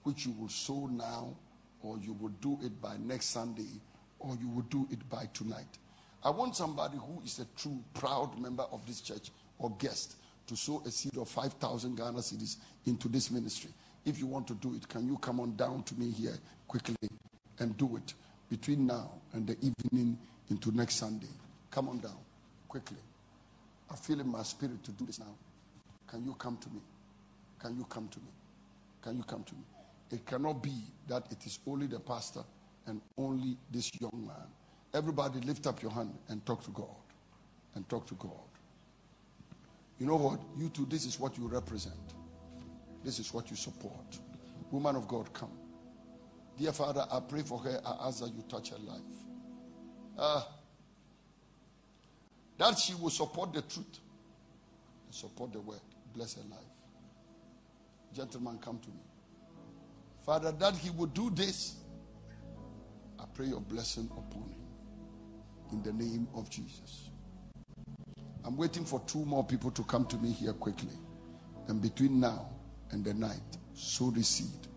which you will sow now, or you will do it by next Sunday, or you will do it by tonight. I want somebody who is a true, proud member of this church or guest to sow a seed of 5,000 Ghana cedis into this ministry. If you want to do it, can you come on down to me here quickly and do it between now and the evening into next Sunday? Come on down quickly. I feel in my spirit to do this now. Can you come to me? Can you come to me? Can you come to me? It cannot be that it is only the pastor and only this young man. Everybody lift up your hand and talk to God. And talk to God. You know what? You too, this is what you represent. This is what you support. Woman of God, come. Dear Father, I pray for her. I ask that you touch her life. Uh, that she will support the truth and support the word. Bless her life. Gentlemen, come to me. Father, that he will do this, I pray your blessing upon him. In the name of Jesus. I'm waiting for two more people to come to me here quickly. And between now and the night, sow the seed.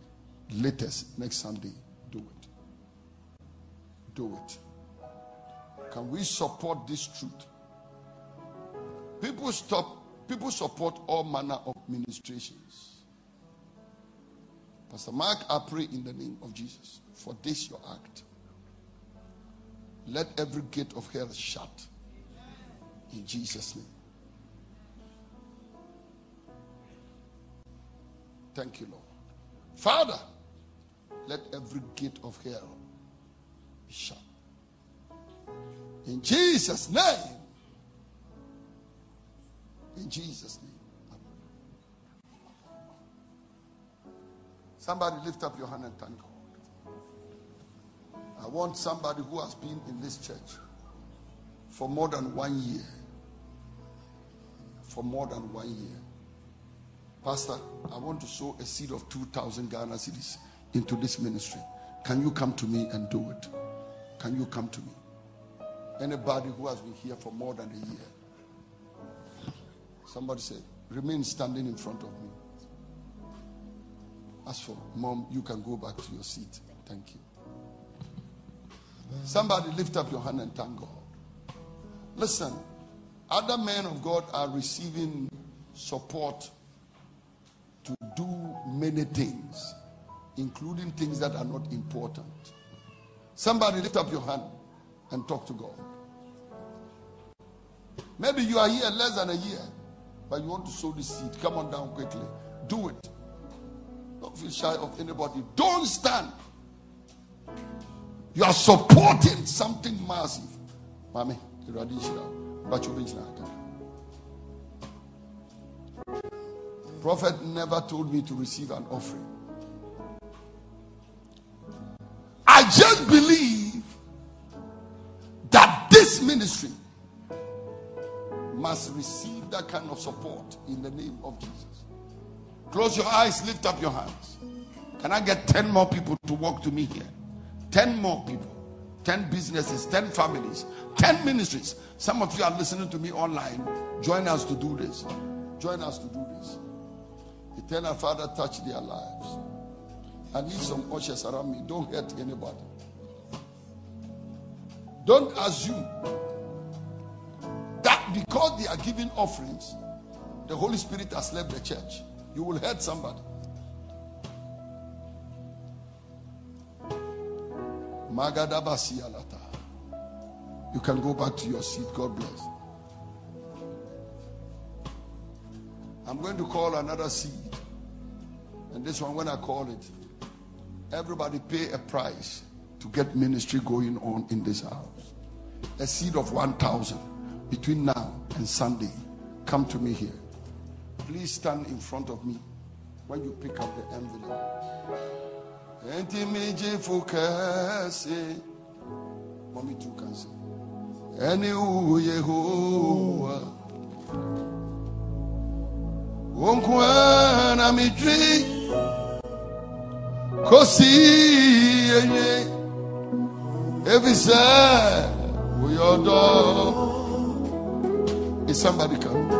Latest next Sunday, do it. Do it. Can we support this truth? People stop, people support all manner of ministrations. Pastor Mark, I pray in the name of Jesus for this your act. Let every gate of hell shut in Jesus' name. Thank you, Lord. Father, let every gate of hell be shut. In Jesus' name. In Jesus' name. Somebody lift up your hand and thank God. I want somebody who has been in this church for more than one year for more than one year. Pastor, I want to sow a seed of 2,000 Ghana cedis into this ministry. Can you come to me and do it? Can you come to me? Anybody who has been here for more than a year. Somebody say, remain standing in front of me. As for mom, you can go back to your seat. Thank you. Somebody lift up your hand and thank God. Listen, other men of God are receiving support to do many things, including things that are not important. Somebody lift up your hand and talk to God. Maybe you are here less than a year, but you want to sow the seed. Come on down quickly. Do it. Don't feel shy of anybody. Don't stand. You are supporting something massive. Ready? Prophet never told me to receive an offering. I just believe that this ministry must receive that kind of support in the name of Jesus. Close your eyes, lift up your hands. Can I get 10 more people to walk to me here? 10 more people. 10 businesses, 10 families, 10 ministries. Some of you are listening to me online. Join us to do this. Join us to do this. Eternal Father, touch their lives. I need some ushers around me. Don't hurt anybody. Don't assume because they are giving offerings, the Holy Spirit has left the church. You will hurt somebody. Magadabasialata. You can go back to your seat. God bless. I'm going to call another seed. And this one, when I call it, everybody pay a price to get ministry going on in this house. A seed of 1,000 between now and Sunday. Come to me here. Please stand in front of me when you pick up the envelope. Mommy too can say. Any Yehovah. Wonkwana midri kosi enye evisa uyodo. Is somebody come?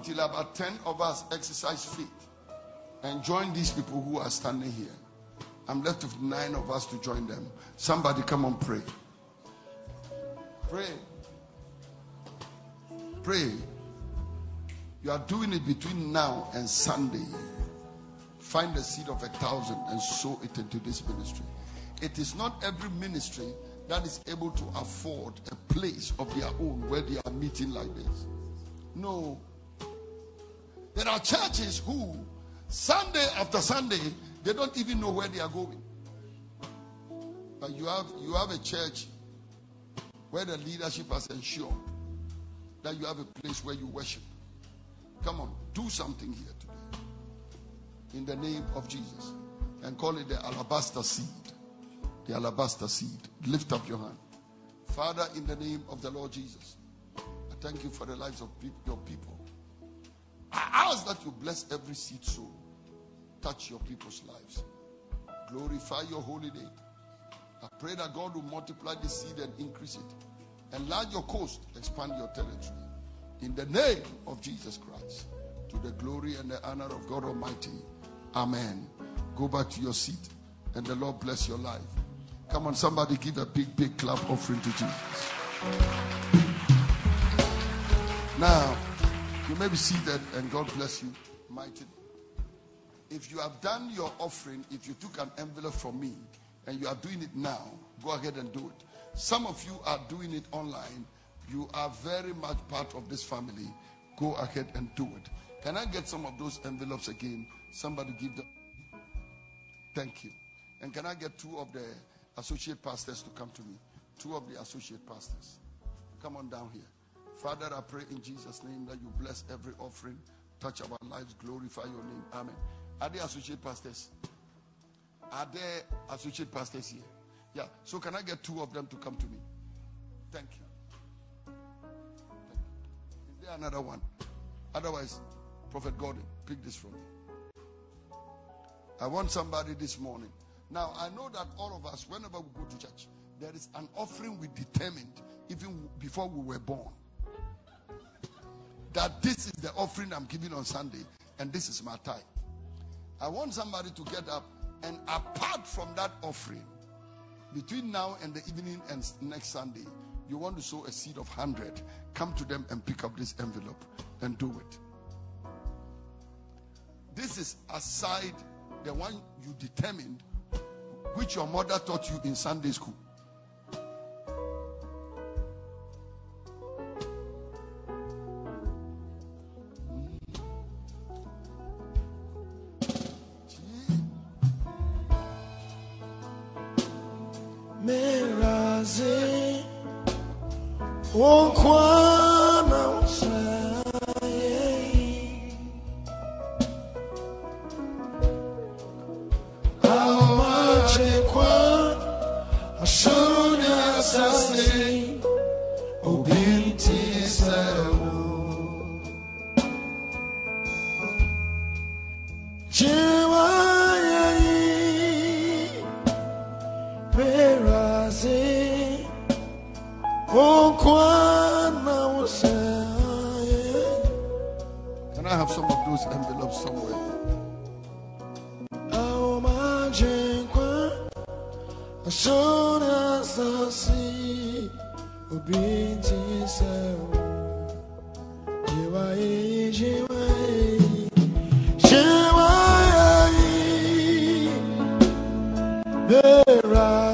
Until about 10 of us exercise faith and join these people who are standing here. I'm left with nine of us to join them. Somebody come and pray. Pray. Pray. You are doing it between now and Sunday. Find a seed of a thousand and sow it into this ministry. It is not every ministry that is able to afford a place of their own where they are meeting like this. No. There are churches who, Sunday after Sunday, they don't even know where they are going. But you have you have a church where the leadership has ensured that you have a place where you worship. Come on, do something here today. In the name of Jesus. And call it the alabaster seed. The alabaster seed. Lift up your hand. Father, in the name of the Lord Jesus, I thank you for the lives of your people. I ask that you bless every seed soul. Touch your people's lives. Glorify your holy name. I pray that God will multiply the seed and increase it. Enlarge your coast, expand your territory. In the name of Jesus Christ, to the glory and the honor of God Almighty. Amen. Go back to your seat and the Lord bless your life. Come on, somebody give a big, big clap offering to Jesus. Now, you may be seated and God bless you mightily. If you have done your offering, if you took an envelope from me and you are doing it now, go ahead and do it. Some of you are doing it online. You are very much part of this family. Go ahead and do it. Can I get some of those envelopes again? Somebody give them. Thank you. And can I get two of the associate pastors to come to me? Two of the associate pastors. Come on down here. Father, I pray in Jesus' name that you bless every offering, touch our lives, glorify your name. Amen. Are there associate pastors? Are there associate pastors here? Yeah. So can I get two of them to come to me? Thank you. Thank you. Is there another one? Otherwise, Prophet Gordon, pick this from me. I want somebody this morning. Now, I know that all of us, whenever we go to church, there is an offering we determined even before we were born. That this is the offering I'm giving on Sunday, and this is my tithe. I want somebody to get up and apart from that offering, between now and the evening and next Sunday, you want to sow a seed of 100, come to them and pick up this envelope and do it. This is aside the one you determined, which your mother taught you in Sunday school. Onkwana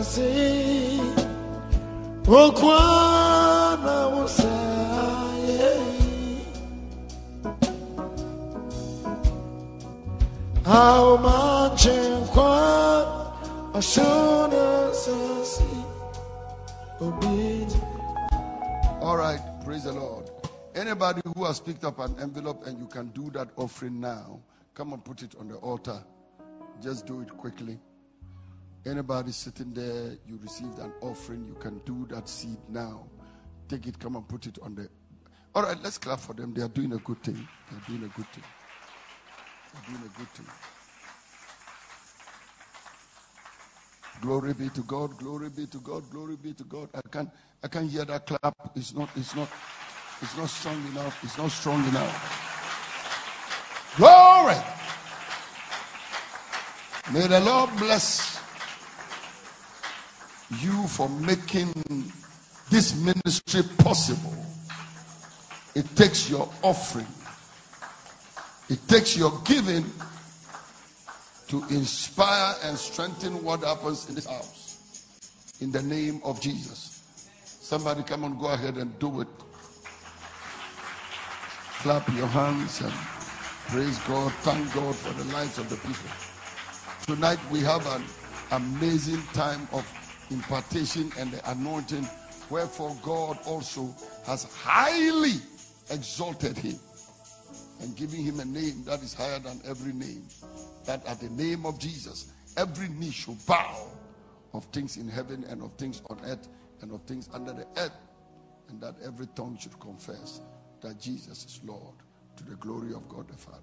See, Okwana was How much what as soon as I. All right, praise the Lord. Anybody who has picked up an envelope and you can do that offering now, come and put it on the altar. Just do it quickly. Anybody sitting there, you received an offering, you can do that seed now. Take it, come and put it on the. All right, let's clap for them. They are doing a good thing. They are doing a good thing They're doing a good thing. Glory be to God, glory be to God, glory be to God. I can I can hear that clap. It's not it's not it's not strong enough. It's not strong enough. Glory. May the Lord bless you for making this ministry possible. It takes your offering it takes your giving to inspire and strengthen what happens in this house. In the name of Jesus. Somebody come on, go ahead and do it. Clap your hands and praise God. Thank God for the lives of the people. Tonight we have an amazing time of impartation and the anointing, wherefore God also has highly exalted him and giving him a name that is higher than every name. That at the name of Jesus, every knee should bow of things in heaven and of things on earth and of things under the earth, and that every tongue should confess that Jesus is Lord to the glory of God the Father.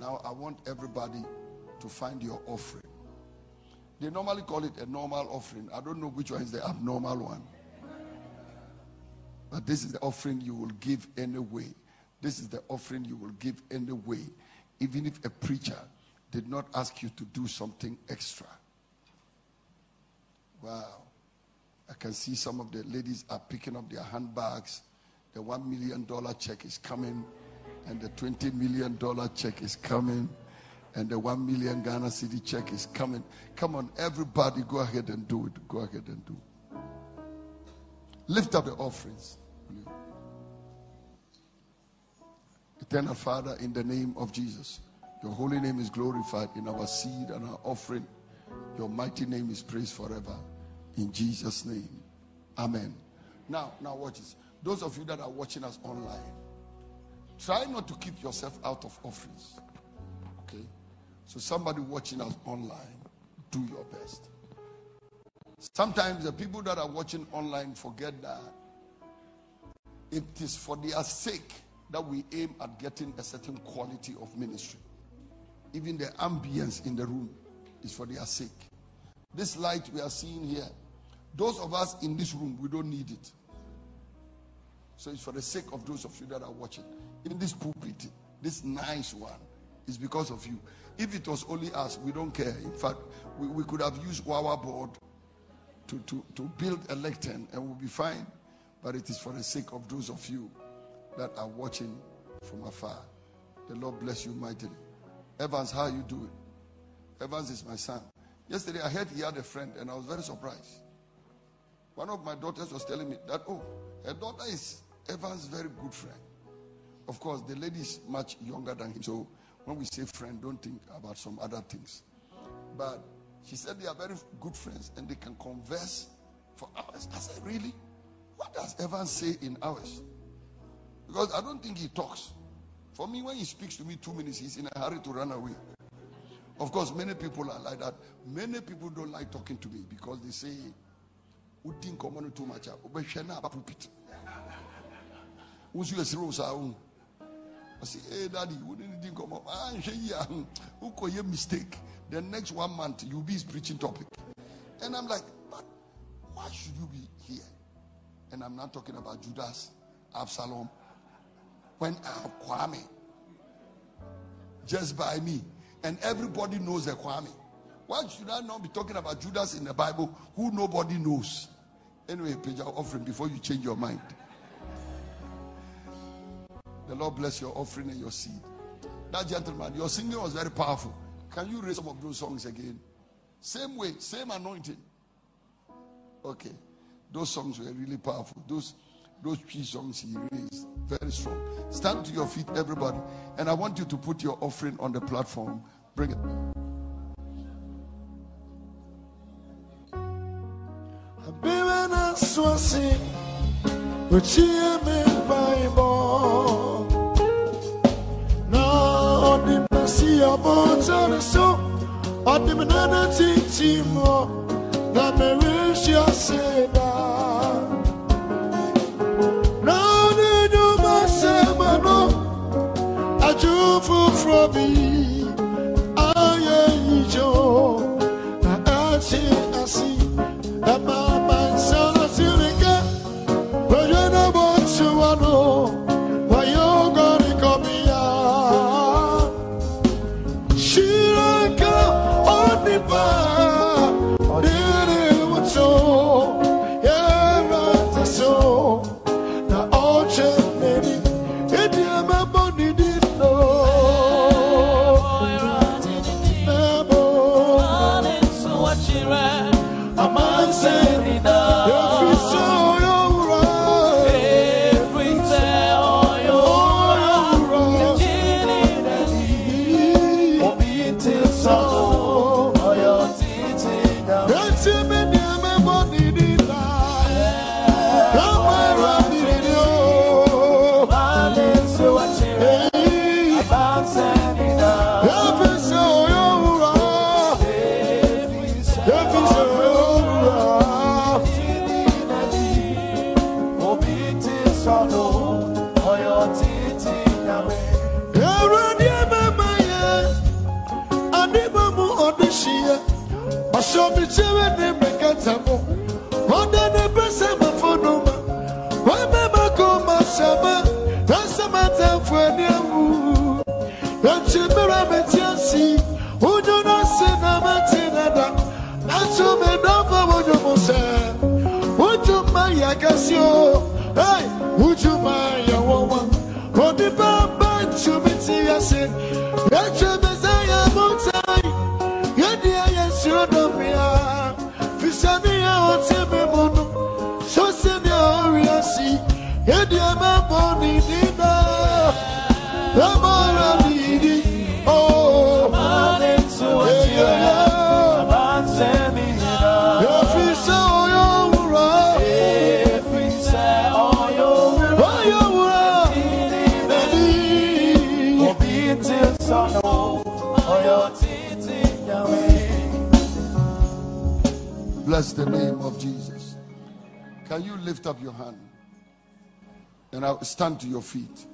Now, I want everybody to find your offering. They normally call it a normal offering. I don't know which one is the abnormal one. But this is the offering you will give anyway. This is the offering you will give anyway, even if a preacher did not ask you to do something extra. Wow. I can see some of the ladies are picking up their handbags. The $1 million check is coming, and the $20 million check is coming, and the 1 million Ghana Cedi check is coming. Come on, everybody, go ahead and do it. Go ahead and do it. Lift up the offerings. Eternal Father, in the name of Jesus, your holy name is glorified in our seed and our offering. Your mighty name is praised forever. In Jesus' name. Amen. Now, now watch this. Those of you that are watching us online, try not to keep yourself out of offerings. So somebody watching us online, do your best. Sometimes the people that are watching online forget that it is for their sake that we aim at getting a certain quality of ministry. Even the ambience in the room is for their sake. This light we are seeing here, those of us in this room, we don't need it. So it's for the sake of those of you that are watching. Even this pulpit, this nice one, is because of you. If it was only us, we don't care. In fact, we, we could have used our board to, to, to build a lectern and we'll be fine. But it is for the sake of those of you that are watching from afar. The Lord bless you mightily. Evans, how you doing? Evans is my son. Yesterday I heard he had a friend and I was very surprised. One of my daughters was telling me that, oh, her daughter is Evans' very good friend. Of course, the lady is much younger than him. So when we say friend, don't think about some other things. But she said they are very good friends and they can converse for hours. I said, really? What does Evans say in hours? Because I don't think he talks. For me, when he speaks to me two minutes, he's in a hurry to run away. Of course, many people are like that. Many people don't like talking to me because they say, "We think common too much." Who's your zero I say, hey, daddy, we didn't think come up? Ah, who call you mistake? The next one month, you'll be his preaching topic. And I'm like, but why should you be here? And I'm not talking about Judas, Absalom, when uh, Kwame, just by me. And everybody knows the Kwame. Why should I not be talking about Judas in the Bible who nobody knows? Anyway, your offering before you change your mind. The Lord bless your offering and your seed. That gentleman, your singing was very powerful. Can you raise some of those songs again? Same way, same anointing. Okay. Those songs were really powerful. Those those three songs he raised, very strong. Stand to your feet, everybody. And I want you to put your offering on the platform. Bring it. Masi abotare so, odi menana titi mo, na me wish ya seda. Na odi do masema no, aju fufrobi, aye lift up your hand? And I'll stand to your feet.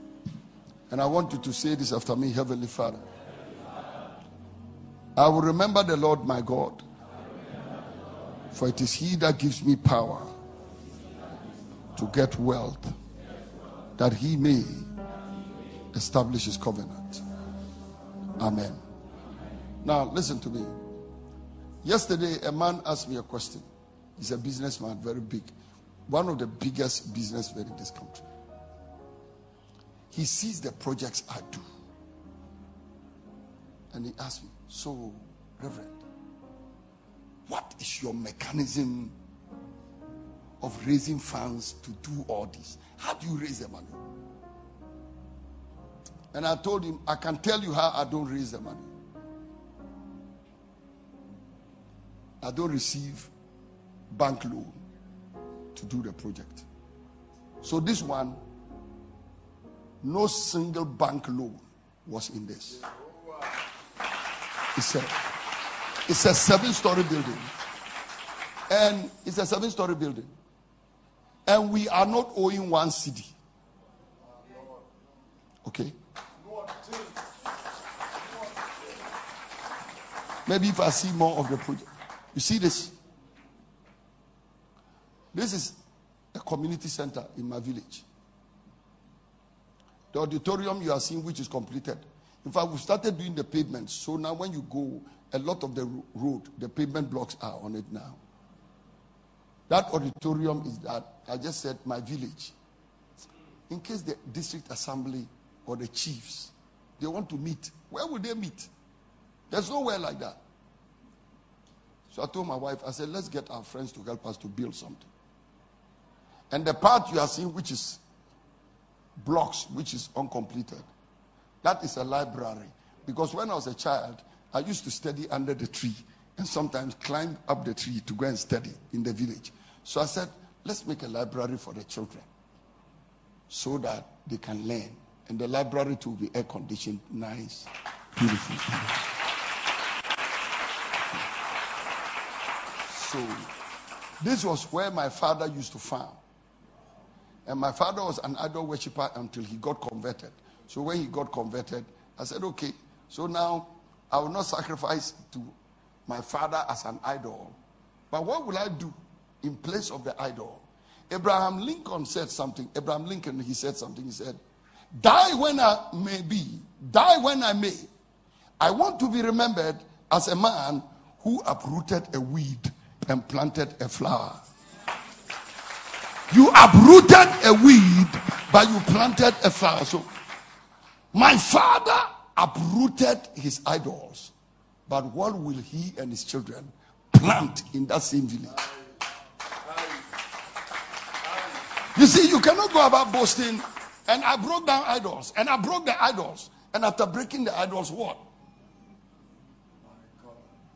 And I want you to say this after me, Heavenly Father. I will remember the Lord my God. For it is He that gives me power to get wealth, that He may establish His covenant. Amen. Now, listen to me. Yesterday, a man asked me a question. He's a businessman, very big, one of the biggest businessmen in this country. He sees the projects I do. And he asked me, So, Reverend, what is your mechanism of raising funds to do all this? How do you raise the money? And I told him, I can tell you how I don't raise the money. I don't receive bank loan to do the project. So this one, no single bank loan was in this. It's a, it's a seven-story building. And it's a seven-story building. And we are not owing one city. Okay? Maybe if I see more of the project. You see this? This is a community center in my village. The auditorium you are seeing, which is completed, In fact, we started doing the pavement. So now when you go, a lot of the road, the pavement blocks are on it now. That auditorium is that, I just said, my village. In case the district assembly or the chiefs, they want to meet, where would they meet? There's nowhere like that. So I told my wife, I said, let's get our friends to help us to build something. And the part you are seeing, which is blocks, which is uncompleted, that is a library. Because when I was a child, I used to study under the tree and sometimes climb up the tree to go and study in the village. So I said, let's make a library for the children so that they can learn. And the library to be air conditioned, nice, beautiful. So this was where my father used to farm. And my father was an idol worshiper until he got converted. So when he got converted, I said, okay, so now I will not sacrifice to my father as an idol. But what will I do in place of the idol? Abraham Lincoln said something. Abraham Lincoln, he said something. He said, Die when I may be, die when I may. I want to be remembered as a man who uprooted a weed and planted a flower. You uprooted a weed, but you planted a flower. So, my father uprooted his idols, but what will he and his children plant in that same village? You see, you cannot go about boasting. And I broke down idols, and I broke the idols, and after breaking the idols, what?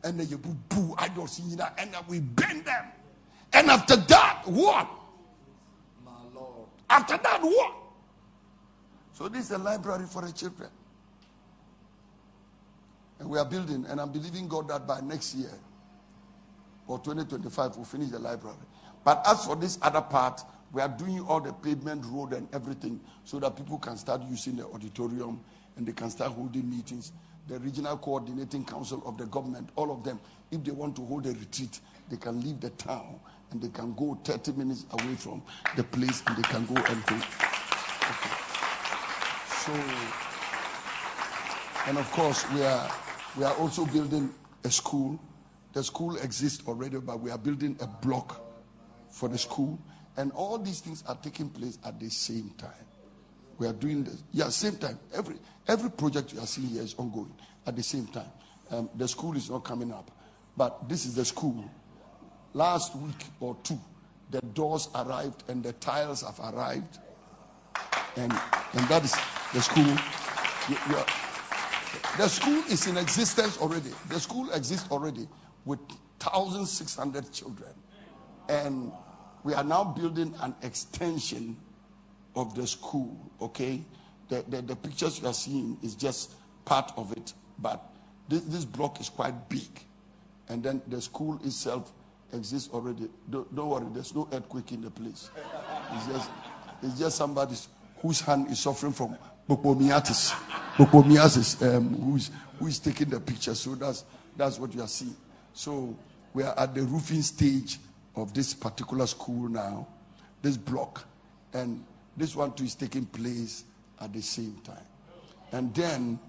And then you boo boo idols, and then we bend them. And after that, what? After that, what? So this is a library for the children. And we are building, and I'm believing God that by next year or 2025 we'll finish the library. But as for this other part, we are doing all the pavement road and everything so that people can start using the auditorium and they can start holding meetings. The regional coordinating council of the government, all of them, if they want to hold a retreat, they can leave the town and they can go 30 minutes away from the place and they can go and go. Okay. So, and of course, we are we are also building a school. The school exists already, but we are building a block for the school. And all these things are taking place at the same time. We are doing this. Yeah, same time. Every every project you are seeing here is ongoing at the same time. Um, the school is not coming up, but this is the school last week or two, the doors arrived and the tiles have arrived. And, and that is the school. You, you the school is in existence already. The school exists already with 1,600 children. And we are now building an extension of the school, okay? The, the, the pictures you are seeing is just part of it, but this, this block is quite big. And then the school itself exists already. Don't, don't, worry, there's no earthquake in the place. It's just, it's just somebody whose hand is suffering from bupomiatis. Bupomiasis, um, who's, who is taking the picture. So that's, that's what you are seeing. So we are at the roofing stage of this particular school now, this block. And this one too is taking place at the same time. And then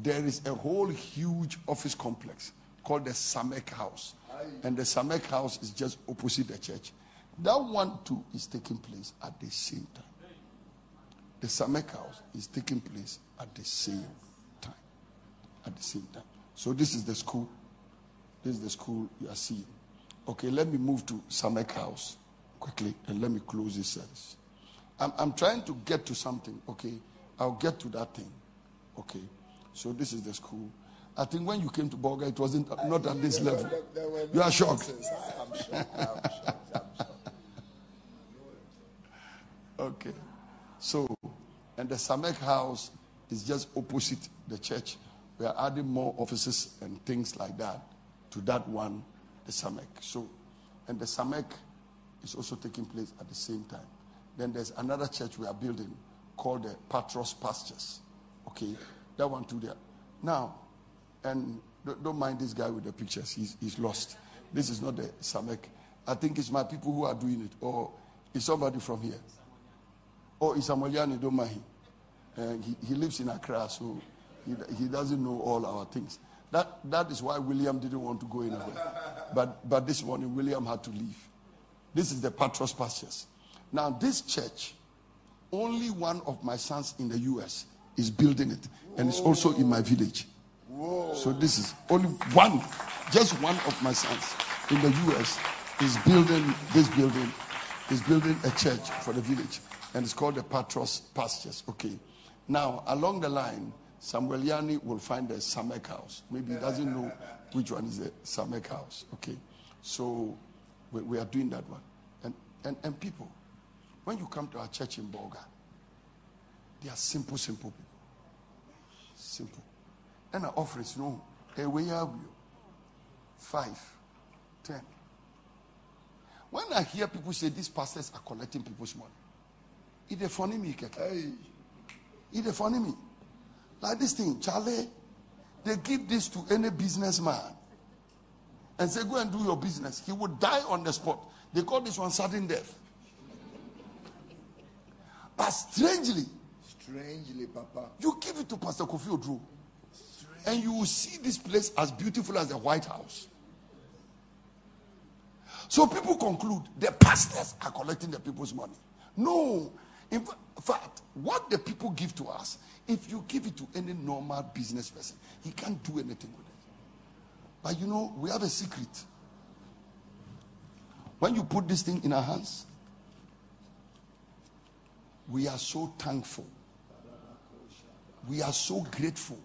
there is a whole huge office complex called the Samek House. And the Samek house is just opposite the church. That one too is taking place at the same time. The Samek house is taking place at the same time. At the same time. So this is the school. This is the school you are seeing. Okay, let me move to Samek house quickly and let me close this service. I'm, I'm trying to get to something. Okay, I'll get to that thing. Okay, so this is the school. I think when you came to Bolga, it wasn't not at this level. You are shocked. okay. So, and the Samek house is just opposite the church. We are adding more offices and things like that to that one, the Samek. So, and the Samek is also taking place at the same time. Then there's another church we are building called the Patros Pastures. Okay, that one too there. Now, and don't mind this guy with the pictures. He's, he's lost. This is not the Samek. I think it's my people who are doing it. Or it's somebody from here. Or it's Amoliani, don't mind him. Uh, he, he lives in Accra, so He, he doesn't know all our things. That, that is why William didn't want to go anywhere. But, but this morning, William had to leave. This is the Patros Pastures. Now, this church, only one of my sons in the U.S. is building it, and it's also in my village. So this is only one, just one of my sons in the U.S. is building this building, is building a church for the village, and it's called the Patros Pastures. Okay. Now, along the line, Samuel Yani will find a Samek house. Maybe he doesn't know which one is the Samek house. Okay. So we, we are doing that one. And, and, and people, when you come to our church in Bolga, they are simple, simple people. Simple. Our offerings, no. Hey, where are we? Five, ten. When I hear people say these pastors are collecting people's money, it's a funny me, Hey. It's a funny me. Like this thing, Charlie, they give this to any businessman and say, Go and do your business. He would die on the spot. They call this one sudden death. But strangely, strangely, Papa, you give it to Pastor Kofi Oduro, and you will see this place as beautiful as the White House. So people conclude the pastors are collecting the people's money. No. In fact, what the people give to us, if you give it to any normal business person, he can't do anything with it. But you know, we have a secret. When you put this thing in our hands, we are so thankful. We are so grateful.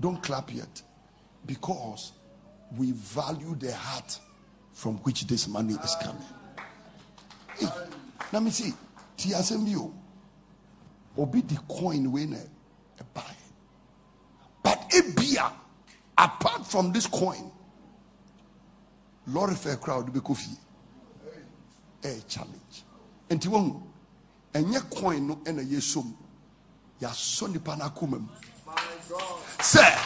Don't clap yet. Because we value the heart from which this money is coming. Hey, let me see. TSMU. Obi the coin winner. Buy. But a beer, apart from this coin, lorry fair crowd be coffee. A challenge. And Tiwon, and your coin no and a yesum. Ya son panakumum. Sir,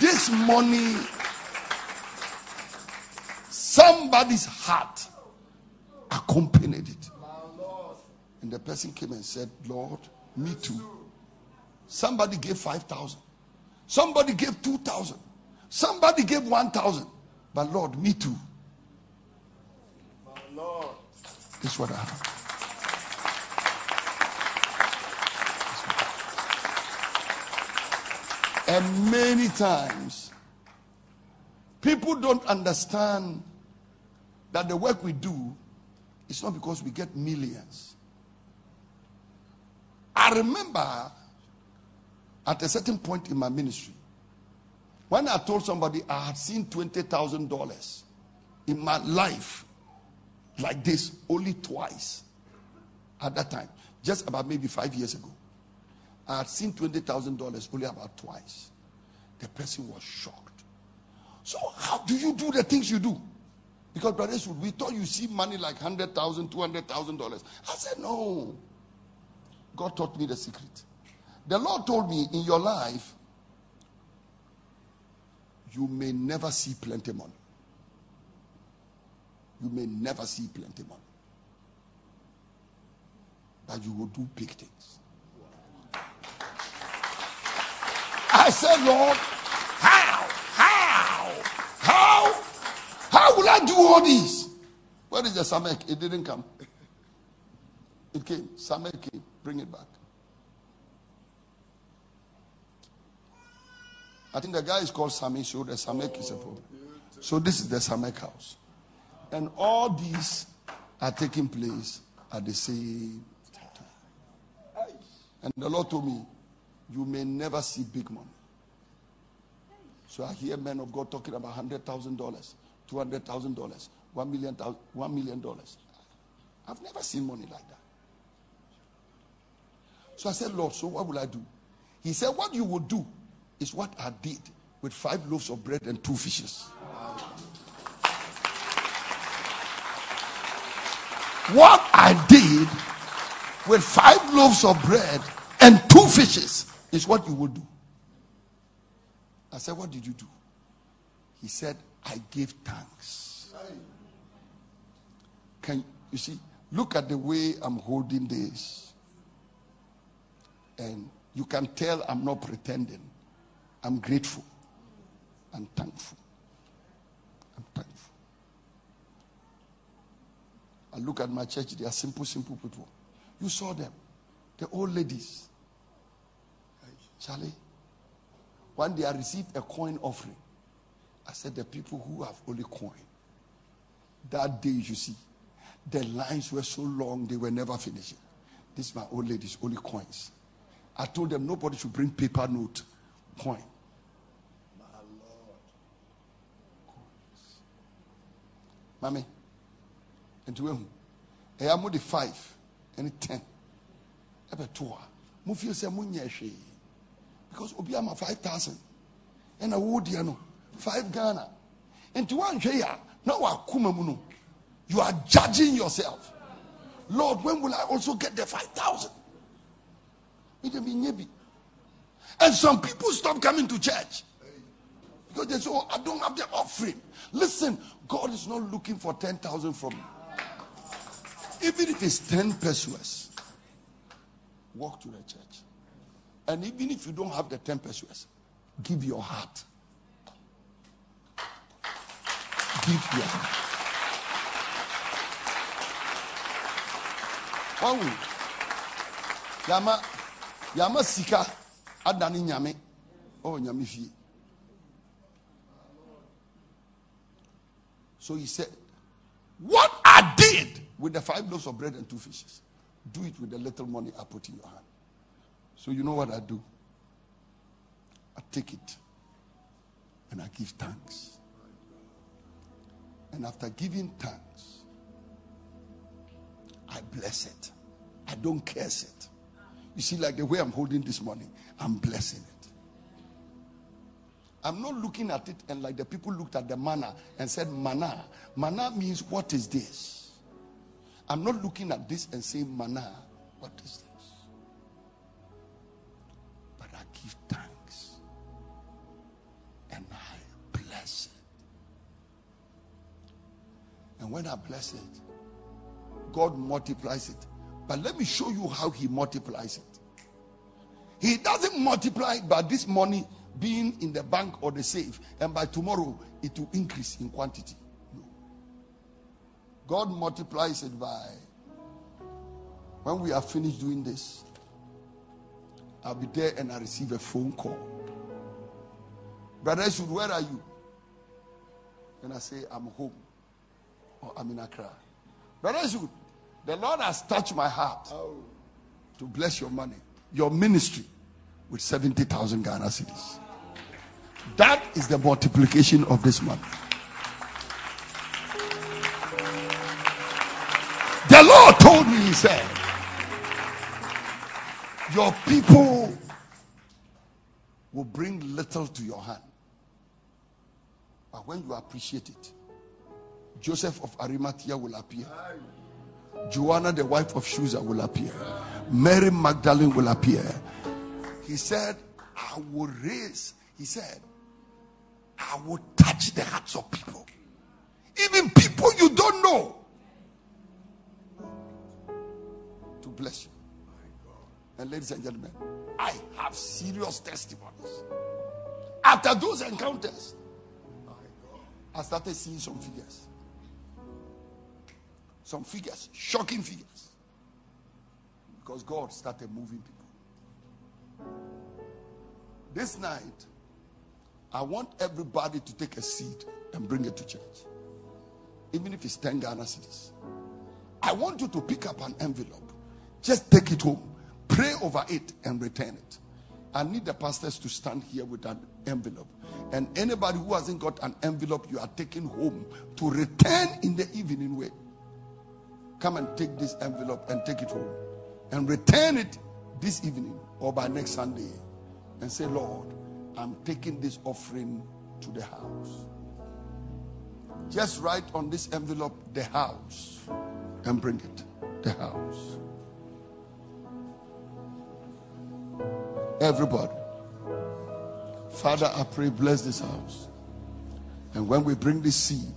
this money Somebody's heart accompanied it. And the person came and said, Lord, me too. Somebody gave 5,000. Somebody gave 2,000. Somebody gave 1,000. But Lord, me too. Lord. This is what I have. And many times, people don't understand that the work we do is not because we get millions. I remember at a certain point in my ministry, when I told somebody I had seen $20,000 in my life like this only twice at that time, just about maybe five years ago. I had seen $20,000 only about twice. The person was shocked. So, how do you do the things you do? Because, brothers, we thought you see money like $100,000, $200,000. I said, no. God taught me the secret. The Lord told me, in your life, you may never see plenty money. You may never see plenty money. But you will do big things. I said, Lord, How How? How? How will I do all this? Where is the Samek? It didn't come. It came. Samek came. Bring it back. I think the guy is called Sami, so the Samek is a problem. So this is the Samek house. And all these are taking place at the same time. And the Lord told me, You may never see big money. So I hear men of God talking about $100,000. $200,000, $1 million, $1 million. I've never seen money like that. So I said, Lord, so what will I do? He said, What you will do is what I did with five loaves of bread and two fishes. What I did with five loaves of bread and two fishes is what you will do. I said, What did you do? He said, I gave thanks. Can you see? Look at the way I'm holding this. And You can tell I'm not pretending. I'm grateful. I'm thankful. I'm thankful. I look at my church, they are simple, simple people. You saw them, the old ladies. Charlie, one day I received a coin offering. I said, The people who have only coin, that day you see, the lines were so long they were never finishing. This is my old ladies, only coins. I told them nobody should bring paper note, coin. My Lord. Coins. Mommy, and to whom? I am the five and ten. Ebe two. Mu feel say Because obi ama 5000. And a wood no 5 Ghana. And to one here, now akuma mu no. You are judging yourself. Lord, when will I also get the 5,000? And some people stop coming to church because they say, Oh, I don't have the offering. Listen, God is not looking for 10,000 from you. Even if it's 10 pesos, walk to the church. And even if you don't have the 10 pesos, give your heart. Give your heart. wahu yama yama sika adane nyame ɔwɔ nyame fie so he said what i did with the five loaves of bread and two fishes do it with the little money i put in your hand so you know what i do i take it and i give thanks and after giving thanks I bless it. I don't curse it. You see, like the way I'm holding this money, I'm blessing it. I'm not looking at it and like the people looked at the manna and said, Manna. Manna means, what is this? I'm not looking at this and saying, Manna, what is this? Give thanks and I bless it. And when I bless it, God multiplies it. But let me show you how He multiplies it. He doesn't multiply by this money being in the bank or the safe, and by tomorrow it will increase in quantity. No. God multiplies it by when we are finished doing this, I'll be there and I receive a phone call. Brother Sud, where are you? And I say, I'm home. Or I'm in Accra. Brother Sud, the Lord has touched my heart to bless your money, your ministry with 70,000 Ghana cedis. That is the multiplication of this money. The Lord told me, He said, Your people will bring little to your hand. But when you appreciate it, Joseph of Arimathea will appear. Joanna, the wife of Chuza, will appear. Mary Magdalene will appear. He said, I will raise, he said, I will touch the hearts of people. Ladies and gentlemen, I have serious testimonies. After those encounters, I started seeing some figures some figures, shocking figures. Because God started moving people. This night, I want everybody to take a seed and bring it to church. Even if it's 10 Ghana cedis. I want you to pick up an envelope. Just take it home, pray over it, and return it. I need the pastors to stand here with an envelope. And anybody who hasn't got an envelope, you are taking home to return in the evening way. Come and take this envelope and take it home and return it this evening or by next Sunday and say, Lord, I'm taking this offering to the house. Just write on this envelope the house and bring it. The house. Everybody. Father, I pray, bless this house. And when we bring this seed,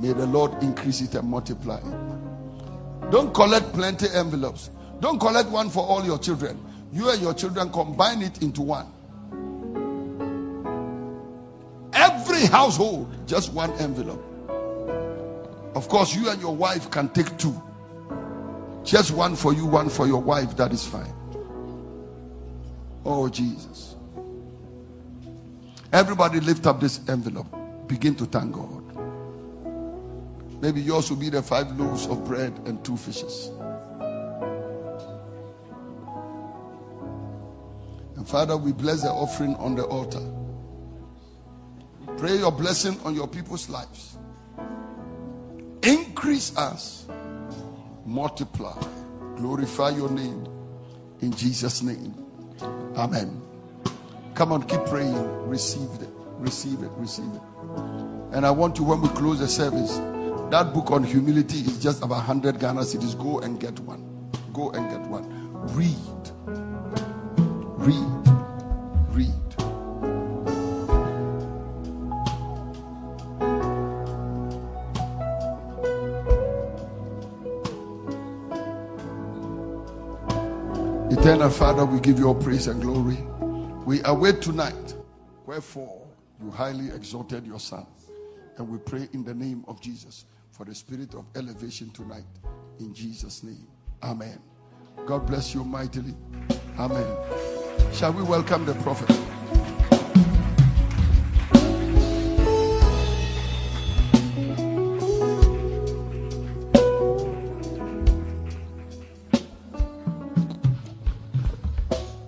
may the Lord increase it and multiply it. Don't collect plenty envelopes. Don't collect one for all your children. You and your children combine it into one. Every household, just one envelope. Of course, you and your wife can take two. Just one for you, one for your wife. That is fine. Oh, Jesus. Everybody lift up this envelope. Begin to thank God. Maybe yours will be the five loaves of bread and two fishes. And Father, we bless the offering on the altar. Pray your blessing on your people's lives. Increase us, multiply, glorify your name in Jesus' name. Amen. Come on, keep praying. Receive it, receive it, receive it. And I want you, when we close the service, that book on humility is just about 100 Ghana cedis. Go and get one. Go and get one. Read. Read. Eternal Father, we give you all praise and glory. We await tonight. Wherefore, you highly exalted your Son. And we pray in the name of Jesus for the spirit of elevation tonight. In Jesus' name. Amen. God bless you mightily. Amen. Shall we welcome the prophet?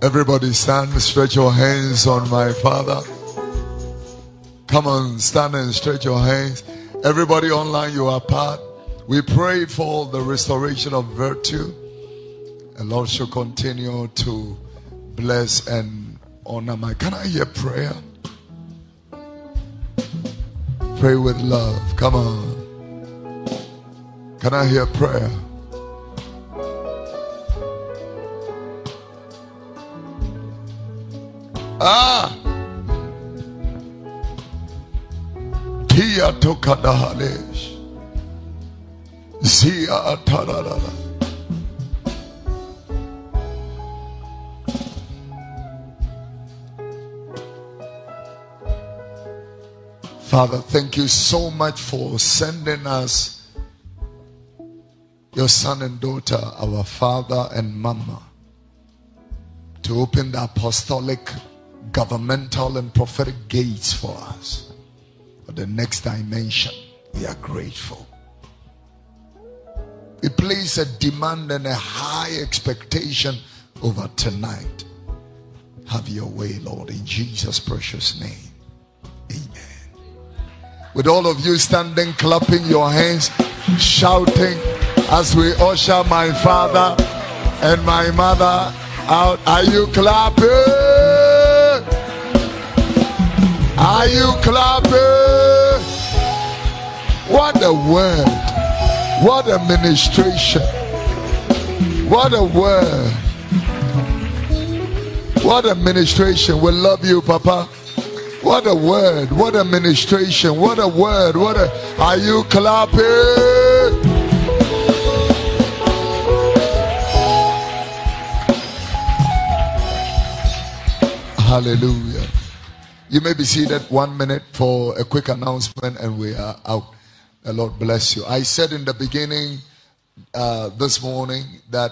Everybody stand, stretch your hands on my father. Come on, stand and stretch your hands. Everybody online, you are part. We pray for the restoration of virtue. And Lord shall continue to bless and honor my. Can I hear prayer? Pray with love. Come on. Can I hear prayer? Ah! Tia tokadahalesh. Zia atararara. Father, thank you so much for sending us your son and daughter, our father and mama, to open the apostolic, governmental, and prophetic gates for us for the next dimension. We are grateful. We place a demand and a high expectation over tonight. Have your way, Lord, in Jesus' precious name. Amen. With all of you standing, clapping your hands, shouting as we usher my father and my mother out. Are you clapping? Are you clapping? What a word. What a ministration. What a word. What a ministration. We love you, Papa. What a word. What a ministration. What a word. What a. Are you clapping? Hallelujah. You may be seated one minute for a quick announcement and we are out. The Lord bless you. I said in the beginning uh, this morning that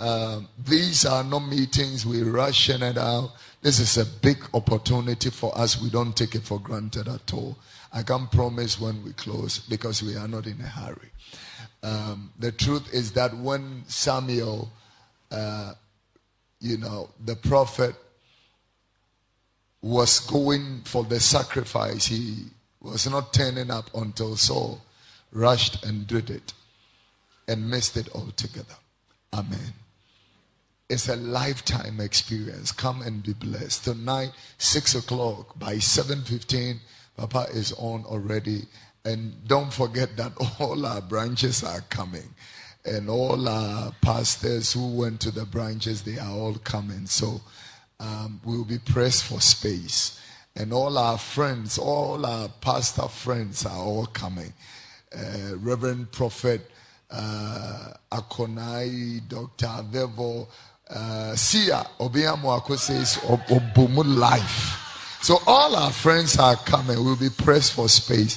uh, these are not meetings, we're rushing it out. This is a big opportunity for us. We don't take it for granted at all. I can't promise when we close because we are not in a hurry. Um, the truth is that when Samuel, uh, you know, the prophet was going for the sacrifice, he was not turning up until Saul rushed and did it and missed it altogether. Amen. It's a lifetime experience. Come and be blessed. Tonight, six o'clock by seven fifteen, Papa is on already. And don't forget that all our branches are coming. And all our pastors who went to the branches, they are all coming. So um, we'll be pressed for space. And all our friends, all our pastor friends are all coming. Uh, Reverend Prophet uh, Akonai, Dr. Avevo, Uh, Sia Obiamuako says Obumu life. So all our friends are coming. We'll be pressed for space.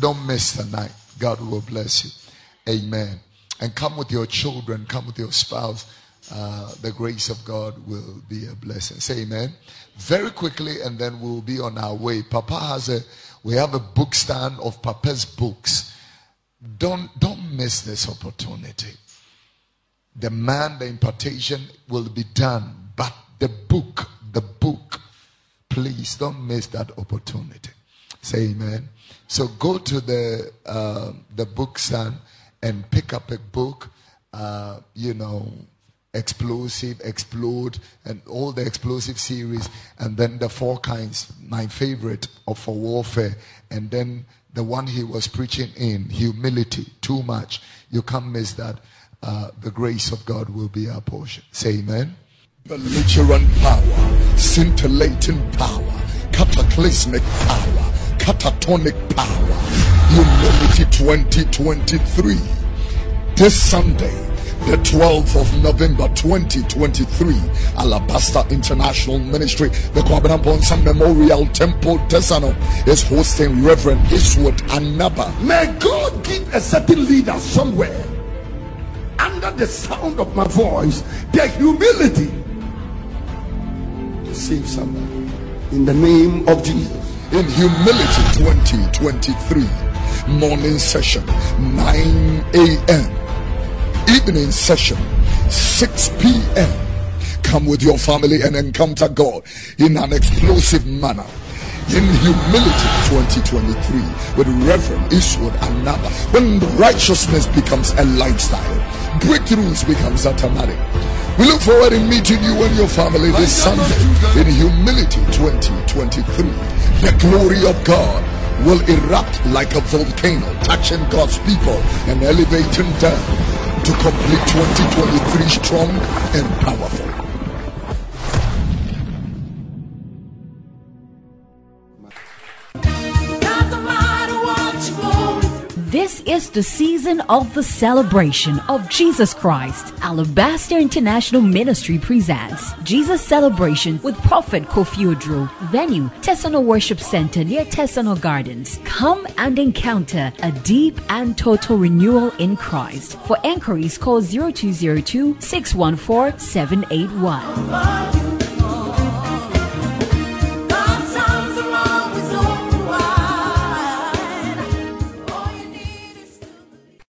Don't miss the night. God will bless you. Amen. And come with your children, come with your spouse. Uh, the grace of God will be a blessing. Say amen. Very quickly, and then we'll be on our way. Papa has a, we have a book stand of Papa's books. Don't, don't miss this opportunity. The man, the impartation will be done, but the book, the book, please don't miss that opportunity. Say amen. So go to the uh, the book stand and pick up a book. Uh, you know, explosive, explode, and all the explosive series, and then the four kinds, my favorite of for warfare, and then the one he was preaching in humility, too much. You can't miss that. Uh, the grace of God will be our portion. Say amen. Belligerent power, scintillating power, cataclysmic power, catatonic power, humility 2023. This Sunday, the 12th of November 2023, Alabaster International Ministry, the Kwabena Memorial Temple Tesano is hosting Reverend Eastwood Anaba. May God give a certain leader somewhere under the sound of my voice the humility to save someone in the name of Jesus. In Humility 2023, morning session 9 a.m evening session, 6 p.m. Come with your family and encounter God in an explosive manner. In humility 2023 with Reverend Eastwood Anaba. When righteousness becomes a lifestyle, breakthroughs becomes automatic. We look forward to meeting you and your family this Sunday in Humility 2023. The glory of God will erupt like a volcano, touching God's people and elevating them to complete 2023 strong and powerful. This is the season of the celebration of Jesus Christ. Alabaster International Ministry presents Jesus Celebration with Prophet Kofi Oduro. Venue, Tesano Worship Center near Tesano Gardens. Come and encounter a deep and total renewal in Christ. For enquiries, call 0202 614 781.